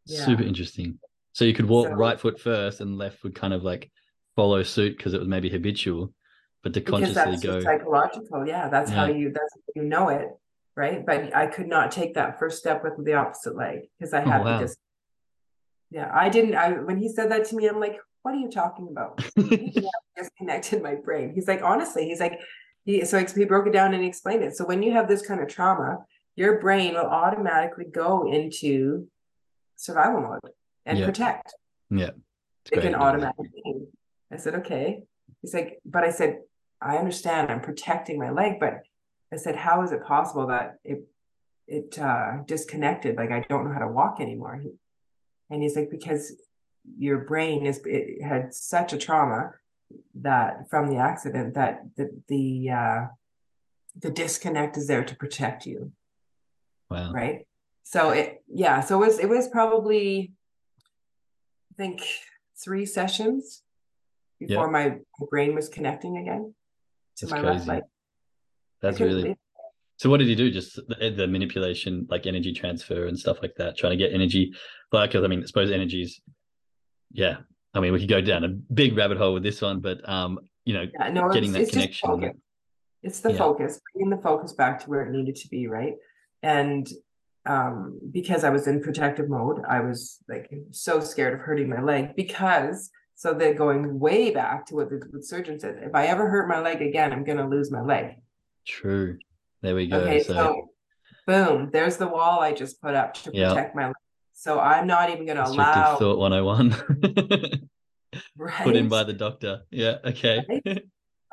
[SPEAKER 2] Yeah. Super interesting. So you could walk so, right foot first and left would kind of like follow suit because it was maybe habitual, but to consciously go
[SPEAKER 1] psychological. Yeah, that's yeah. how you that's how you know it, right? But I could not take that first step with the opposite leg because I oh, had oh, wow. to just. Yeah, I didn't. I when he said that to me, I'm like, "What are you talking about?" disconnected my brain. He's like, honestly, he's like, he so he broke it down and explained it. So when you have this kind of trauma, your brain will automatically go into survival mode and
[SPEAKER 2] yeah.
[SPEAKER 1] protect.
[SPEAKER 2] Yeah.
[SPEAKER 1] It's, it's an automatic thing. I said, okay. He's like, but I said, I understand I'm protecting my leg, but I said, how is it possible that it it uh, disconnected? Like I don't know how to walk anymore. And he's like, because your brain is it had such a trauma that from the accident that the the uh, the disconnect is there to protect you.
[SPEAKER 2] Wow.
[SPEAKER 1] Right. So it yeah. So it was it was probably I think three sessions before my, brain was connecting again to That's my crazy. left leg.
[SPEAKER 2] That's really. So what did you do? Just the, the, manipulation, like energy transfer and stuff like that, trying to get energy. Like, I mean, I suppose energies. Yeah, I mean, we could go down a big rabbit hole with this one, but um, you know, yeah, no, getting that connection.
[SPEAKER 1] It's the yeah. focus, bringing the focus back to where it needed to be, right? And um, because I was in protective mode, I was like so scared of hurting my leg because so they're going way back to what the, surgeon said. If I ever hurt my leg again, I'm going to lose my leg.
[SPEAKER 2] True. There we go.
[SPEAKER 1] Okay, so, so boom, there's the wall I just put up to yep. protect my leg. So I'm not even going to allow.
[SPEAKER 2] Thought 101. right. Put in by the doctor. Yeah. Okay.
[SPEAKER 1] Right?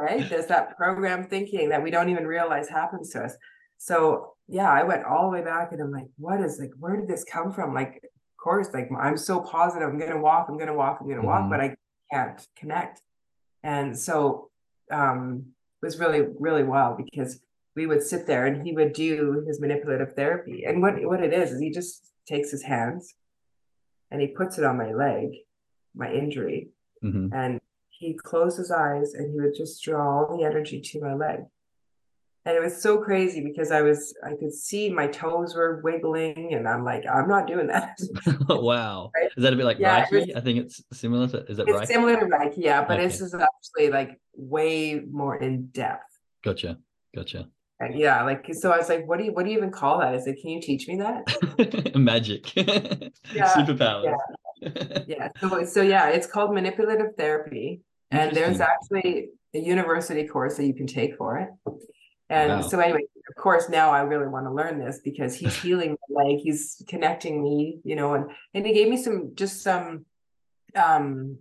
[SPEAKER 1] right. There's that program thinking that we don't even realize happens to us. So yeah, I went all the way back and I'm like, what is like, where did this come from? Like, course, like I'm so positive, I'm gonna walk, I'm gonna walk, I'm gonna mm-hmm. walk, but I can't connect. And so um it was really, really wild because we would sit there and he would do his manipulative therapy. And what what it is is he just takes his hands and he puts it on my leg, my injury,
[SPEAKER 2] mm-hmm.
[SPEAKER 1] and he closed his eyes and he would just draw all the energy to my leg and it was so crazy because I was I could see my toes were wiggling, and I'm like, I'm not doing that.
[SPEAKER 2] wow, right? is that a bit like yeah, Reiki? Was, I think it's similar to is that
[SPEAKER 1] it's
[SPEAKER 2] Reiki?
[SPEAKER 1] similar to Reiki, yeah, but okay. this is actually like way more in depth.
[SPEAKER 2] Gotcha, gotcha.
[SPEAKER 1] And yeah, like so I was like, what do you what do you even call that? I said, can you teach me that?
[SPEAKER 2] Magic, yeah, superpowers.
[SPEAKER 1] Yeah. yeah. So so yeah, it's called manipulative therapy, and there's actually a university course that you can take for it. And wow. so anyway, of course, now I really want to learn this because he's healing my leg, he's connecting me, you know, and and he gave me some just some um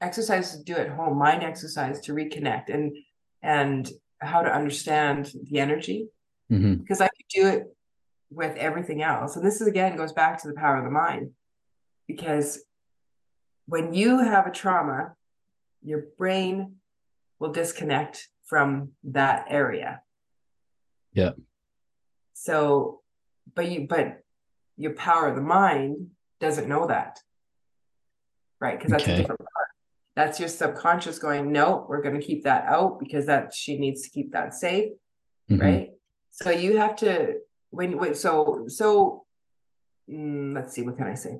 [SPEAKER 1] exercises to do at home, mind exercise to reconnect and and how to understand the energy.
[SPEAKER 2] Mm-hmm.
[SPEAKER 1] Because I could do it with everything else. And this is again goes back to the power of the mind. Because when you have a trauma, your brain will disconnect from that area.
[SPEAKER 2] Yeah.
[SPEAKER 1] So, but you, but your power of the mind doesn't know that. Right. Because that's okay. a different part. That's your subconscious going, no, we're going to keep that out because that she needs to keep that safe. Mm-hmm. Right. So you have to, when, when so, so mm, let's see, what can I say?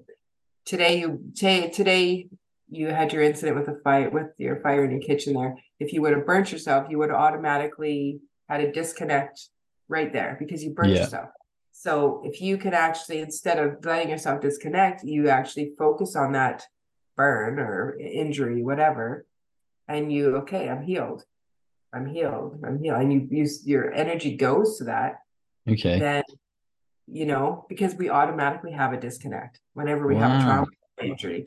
[SPEAKER 1] Today, you, today, today you had your incident with a fight with your fire in your kitchen there if you would have burnt yourself you would have automatically had a disconnect right there because you burnt yeah. yourself. So if you could actually instead of letting yourself disconnect you actually focus on that burn or injury whatever and you okay i'm healed. I'm healed. I'm healed. And you use your energy goes to that.
[SPEAKER 2] Okay.
[SPEAKER 1] Then you know because we automatically have a disconnect whenever we wow. have a trauma injury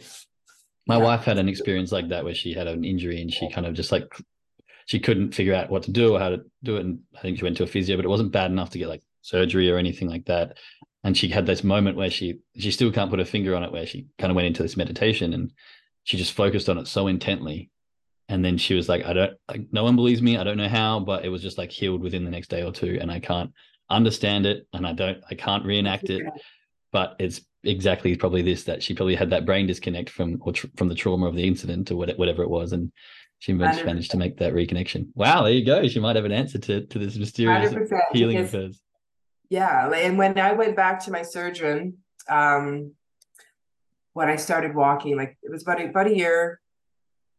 [SPEAKER 2] my yeah. wife had an experience like that where she had an injury and she kind of just like she couldn't figure out what to do or how to do it. And I think she went to a physio, but it wasn't bad enough to get like surgery or anything like that. And she had this moment where she she still can't put her finger on it, where she kind of went into this meditation and she just focused on it so intently. And then she was like, I don't like no one believes me. I don't know how, but it was just like healed within the next day or two. And I can't understand it and I don't I can't reenact it but it's exactly probably this that she probably had that brain disconnect from or tr- from the trauma of the incident or whatever it was and she managed, managed to make that reconnection. Wow there you go. She might have an answer to, to this mysterious healing because, of hers
[SPEAKER 1] yeah and when i went back to my surgeon um when i started walking like it was about a, about a year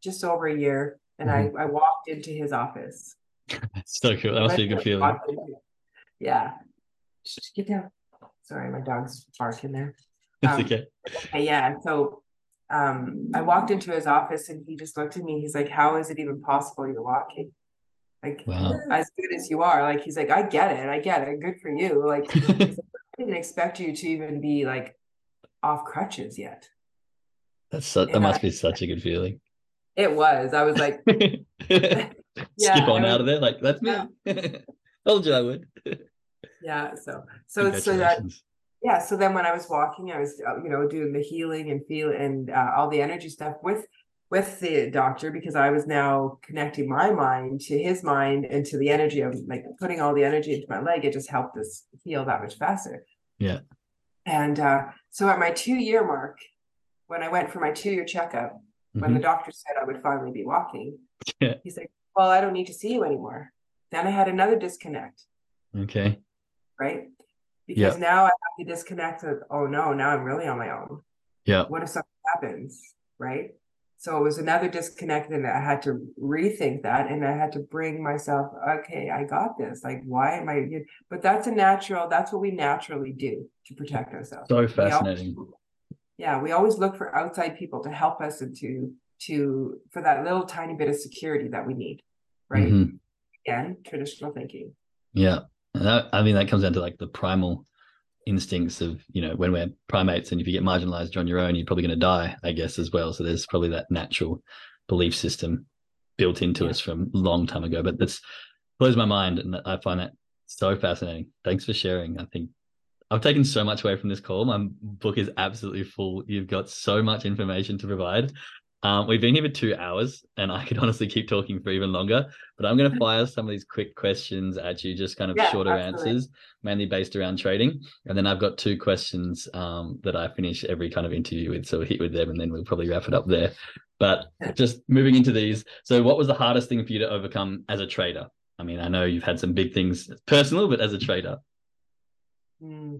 [SPEAKER 1] just over a year and mm-hmm. I, I walked into his office.
[SPEAKER 2] So cool. That must be a good feeling.
[SPEAKER 1] Yeah. Just get down sorry my dog's barking there
[SPEAKER 2] um, okay.
[SPEAKER 1] Yeah. So um, I walked into his office and he just looked at me. He's like, How is it even possible you're walking? Like, wow. as good as you are. Like, he's like, I get it. I get it. Good for you. Like, I didn't expect you to even be like off crutches yet.
[SPEAKER 2] That's so, that must be such a good feeling.
[SPEAKER 1] It was. I was like,
[SPEAKER 2] yeah, skip on out of there. Like, that's me. Yeah. Told you I would.
[SPEAKER 1] yeah. So, so, so that yeah so then when i was walking i was uh, you know doing the healing and feel and uh, all the energy stuff with with the doctor because i was now connecting my mind to his mind and to the energy of like putting all the energy into my leg it just helped us heal that much faster
[SPEAKER 2] yeah
[SPEAKER 1] and uh, so at my two year mark when i went for my two year checkup mm-hmm. when the mm-hmm. doctor said i would finally be walking yeah. he's like well i don't need to see you anymore then i had another disconnect
[SPEAKER 2] okay
[SPEAKER 1] right because now I have to disconnect with, oh no, now I'm really on my own.
[SPEAKER 2] Yeah.
[SPEAKER 1] What if something happens? Right. So it was another disconnect, and I had to rethink that, and I had to bring myself, okay, I got this. Like, why am I? But that's a natural. That's what we naturally do to protect ourselves.
[SPEAKER 2] So fascinating.
[SPEAKER 1] We always, yeah, we always look for outside people to help us and to to for that little tiny bit of security that we need. Right. Mm-hmm. Again, traditional thinking.
[SPEAKER 2] Yeah. And that, I mean, that comes down to like the primal instincts of, you know, when we're primates and if you get marginalized on your own, you're probably going to die, I guess, as well. So there's probably that natural belief system built into yeah. us from a long time ago. But that's blows my mind. And I find that so fascinating. Thanks for sharing. I think I've taken so much away from this call. My book is absolutely full. You've got so much information to provide. Um, we've been here for two hours, and I could honestly keep talking for even longer. But I'm going to fire some of these quick questions at you, just kind of yeah, shorter absolutely. answers, mainly based around trading. And then I've got two questions um, that I finish every kind of interview with. So we'll hit with them, and then we'll probably wrap it up there. But just moving into these. So, what was the hardest thing for you to overcome as a trader? I mean, I know you've had some big things personal, but as a trader,
[SPEAKER 1] mm,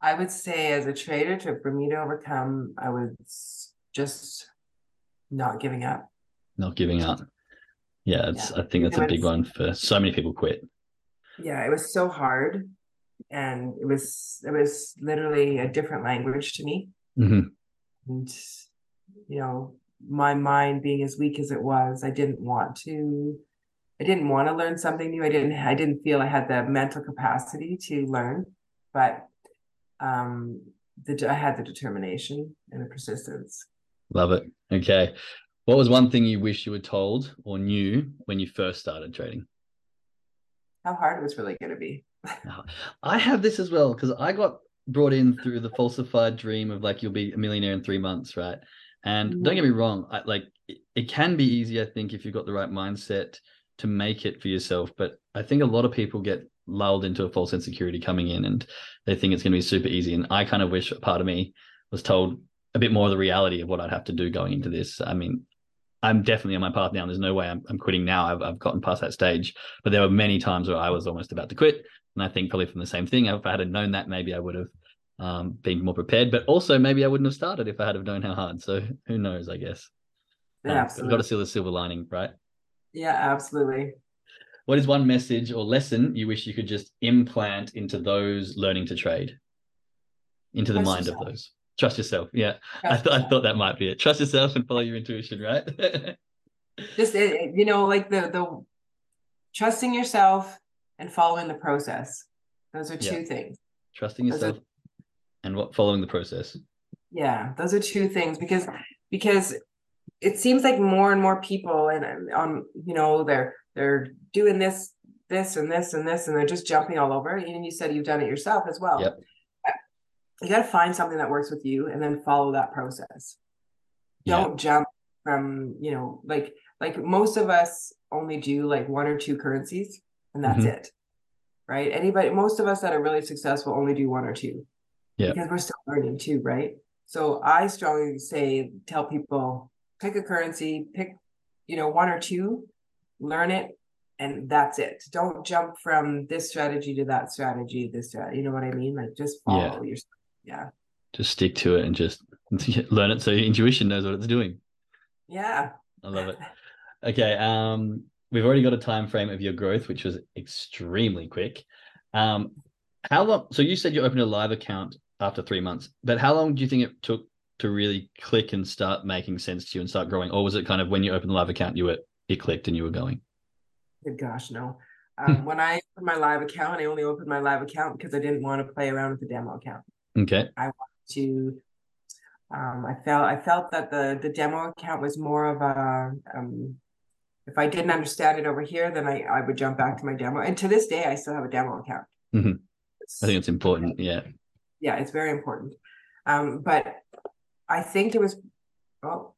[SPEAKER 1] I would say as a trader, to for me to overcome, I would just not giving up.
[SPEAKER 2] Not giving up. Yeah, it's, yeah. I think that's a big one for so many people quit.
[SPEAKER 1] Yeah, it was so hard, and it was it was literally a different language to me.
[SPEAKER 2] Mm-hmm.
[SPEAKER 1] And you know, my mind being as weak as it was, I didn't want to. I didn't want to learn something new. I didn't. I didn't feel I had the mental capacity to learn, but um, the I had the determination and the persistence.
[SPEAKER 2] Love it. Okay. What was one thing you wish you were told or knew when you first started trading?
[SPEAKER 1] How hard it was really going to be.
[SPEAKER 2] I have this as well because I got brought in through the falsified dream of like you'll be a millionaire in three months, right? And mm-hmm. don't get me wrong, I, like it, it can be easy, I think, if you've got the right mindset to make it for yourself. But I think a lot of people get lulled into a false insecurity coming in and they think it's going to be super easy. And I kind of wish a part of me was told a bit more of the reality of what I'd have to do going into this. I mean, I'm definitely on my path now. There's no way I'm, I'm quitting now. I've, I've gotten past that stage, but there were many times where I was almost about to quit. And I think probably from the same thing, if I had known that, maybe I would have um, been more prepared, but also maybe I wouldn't have started if I had have known how hard. So who knows, I guess.
[SPEAKER 1] Yeah, um, absolutely.
[SPEAKER 2] Got to see the silver lining, right?
[SPEAKER 1] Yeah, absolutely.
[SPEAKER 2] What is one message or lesson you wish you could just implant into those learning to trade, into the mind of those? Trust yourself. Yeah, Trust I, th- I thought that might be it. Trust yourself and follow your intuition, right?
[SPEAKER 1] Just you know, like the the trusting yourself and following the process. Those are two yeah. things.
[SPEAKER 2] Trusting yourself are, and what following the process.
[SPEAKER 1] Yeah, those are two things because because it seems like more and more people and on um, you know they're they're doing this this and this and this and they're just jumping all over. And you said you've done it yourself as well.
[SPEAKER 2] Yep
[SPEAKER 1] you got to find something that works with you and then follow that process yeah. don't jump from you know like like most of us only do like one or two currencies and that's mm-hmm. it right anybody most of us that are really successful only do one or two
[SPEAKER 2] Yeah.
[SPEAKER 1] Because we're still learning too, right? So I strongly say tell people pick a currency, pick, you know, one or two, learn it, and that's it. Don't jump from this strategy to that strategy, this strategy. You know what I mean? Like just follow
[SPEAKER 2] Yeah.
[SPEAKER 1] your yeah.
[SPEAKER 2] Just stick to it and just learn it so your intuition knows what it's doing.
[SPEAKER 1] Yeah.
[SPEAKER 2] I love it. Okay. Um, we've already got a time frame of your growth, which was extremely quick. Um, how long? So you said you opened a live account after three months, but how long do you think it took to really click and start making sense to you and start growing, or was it kind of when you opened the live account, you were it clicked and you were going?
[SPEAKER 1] Good gosh, no. Um, when I opened my live account, I only opened my live account because I didn't want to play around with the demo account.
[SPEAKER 2] Okay.
[SPEAKER 1] I wanted to um, I felt I felt that the the demo account was more of a um, if I didn't understand it over here, then I, I would jump back to my demo. And to this day, I still have a demo account.
[SPEAKER 2] Mhm. I think it's important. Yeah.
[SPEAKER 1] yeah, it's very important. Um, but I think it was, oh,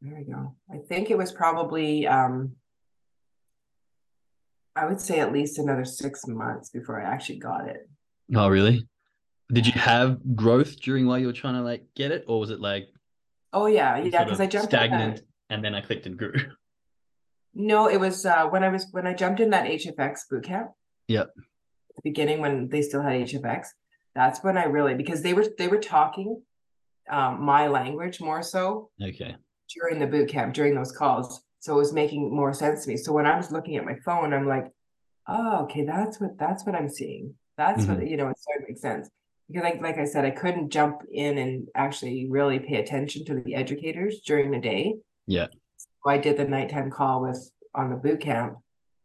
[SPEAKER 1] there we go. I think it was probably, um, I would say at least another six months before I actually got it.
[SPEAKER 2] Oh, really? Did you have growth during while you were trying to like get it, or was it like
[SPEAKER 1] Oh yeah, yeah, because I jumped in
[SPEAKER 2] and then I clicked and grew?
[SPEAKER 1] No, it was uh, when I was when I jumped in that HFX boot camp.
[SPEAKER 2] Yep.
[SPEAKER 1] the beginning when they still had HFX. That's when I really because they were they were talking um, my language more so
[SPEAKER 2] Okay.
[SPEAKER 1] during the boot camp during those calls. So it was making more sense to me. So when I was looking at my phone, I'm like, oh, okay, that's what that's what I'm seeing. That's what you know, it started to make sense. Because like like I said, I couldn't jump in and actually really pay attention to the educators during the day.
[SPEAKER 2] Yeah.
[SPEAKER 1] So I did the nighttime call with on the boot camp,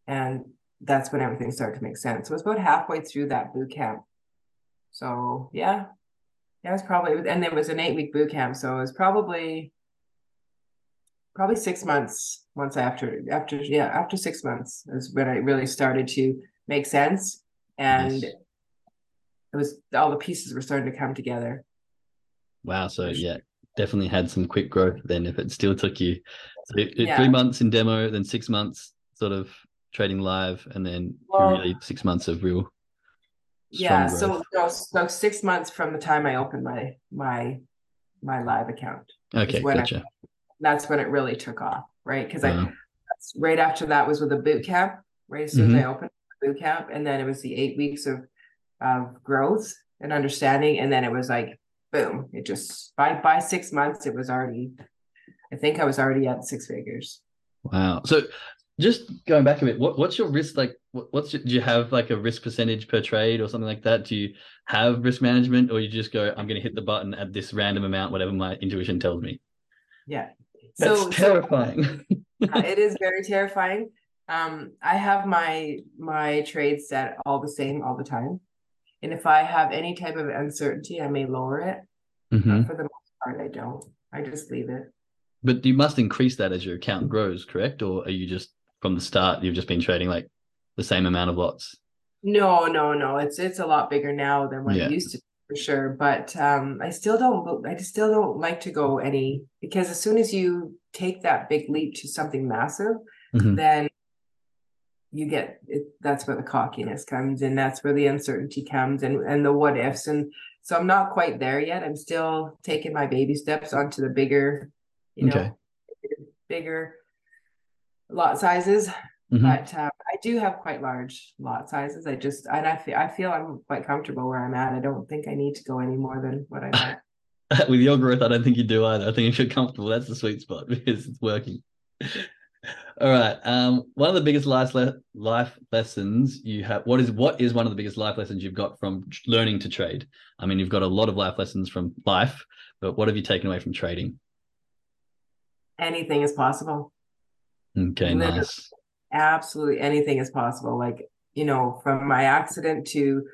[SPEAKER 1] and that's when everything started to make sense. So it was about halfway through that boot camp. So yeah, yeah, it was probably, and it was an eight week boot camp, so it was probably probably six months. Once after, after yeah, after six months is when it really started to make sense, and
[SPEAKER 2] Nice.
[SPEAKER 1] It was all the pieces were starting to come together.
[SPEAKER 2] Wow. So yeah, definitely had some quick growth then if it still took you so it- it-
[SPEAKER 1] Yeah.
[SPEAKER 2] three months in demo, then six months sort of trading live, and then
[SPEAKER 1] Well-
[SPEAKER 2] really six months of real
[SPEAKER 1] yeah so so six months from the time i opened my my my live account
[SPEAKER 2] Okay,
[SPEAKER 1] when I-
[SPEAKER 2] gotcha.
[SPEAKER 1] that's when it really took off right because i that's right after that was with a boot camp right as soon
[SPEAKER 2] Mm-hmm.
[SPEAKER 1] as i opened the boot camp and then it was the eight weeks of of growth and understanding and then it was like boom it just by by six months it was already i think i was already at six figures
[SPEAKER 2] Wow. So just going back a bit, what, what's your risk like? What, what's your, do you have like a risk percentage per trade or something like that? Do you have risk management, or you just go, I'm going to hit the button at this random amount, whatever my intuition tells me?
[SPEAKER 1] yeah
[SPEAKER 2] That's
[SPEAKER 1] so so
[SPEAKER 2] terrifying.
[SPEAKER 1] uh, it is very terrifying. Um, I have my my trades set all the same all the time, and if I have any type of uncertainty, I may lower it.
[SPEAKER 2] Mhm.
[SPEAKER 1] But for the most part, I don't. I just leave it.
[SPEAKER 2] But you must increase that as your account grows, correct? Or are you just from the start you've just been trading like the same amount of lots?
[SPEAKER 1] No, no, no. It's it's a lot bigger now than what
[SPEAKER 2] Yeah.
[SPEAKER 1] it used to be for sure. But um, I still don't. I just still don't like to go any because as soon as you take that big leap to something massive,
[SPEAKER 2] Mhm.
[SPEAKER 1] then you get it. That's where the cockiness comes, and that's where the uncertainty comes, and and the what ifs. And so I'm not quite there yet. I'm still taking my baby steps onto the bigger, you know,
[SPEAKER 2] Okay.
[SPEAKER 1] bigger lot sizes.
[SPEAKER 2] Mhm.
[SPEAKER 1] But um, I do have quite large lot sizes. I just and I feel I feel I'm quite comfortable where I'm at. I don't think I need to go any more than what I'm at.
[SPEAKER 2] With your growth, I don't think you do either. I think if you're comfortable, that's the sweet spot because it's working. All right. Um, one of the biggest life le- life lessons you have. What is what is one of the biggest life lessons you've got from learning to trade? I mean, you've got a lot of life lessons from life, but what have you taken away from trading?
[SPEAKER 1] Anything is possible.
[SPEAKER 2] Okay,
[SPEAKER 1] Literally.
[SPEAKER 2] nice.
[SPEAKER 1] Absolutely anything is possible. Like you know, from my accident to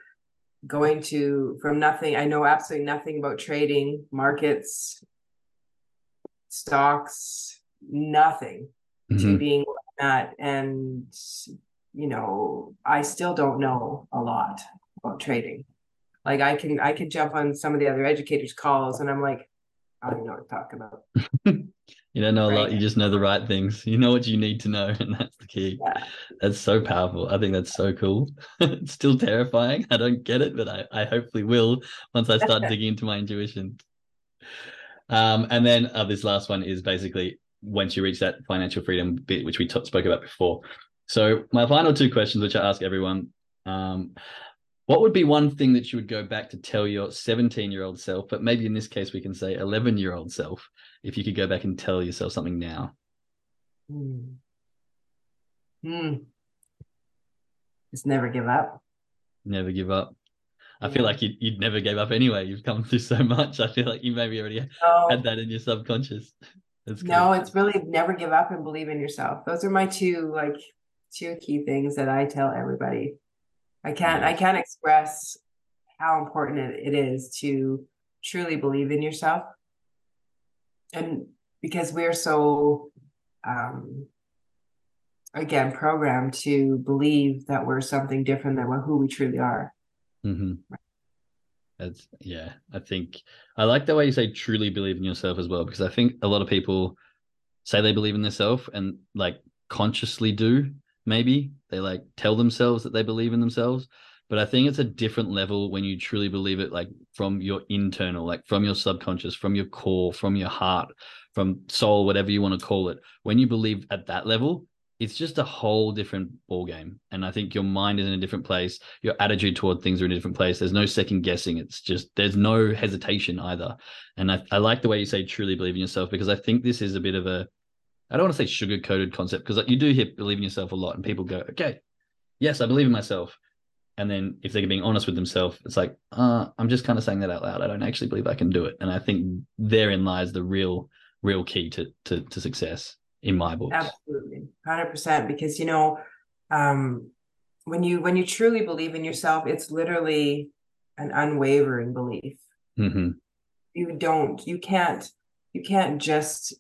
[SPEAKER 1] going to from nothing. I know absolutely nothing about trading, markets, stocks, nothing. To
[SPEAKER 2] Mhm.
[SPEAKER 1] being that and you know i still don't know a lot about trading like i can i can jump on some of the other educators calls and i'm like i don't know what to talk about
[SPEAKER 2] You don't know a lot, you just know the right things. You know what you need to know, and that's the key. Yeah. That's so powerful. I think that's so cool. it's still terrifying. I don't get it, but I, I hopefully will once I start digging into my intuition. Um, and then uh, this last one is basically once you reach that financial freedom bit, which we t- spoke about before. So my final two questions, which I ask everyone, um, what would be one thing that you would go back to tell your 17 year old self, but maybe in this case we can say 11 year old self, if you could go back and tell yourself something now?
[SPEAKER 1] Hmm. Hmm. Just never give up.
[SPEAKER 2] Never give up. I feel like you'd, you'd never gave up anyway. You've come through so much. I feel like you maybe already no. had that in your subconscious.
[SPEAKER 1] No, it's really never give up and believe in yourself. Those are my two like two key things that I tell everybody. I can't I can't express how important it, it is to truly believe in yourself. And because we're so um again programmed to believe that we're something different than who we truly are.
[SPEAKER 2] Mm-hmm. Yeah. I think I like the way you say truly believe in yourself as well, because I think a lot of people say they believe in themselves and like consciously do, maybe they like tell themselves that they believe in themselves but i think it's a different level when you truly believe it like from your internal like from your subconscious from your core from your heart from soul whatever you want to call it when you believe at that level it's just a whole different ball game and i think your mind is in a different place your attitude toward things are in a different place there's no second guessing it's just there's no hesitation either and i, I like the way you say truly believe in yourself because i think this is a bit of a I don't want to say sugar coated concept because you do hear believe in yourself a lot, and people go, okay, yes, I believe in myself. And then if they're being honest with themselves, it's like, uh, I'm just kind of saying that out loud. I don't actually believe I can do it. And I think therein lies the real, real key to to, to success in my book.
[SPEAKER 1] Absolutely, hundred percent. Because you know, um, when you when you truly believe in yourself, it's literally an unwavering belief.
[SPEAKER 2] Mm-hmm.
[SPEAKER 1] You don't, you can't, you can't just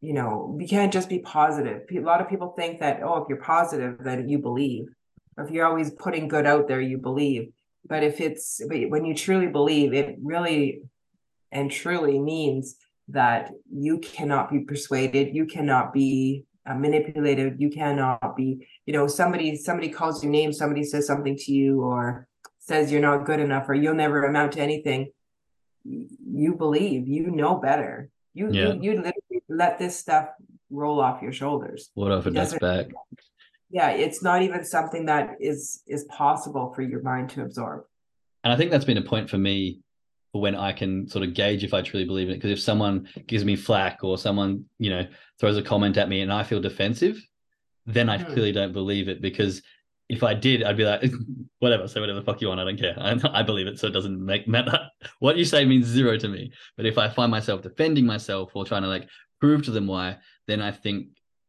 [SPEAKER 1] you know, you can't just be positive. A lot of people think that, oh, if you're positive, then you believe. Or if you're always putting good out there, you believe. But if it's when you truly believe, it really and truly means that you cannot be persuaded, you cannot be uh, manipulated, you cannot be, you know, somebody somebody calls your name, somebody says something to you, or says you're not good enough, or you'll never amount to anything. You believe, you know better. You yeah. you, you literally let this stuff roll off your shoulders.
[SPEAKER 2] What if it does back?
[SPEAKER 1] Yeah, it's not even something that is is possible for your mind to absorb.
[SPEAKER 2] And I think that's been a point for me when I can sort of gauge if I truly believe in it. Because if someone gives me flack or someone, you know, throws a comment at me and I feel defensive, then I hmm. clearly don't believe it because if I did, I'd be like, whatever, say whatever the fuck you want. I don't care. I, I believe it. So it doesn't make matter. What you say means zero to me. But if I find myself defending myself or trying to like prove to them why, then I think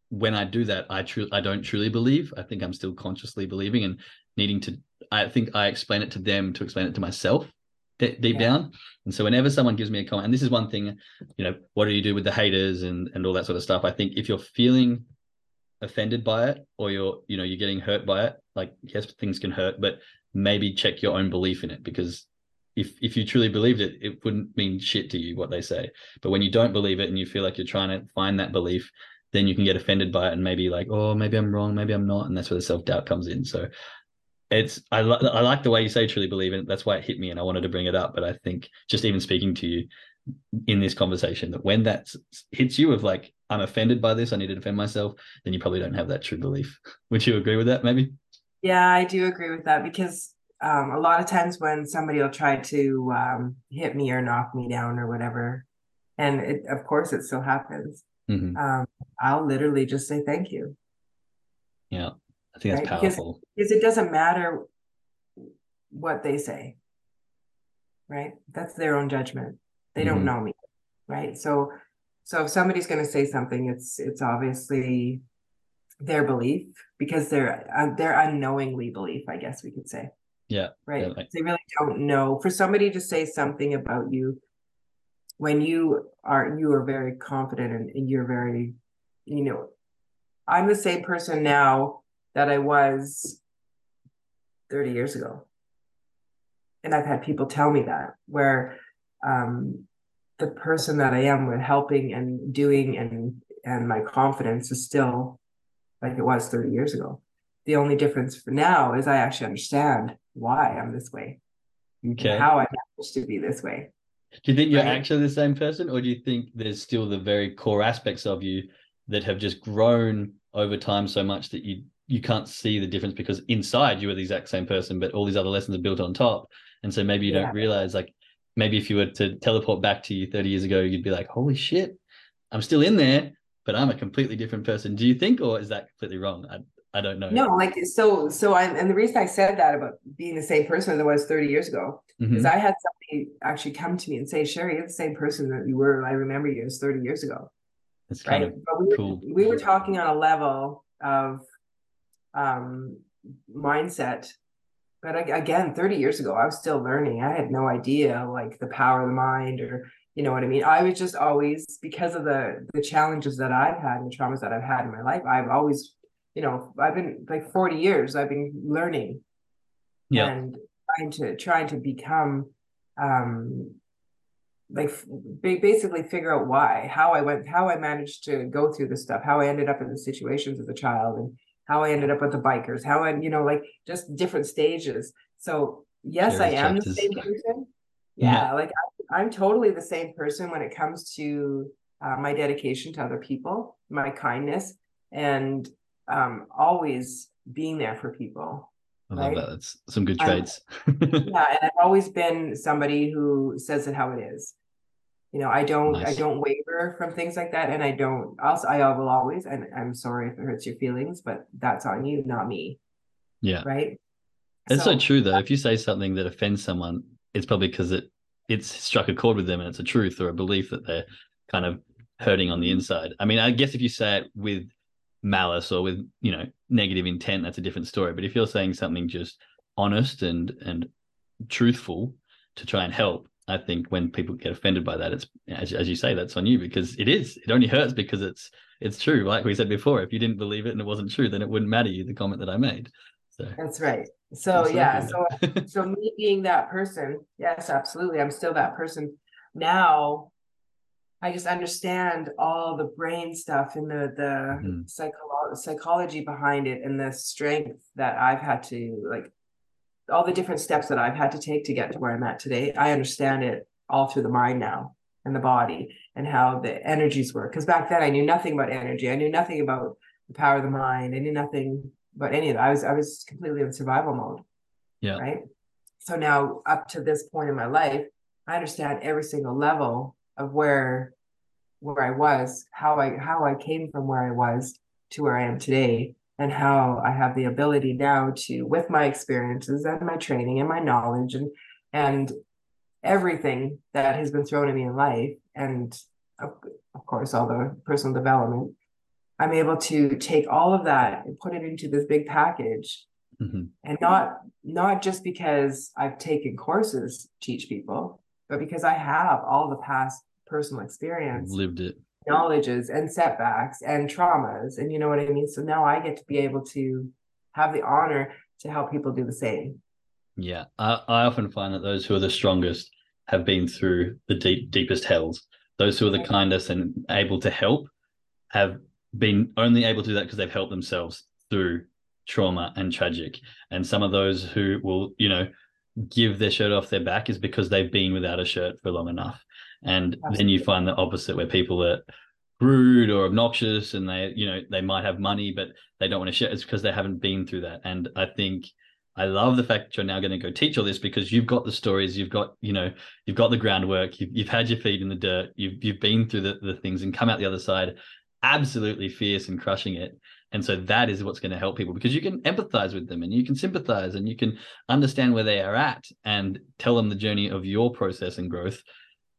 [SPEAKER 2] when I do that, I truly I don't truly believe. I think I'm still consciously believing and needing to. I think I explain it to them to explain it to myself deep yeah. down. And so whenever someone gives me a comment, and this is one thing, you know, what do you do with the haters and and all that sort of stuff? I think if you're feeling offended by it or you're you know you're getting hurt by it, like yes, things can hurt, but maybe check your own belief in it because if if you truly believed it, it wouldn't mean shit to you what they say. But when you don't believe it and you feel like you're trying to find that belief, then you can get offended by it and maybe like, oh, maybe I'm wrong, maybe I'm not, and that's where the self doubt comes in. So it's I li- I like the way you say truly believe in it. That's why it hit me, and I wanted to bring it up. But I think just even speaking to you in this conversation, that when that hits you of like I'm offended by this, I need to defend myself, then you probably don't have that true belief. Would you agree with that? Maybe.
[SPEAKER 1] Yeah, I do agree with that because um, a lot of times when somebody will try to um, hit me or knock me down or whatever, and it, of course it still happens,
[SPEAKER 2] mm-hmm. um,
[SPEAKER 1] I'll literally just say thank you.
[SPEAKER 2] Yeah, I think that's right? powerful
[SPEAKER 1] because, because it doesn't matter what they say, right? That's their own judgment. They mm-hmm. don't know me, right? So, so if somebody's going to say something, it's it's obviously their belief because they're uh, they're unknowingly belief, I guess we could say.
[SPEAKER 2] Yeah.
[SPEAKER 1] Right. Yeah, they really don't know. For somebody to say something about you when you are you are very confident and, and you're very, you know, I'm the same person now that I was 30 years ago. And I've had people tell me that where um the person that I am with helping and doing and and my confidence is still like it was 30 years ago. The only difference for now is I actually understand why I'm this way.
[SPEAKER 2] Okay.
[SPEAKER 1] How I managed to be this way.
[SPEAKER 2] Do you think you're
[SPEAKER 1] Right.
[SPEAKER 2] actually the same person, or do you think there's still the very core aspects of you that have just grown over time so much that you you can't see the difference because inside you are the exact same person, but all these other lessons are built on top, and so maybe you
[SPEAKER 1] Yeah.
[SPEAKER 2] don't realize like maybe if you were to teleport back to you 30 years ago, you'd be like, holy shit, I'm still in there, but I'm a completely different person. Do you think, or is that completely wrong? I I don't know.
[SPEAKER 1] No, like so so I and the reason I said that about being the same person as I was 30 years ago
[SPEAKER 2] Mhm.
[SPEAKER 1] is I had somebody actually come to me and say, Sherry, you're the same person that you were. I remember you as 30 years ago.
[SPEAKER 2] It's
[SPEAKER 1] right?
[SPEAKER 2] of
[SPEAKER 1] but we
[SPEAKER 2] cool.
[SPEAKER 1] we were talking on a level of um, mindset. But ag- again, 30 years ago, I was still learning. I had no idea like the power of the mind or you know what I mean. I was just always because of the the challenges that I've had and the traumas that I've had in my life. I've always, you know, I've been like 40 years. I've been learning
[SPEAKER 2] yeah.
[SPEAKER 1] and trying to trying to become um like basically figure out why how i went how i managed to go through this stuff how i ended up in the situations as a child and how i ended up with the bikers how i you know like just different stages so yes i am the same person
[SPEAKER 2] Yeah.
[SPEAKER 1] yeah, like I, i'm totally the same person when it comes to uh, my dedication to other people my kindness and um always being there for people
[SPEAKER 2] I love
[SPEAKER 1] right?
[SPEAKER 2] that. That's some good traits.
[SPEAKER 1] yeah and i've always been somebody who says it how it is you know i don't i don't waver from things like that and i don't also i will always and i'm sorry if it hurts your feelings but that's on you not me
[SPEAKER 2] yeah.
[SPEAKER 1] right
[SPEAKER 2] It's so, true though. If you say something that offends someone, it's probably because it it's struck a chord with them and it's a truth or a belief that they're kind of hurting on the mm-hmm. inside. I mean, I guess if you say it with malice or with, you know, negative intent, that's a different story. But if you're saying something just honest and and truthful to try and help, I think when people get offended by that, it's as, as you say, that's on you because it is. It only hurts because it's it's true. Like we said before, if you didn't believe it and it wasn't true, then it wouldn't matter you the comment that I made. So
[SPEAKER 1] that's right so yeah so so me being that person yes absolutely i'm still that person now i just understand all the brain stuff and the the
[SPEAKER 2] Mhm.
[SPEAKER 1] psycholo- psychology behind it and the strength that i've had to like all the different steps that i've had to take to get to where i'm at today i understand it all through the mind now and the body and how the energies work. Because back then i knew nothing about energy. I knew nothing about the power of the mind. I knew nothing about any of that. I was i was completely in survival mode
[SPEAKER 2] Yeah.
[SPEAKER 1] right? So now up to this point in my life i understand every single level of where where i was how i how i came from where i was to where i am today and how i have the ability now to with my experiences and my training and my knowledge and and everything that has been thrown at me in life and of, of course all the personal development i'm able to take all of that and put it into this big package
[SPEAKER 2] Mhm.
[SPEAKER 1] and not not just because I've taken courses to teach people, but because I have all the past personal experience,
[SPEAKER 2] lived it.
[SPEAKER 1] Knowledges, and setbacks and traumas, and you know what I mean. So now I get to be able to have the honor to help people do the same.
[SPEAKER 2] Yeah, I, I often find that those who are the strongest have been through the deep, deepest hells. Those who are the kindest and able to help have been only able to do that because they've helped themselves through trauma and tragic. And some of those who will, you know, give their shirt off their back is because they've been without a shirt for long enough. And then you find the opposite where people are rude or obnoxious and they, you know, they might have money, but they don't want to share. It's because they haven't been through that. And I think I love the fact that you're now going to go teach all this because you've got the stories, you've got, you know, you've got the groundwork, you've, you've had your feet in the dirt, you've, you've been through the, the things and come out the other side absolutely fierce and crushing it. And so that is what's going to help people because you can empathize with them and you can sympathize and you can understand where they are at and tell them the journey of your process and growth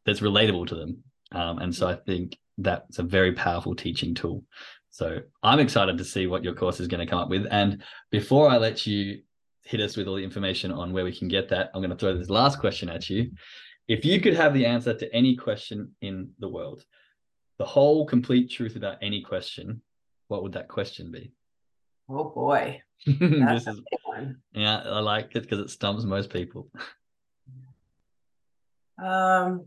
[SPEAKER 2] that's relatable to them. Um, and so I think that's a very powerful teaching tool. So I'm excited to see what your course is going to come up with. And before I let you hit us with all the information on where we can get that, I'm going to throw this last question at you. If you could have the answer to any question in the world, the whole complete truth about any question, what would that question be?
[SPEAKER 1] Oh boy,
[SPEAKER 2] this is
[SPEAKER 1] one.
[SPEAKER 2] yeah, I like it because it stumps most people.
[SPEAKER 1] Um,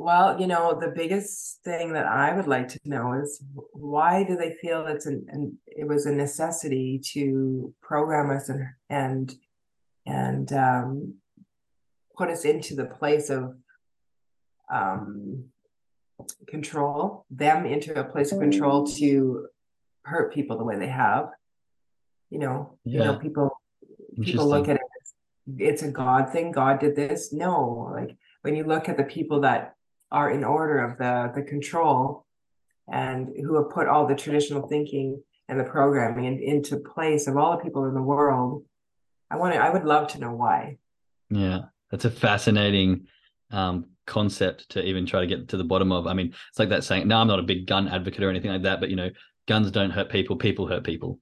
[SPEAKER 1] Well, you know, the biggest thing that I would like to know is why do they feel it's an, an it was a necessity to program us and and and um, put us into the place of um, control, them into a place of control to hurt people the way they have. You know, yeah. you know, people people look at it as it's a God thing. God did this. No, like when you look at the people that are in order of the the control and who have put all the traditional thinking and the programming in, into place of all the people in the world i want to i would love to know why
[SPEAKER 2] yeah that's a fascinating um, concept to even try to get to the bottom of i mean it's like that saying no i'm not a big gun advocate or anything like that but you know guns don't hurt people people hurt people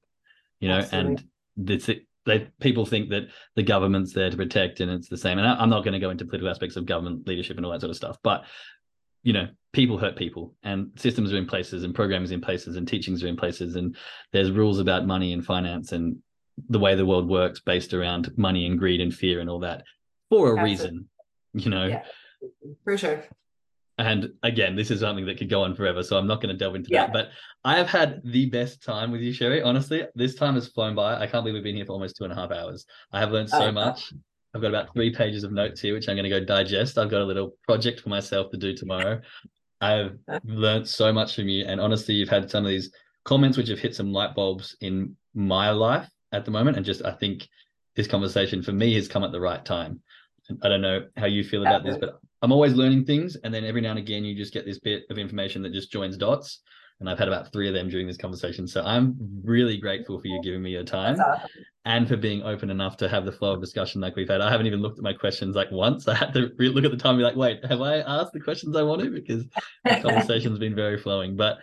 [SPEAKER 2] you know Absolutely. and it's they people think that the government's there to protect and it's the same and I, i'm not going to go into political aspects of government leadership and all that sort of stuff but you know people hurt people and systems are in places and programs in places and teachings are in places and there's rules about money and finance and the way the world works based around money and greed and fear and all that for a Absolutely. reason you know?
[SPEAKER 1] Yeah, for sure.
[SPEAKER 2] And again this is something that could go on forever so i'm not going to delve into yeah. that but i have had the best time with you sherry. Honestly this time has flown by. I can't believe we've been here for almost two and a half hours. I have learned so oh, much I've got about three pages of notes here, which I'm going to go digest. I've got a little project for myself to do tomorrow. I've learned so much from you. And honestly, you've had some of these comments which have hit some light bulbs in my life at the moment. And just, I think this conversation for me has come at the right time. I don't know how you feel about this, uh, but I'm always learning things. And then every now and again, you just get this bit of information that just joins dots and I've had about three of them during this conversation. So I'm really grateful for you giving me your time awesome. and for being open enough to have the flow of discussion like we've had. I haven't even looked at my questions like once. I had to re- look at the time and be like, wait, have I asked the questions I wanted? Because the conversation's been very flowing. But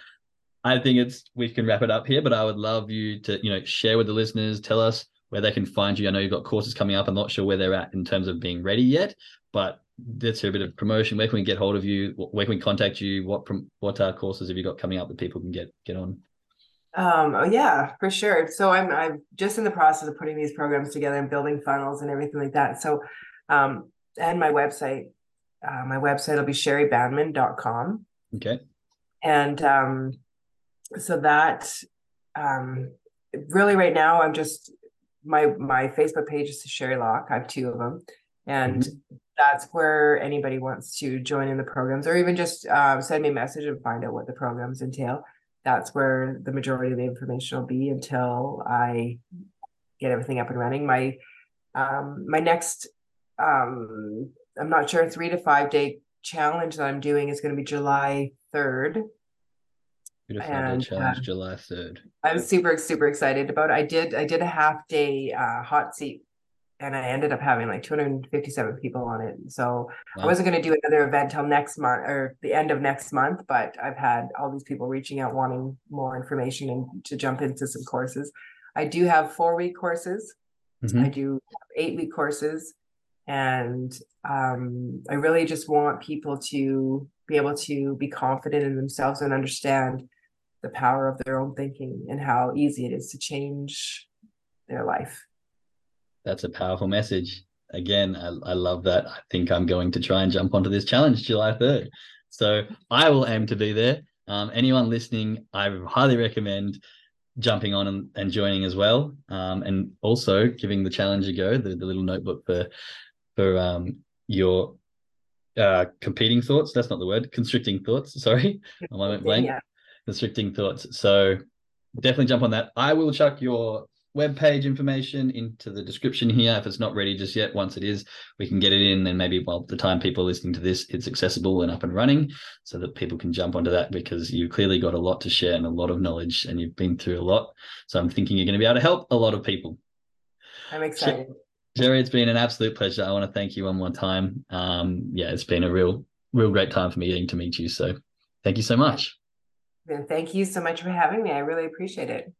[SPEAKER 2] I think it's we can wrap it up here. But I would love you to, you know, share with the listeners, tell us where they can find you. I know you've got courses coming up. I'm not sure where they're at in terms of being ready yet, but that's a bit of promotion. Where can we get hold of you? Where can we contact you? What what uh, courses have you got coming up that people can get get on?
[SPEAKER 1] Um, oh yeah, for sure. So I'm I'm just in the process of putting these programs together and building funnels and everything like that. So um and my website, uh, my website will be sherrybanman.com.
[SPEAKER 2] Okay.
[SPEAKER 1] And um so that um really right now I'm just my my Facebook page is Sherry Lock. I have two of them. And mm-hmm that's where anybody wants to join in the programs or even just um, send me a message and find out what the programs entail. That's where the majority of the information will be until i get everything up and running. My um, my next um, i'm not sure three to five day challenge that i'm doing is going to be july 3rd
[SPEAKER 2] and, challenge uh, july 3rd
[SPEAKER 1] i'm super super excited about it. I did i did a half day uh, hot seat and I ended up having like 257 people on it. So wow. I wasn't going to do another event till next month or the end of next month, but I've had all these people reaching out wanting more information and to jump into some courses. I do have four week courses. Mm-hmm. I do eight week courses. And um, I really just want people to be able to be confident in themselves and understand the power of their own thinking and how easy it is to change their life
[SPEAKER 2] that's a powerful message. Again, I, I love that. I think I'm going to try and jump onto this challenge July 3rd. So I will aim to be there. Um, anyone listening, I highly recommend jumping on and, and joining as well. Um, and also giving the challenge a go, the, the little notebook for for um, your uh, competing thoughts. That's not the word. Constricting thoughts. Sorry, I went blank. Yeah. Constricting thoughts. So definitely jump on that. I will chuck your web page information into the description here. If it's not ready just yet, once it is, we can get it in. And maybe by the time people are listening to this, it's accessible and up and running so that people can jump onto that because you clearly got a lot to share and a lot of knowledge and you've been through a lot. So I'm thinking you're going to be able to help a lot of people.
[SPEAKER 1] I'm excited.
[SPEAKER 2] Sherry, it's been an absolute pleasure. I want to thank you one more time. Um, yeah, it's been a real, real great time for me getting to meet you. So thank you so much.
[SPEAKER 1] Thank you so much for having me. I really appreciate it.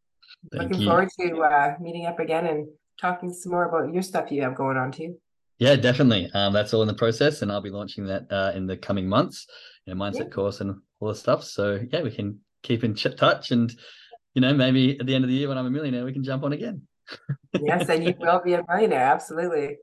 [SPEAKER 1] Thank Looking you. forward to uh, meeting up again and talking some more about your stuff you have going on too.
[SPEAKER 2] Yeah, definitely. Um, that's all in the process, and I'll be launching that uh, in the coming months. You know, mindset yeah. course and all the stuff. So yeah, we can keep in touch, and you know, maybe at the end of the year when I'm a millionaire, we can jump on again.
[SPEAKER 1] yes, and you will be a millionaire. Absolutely.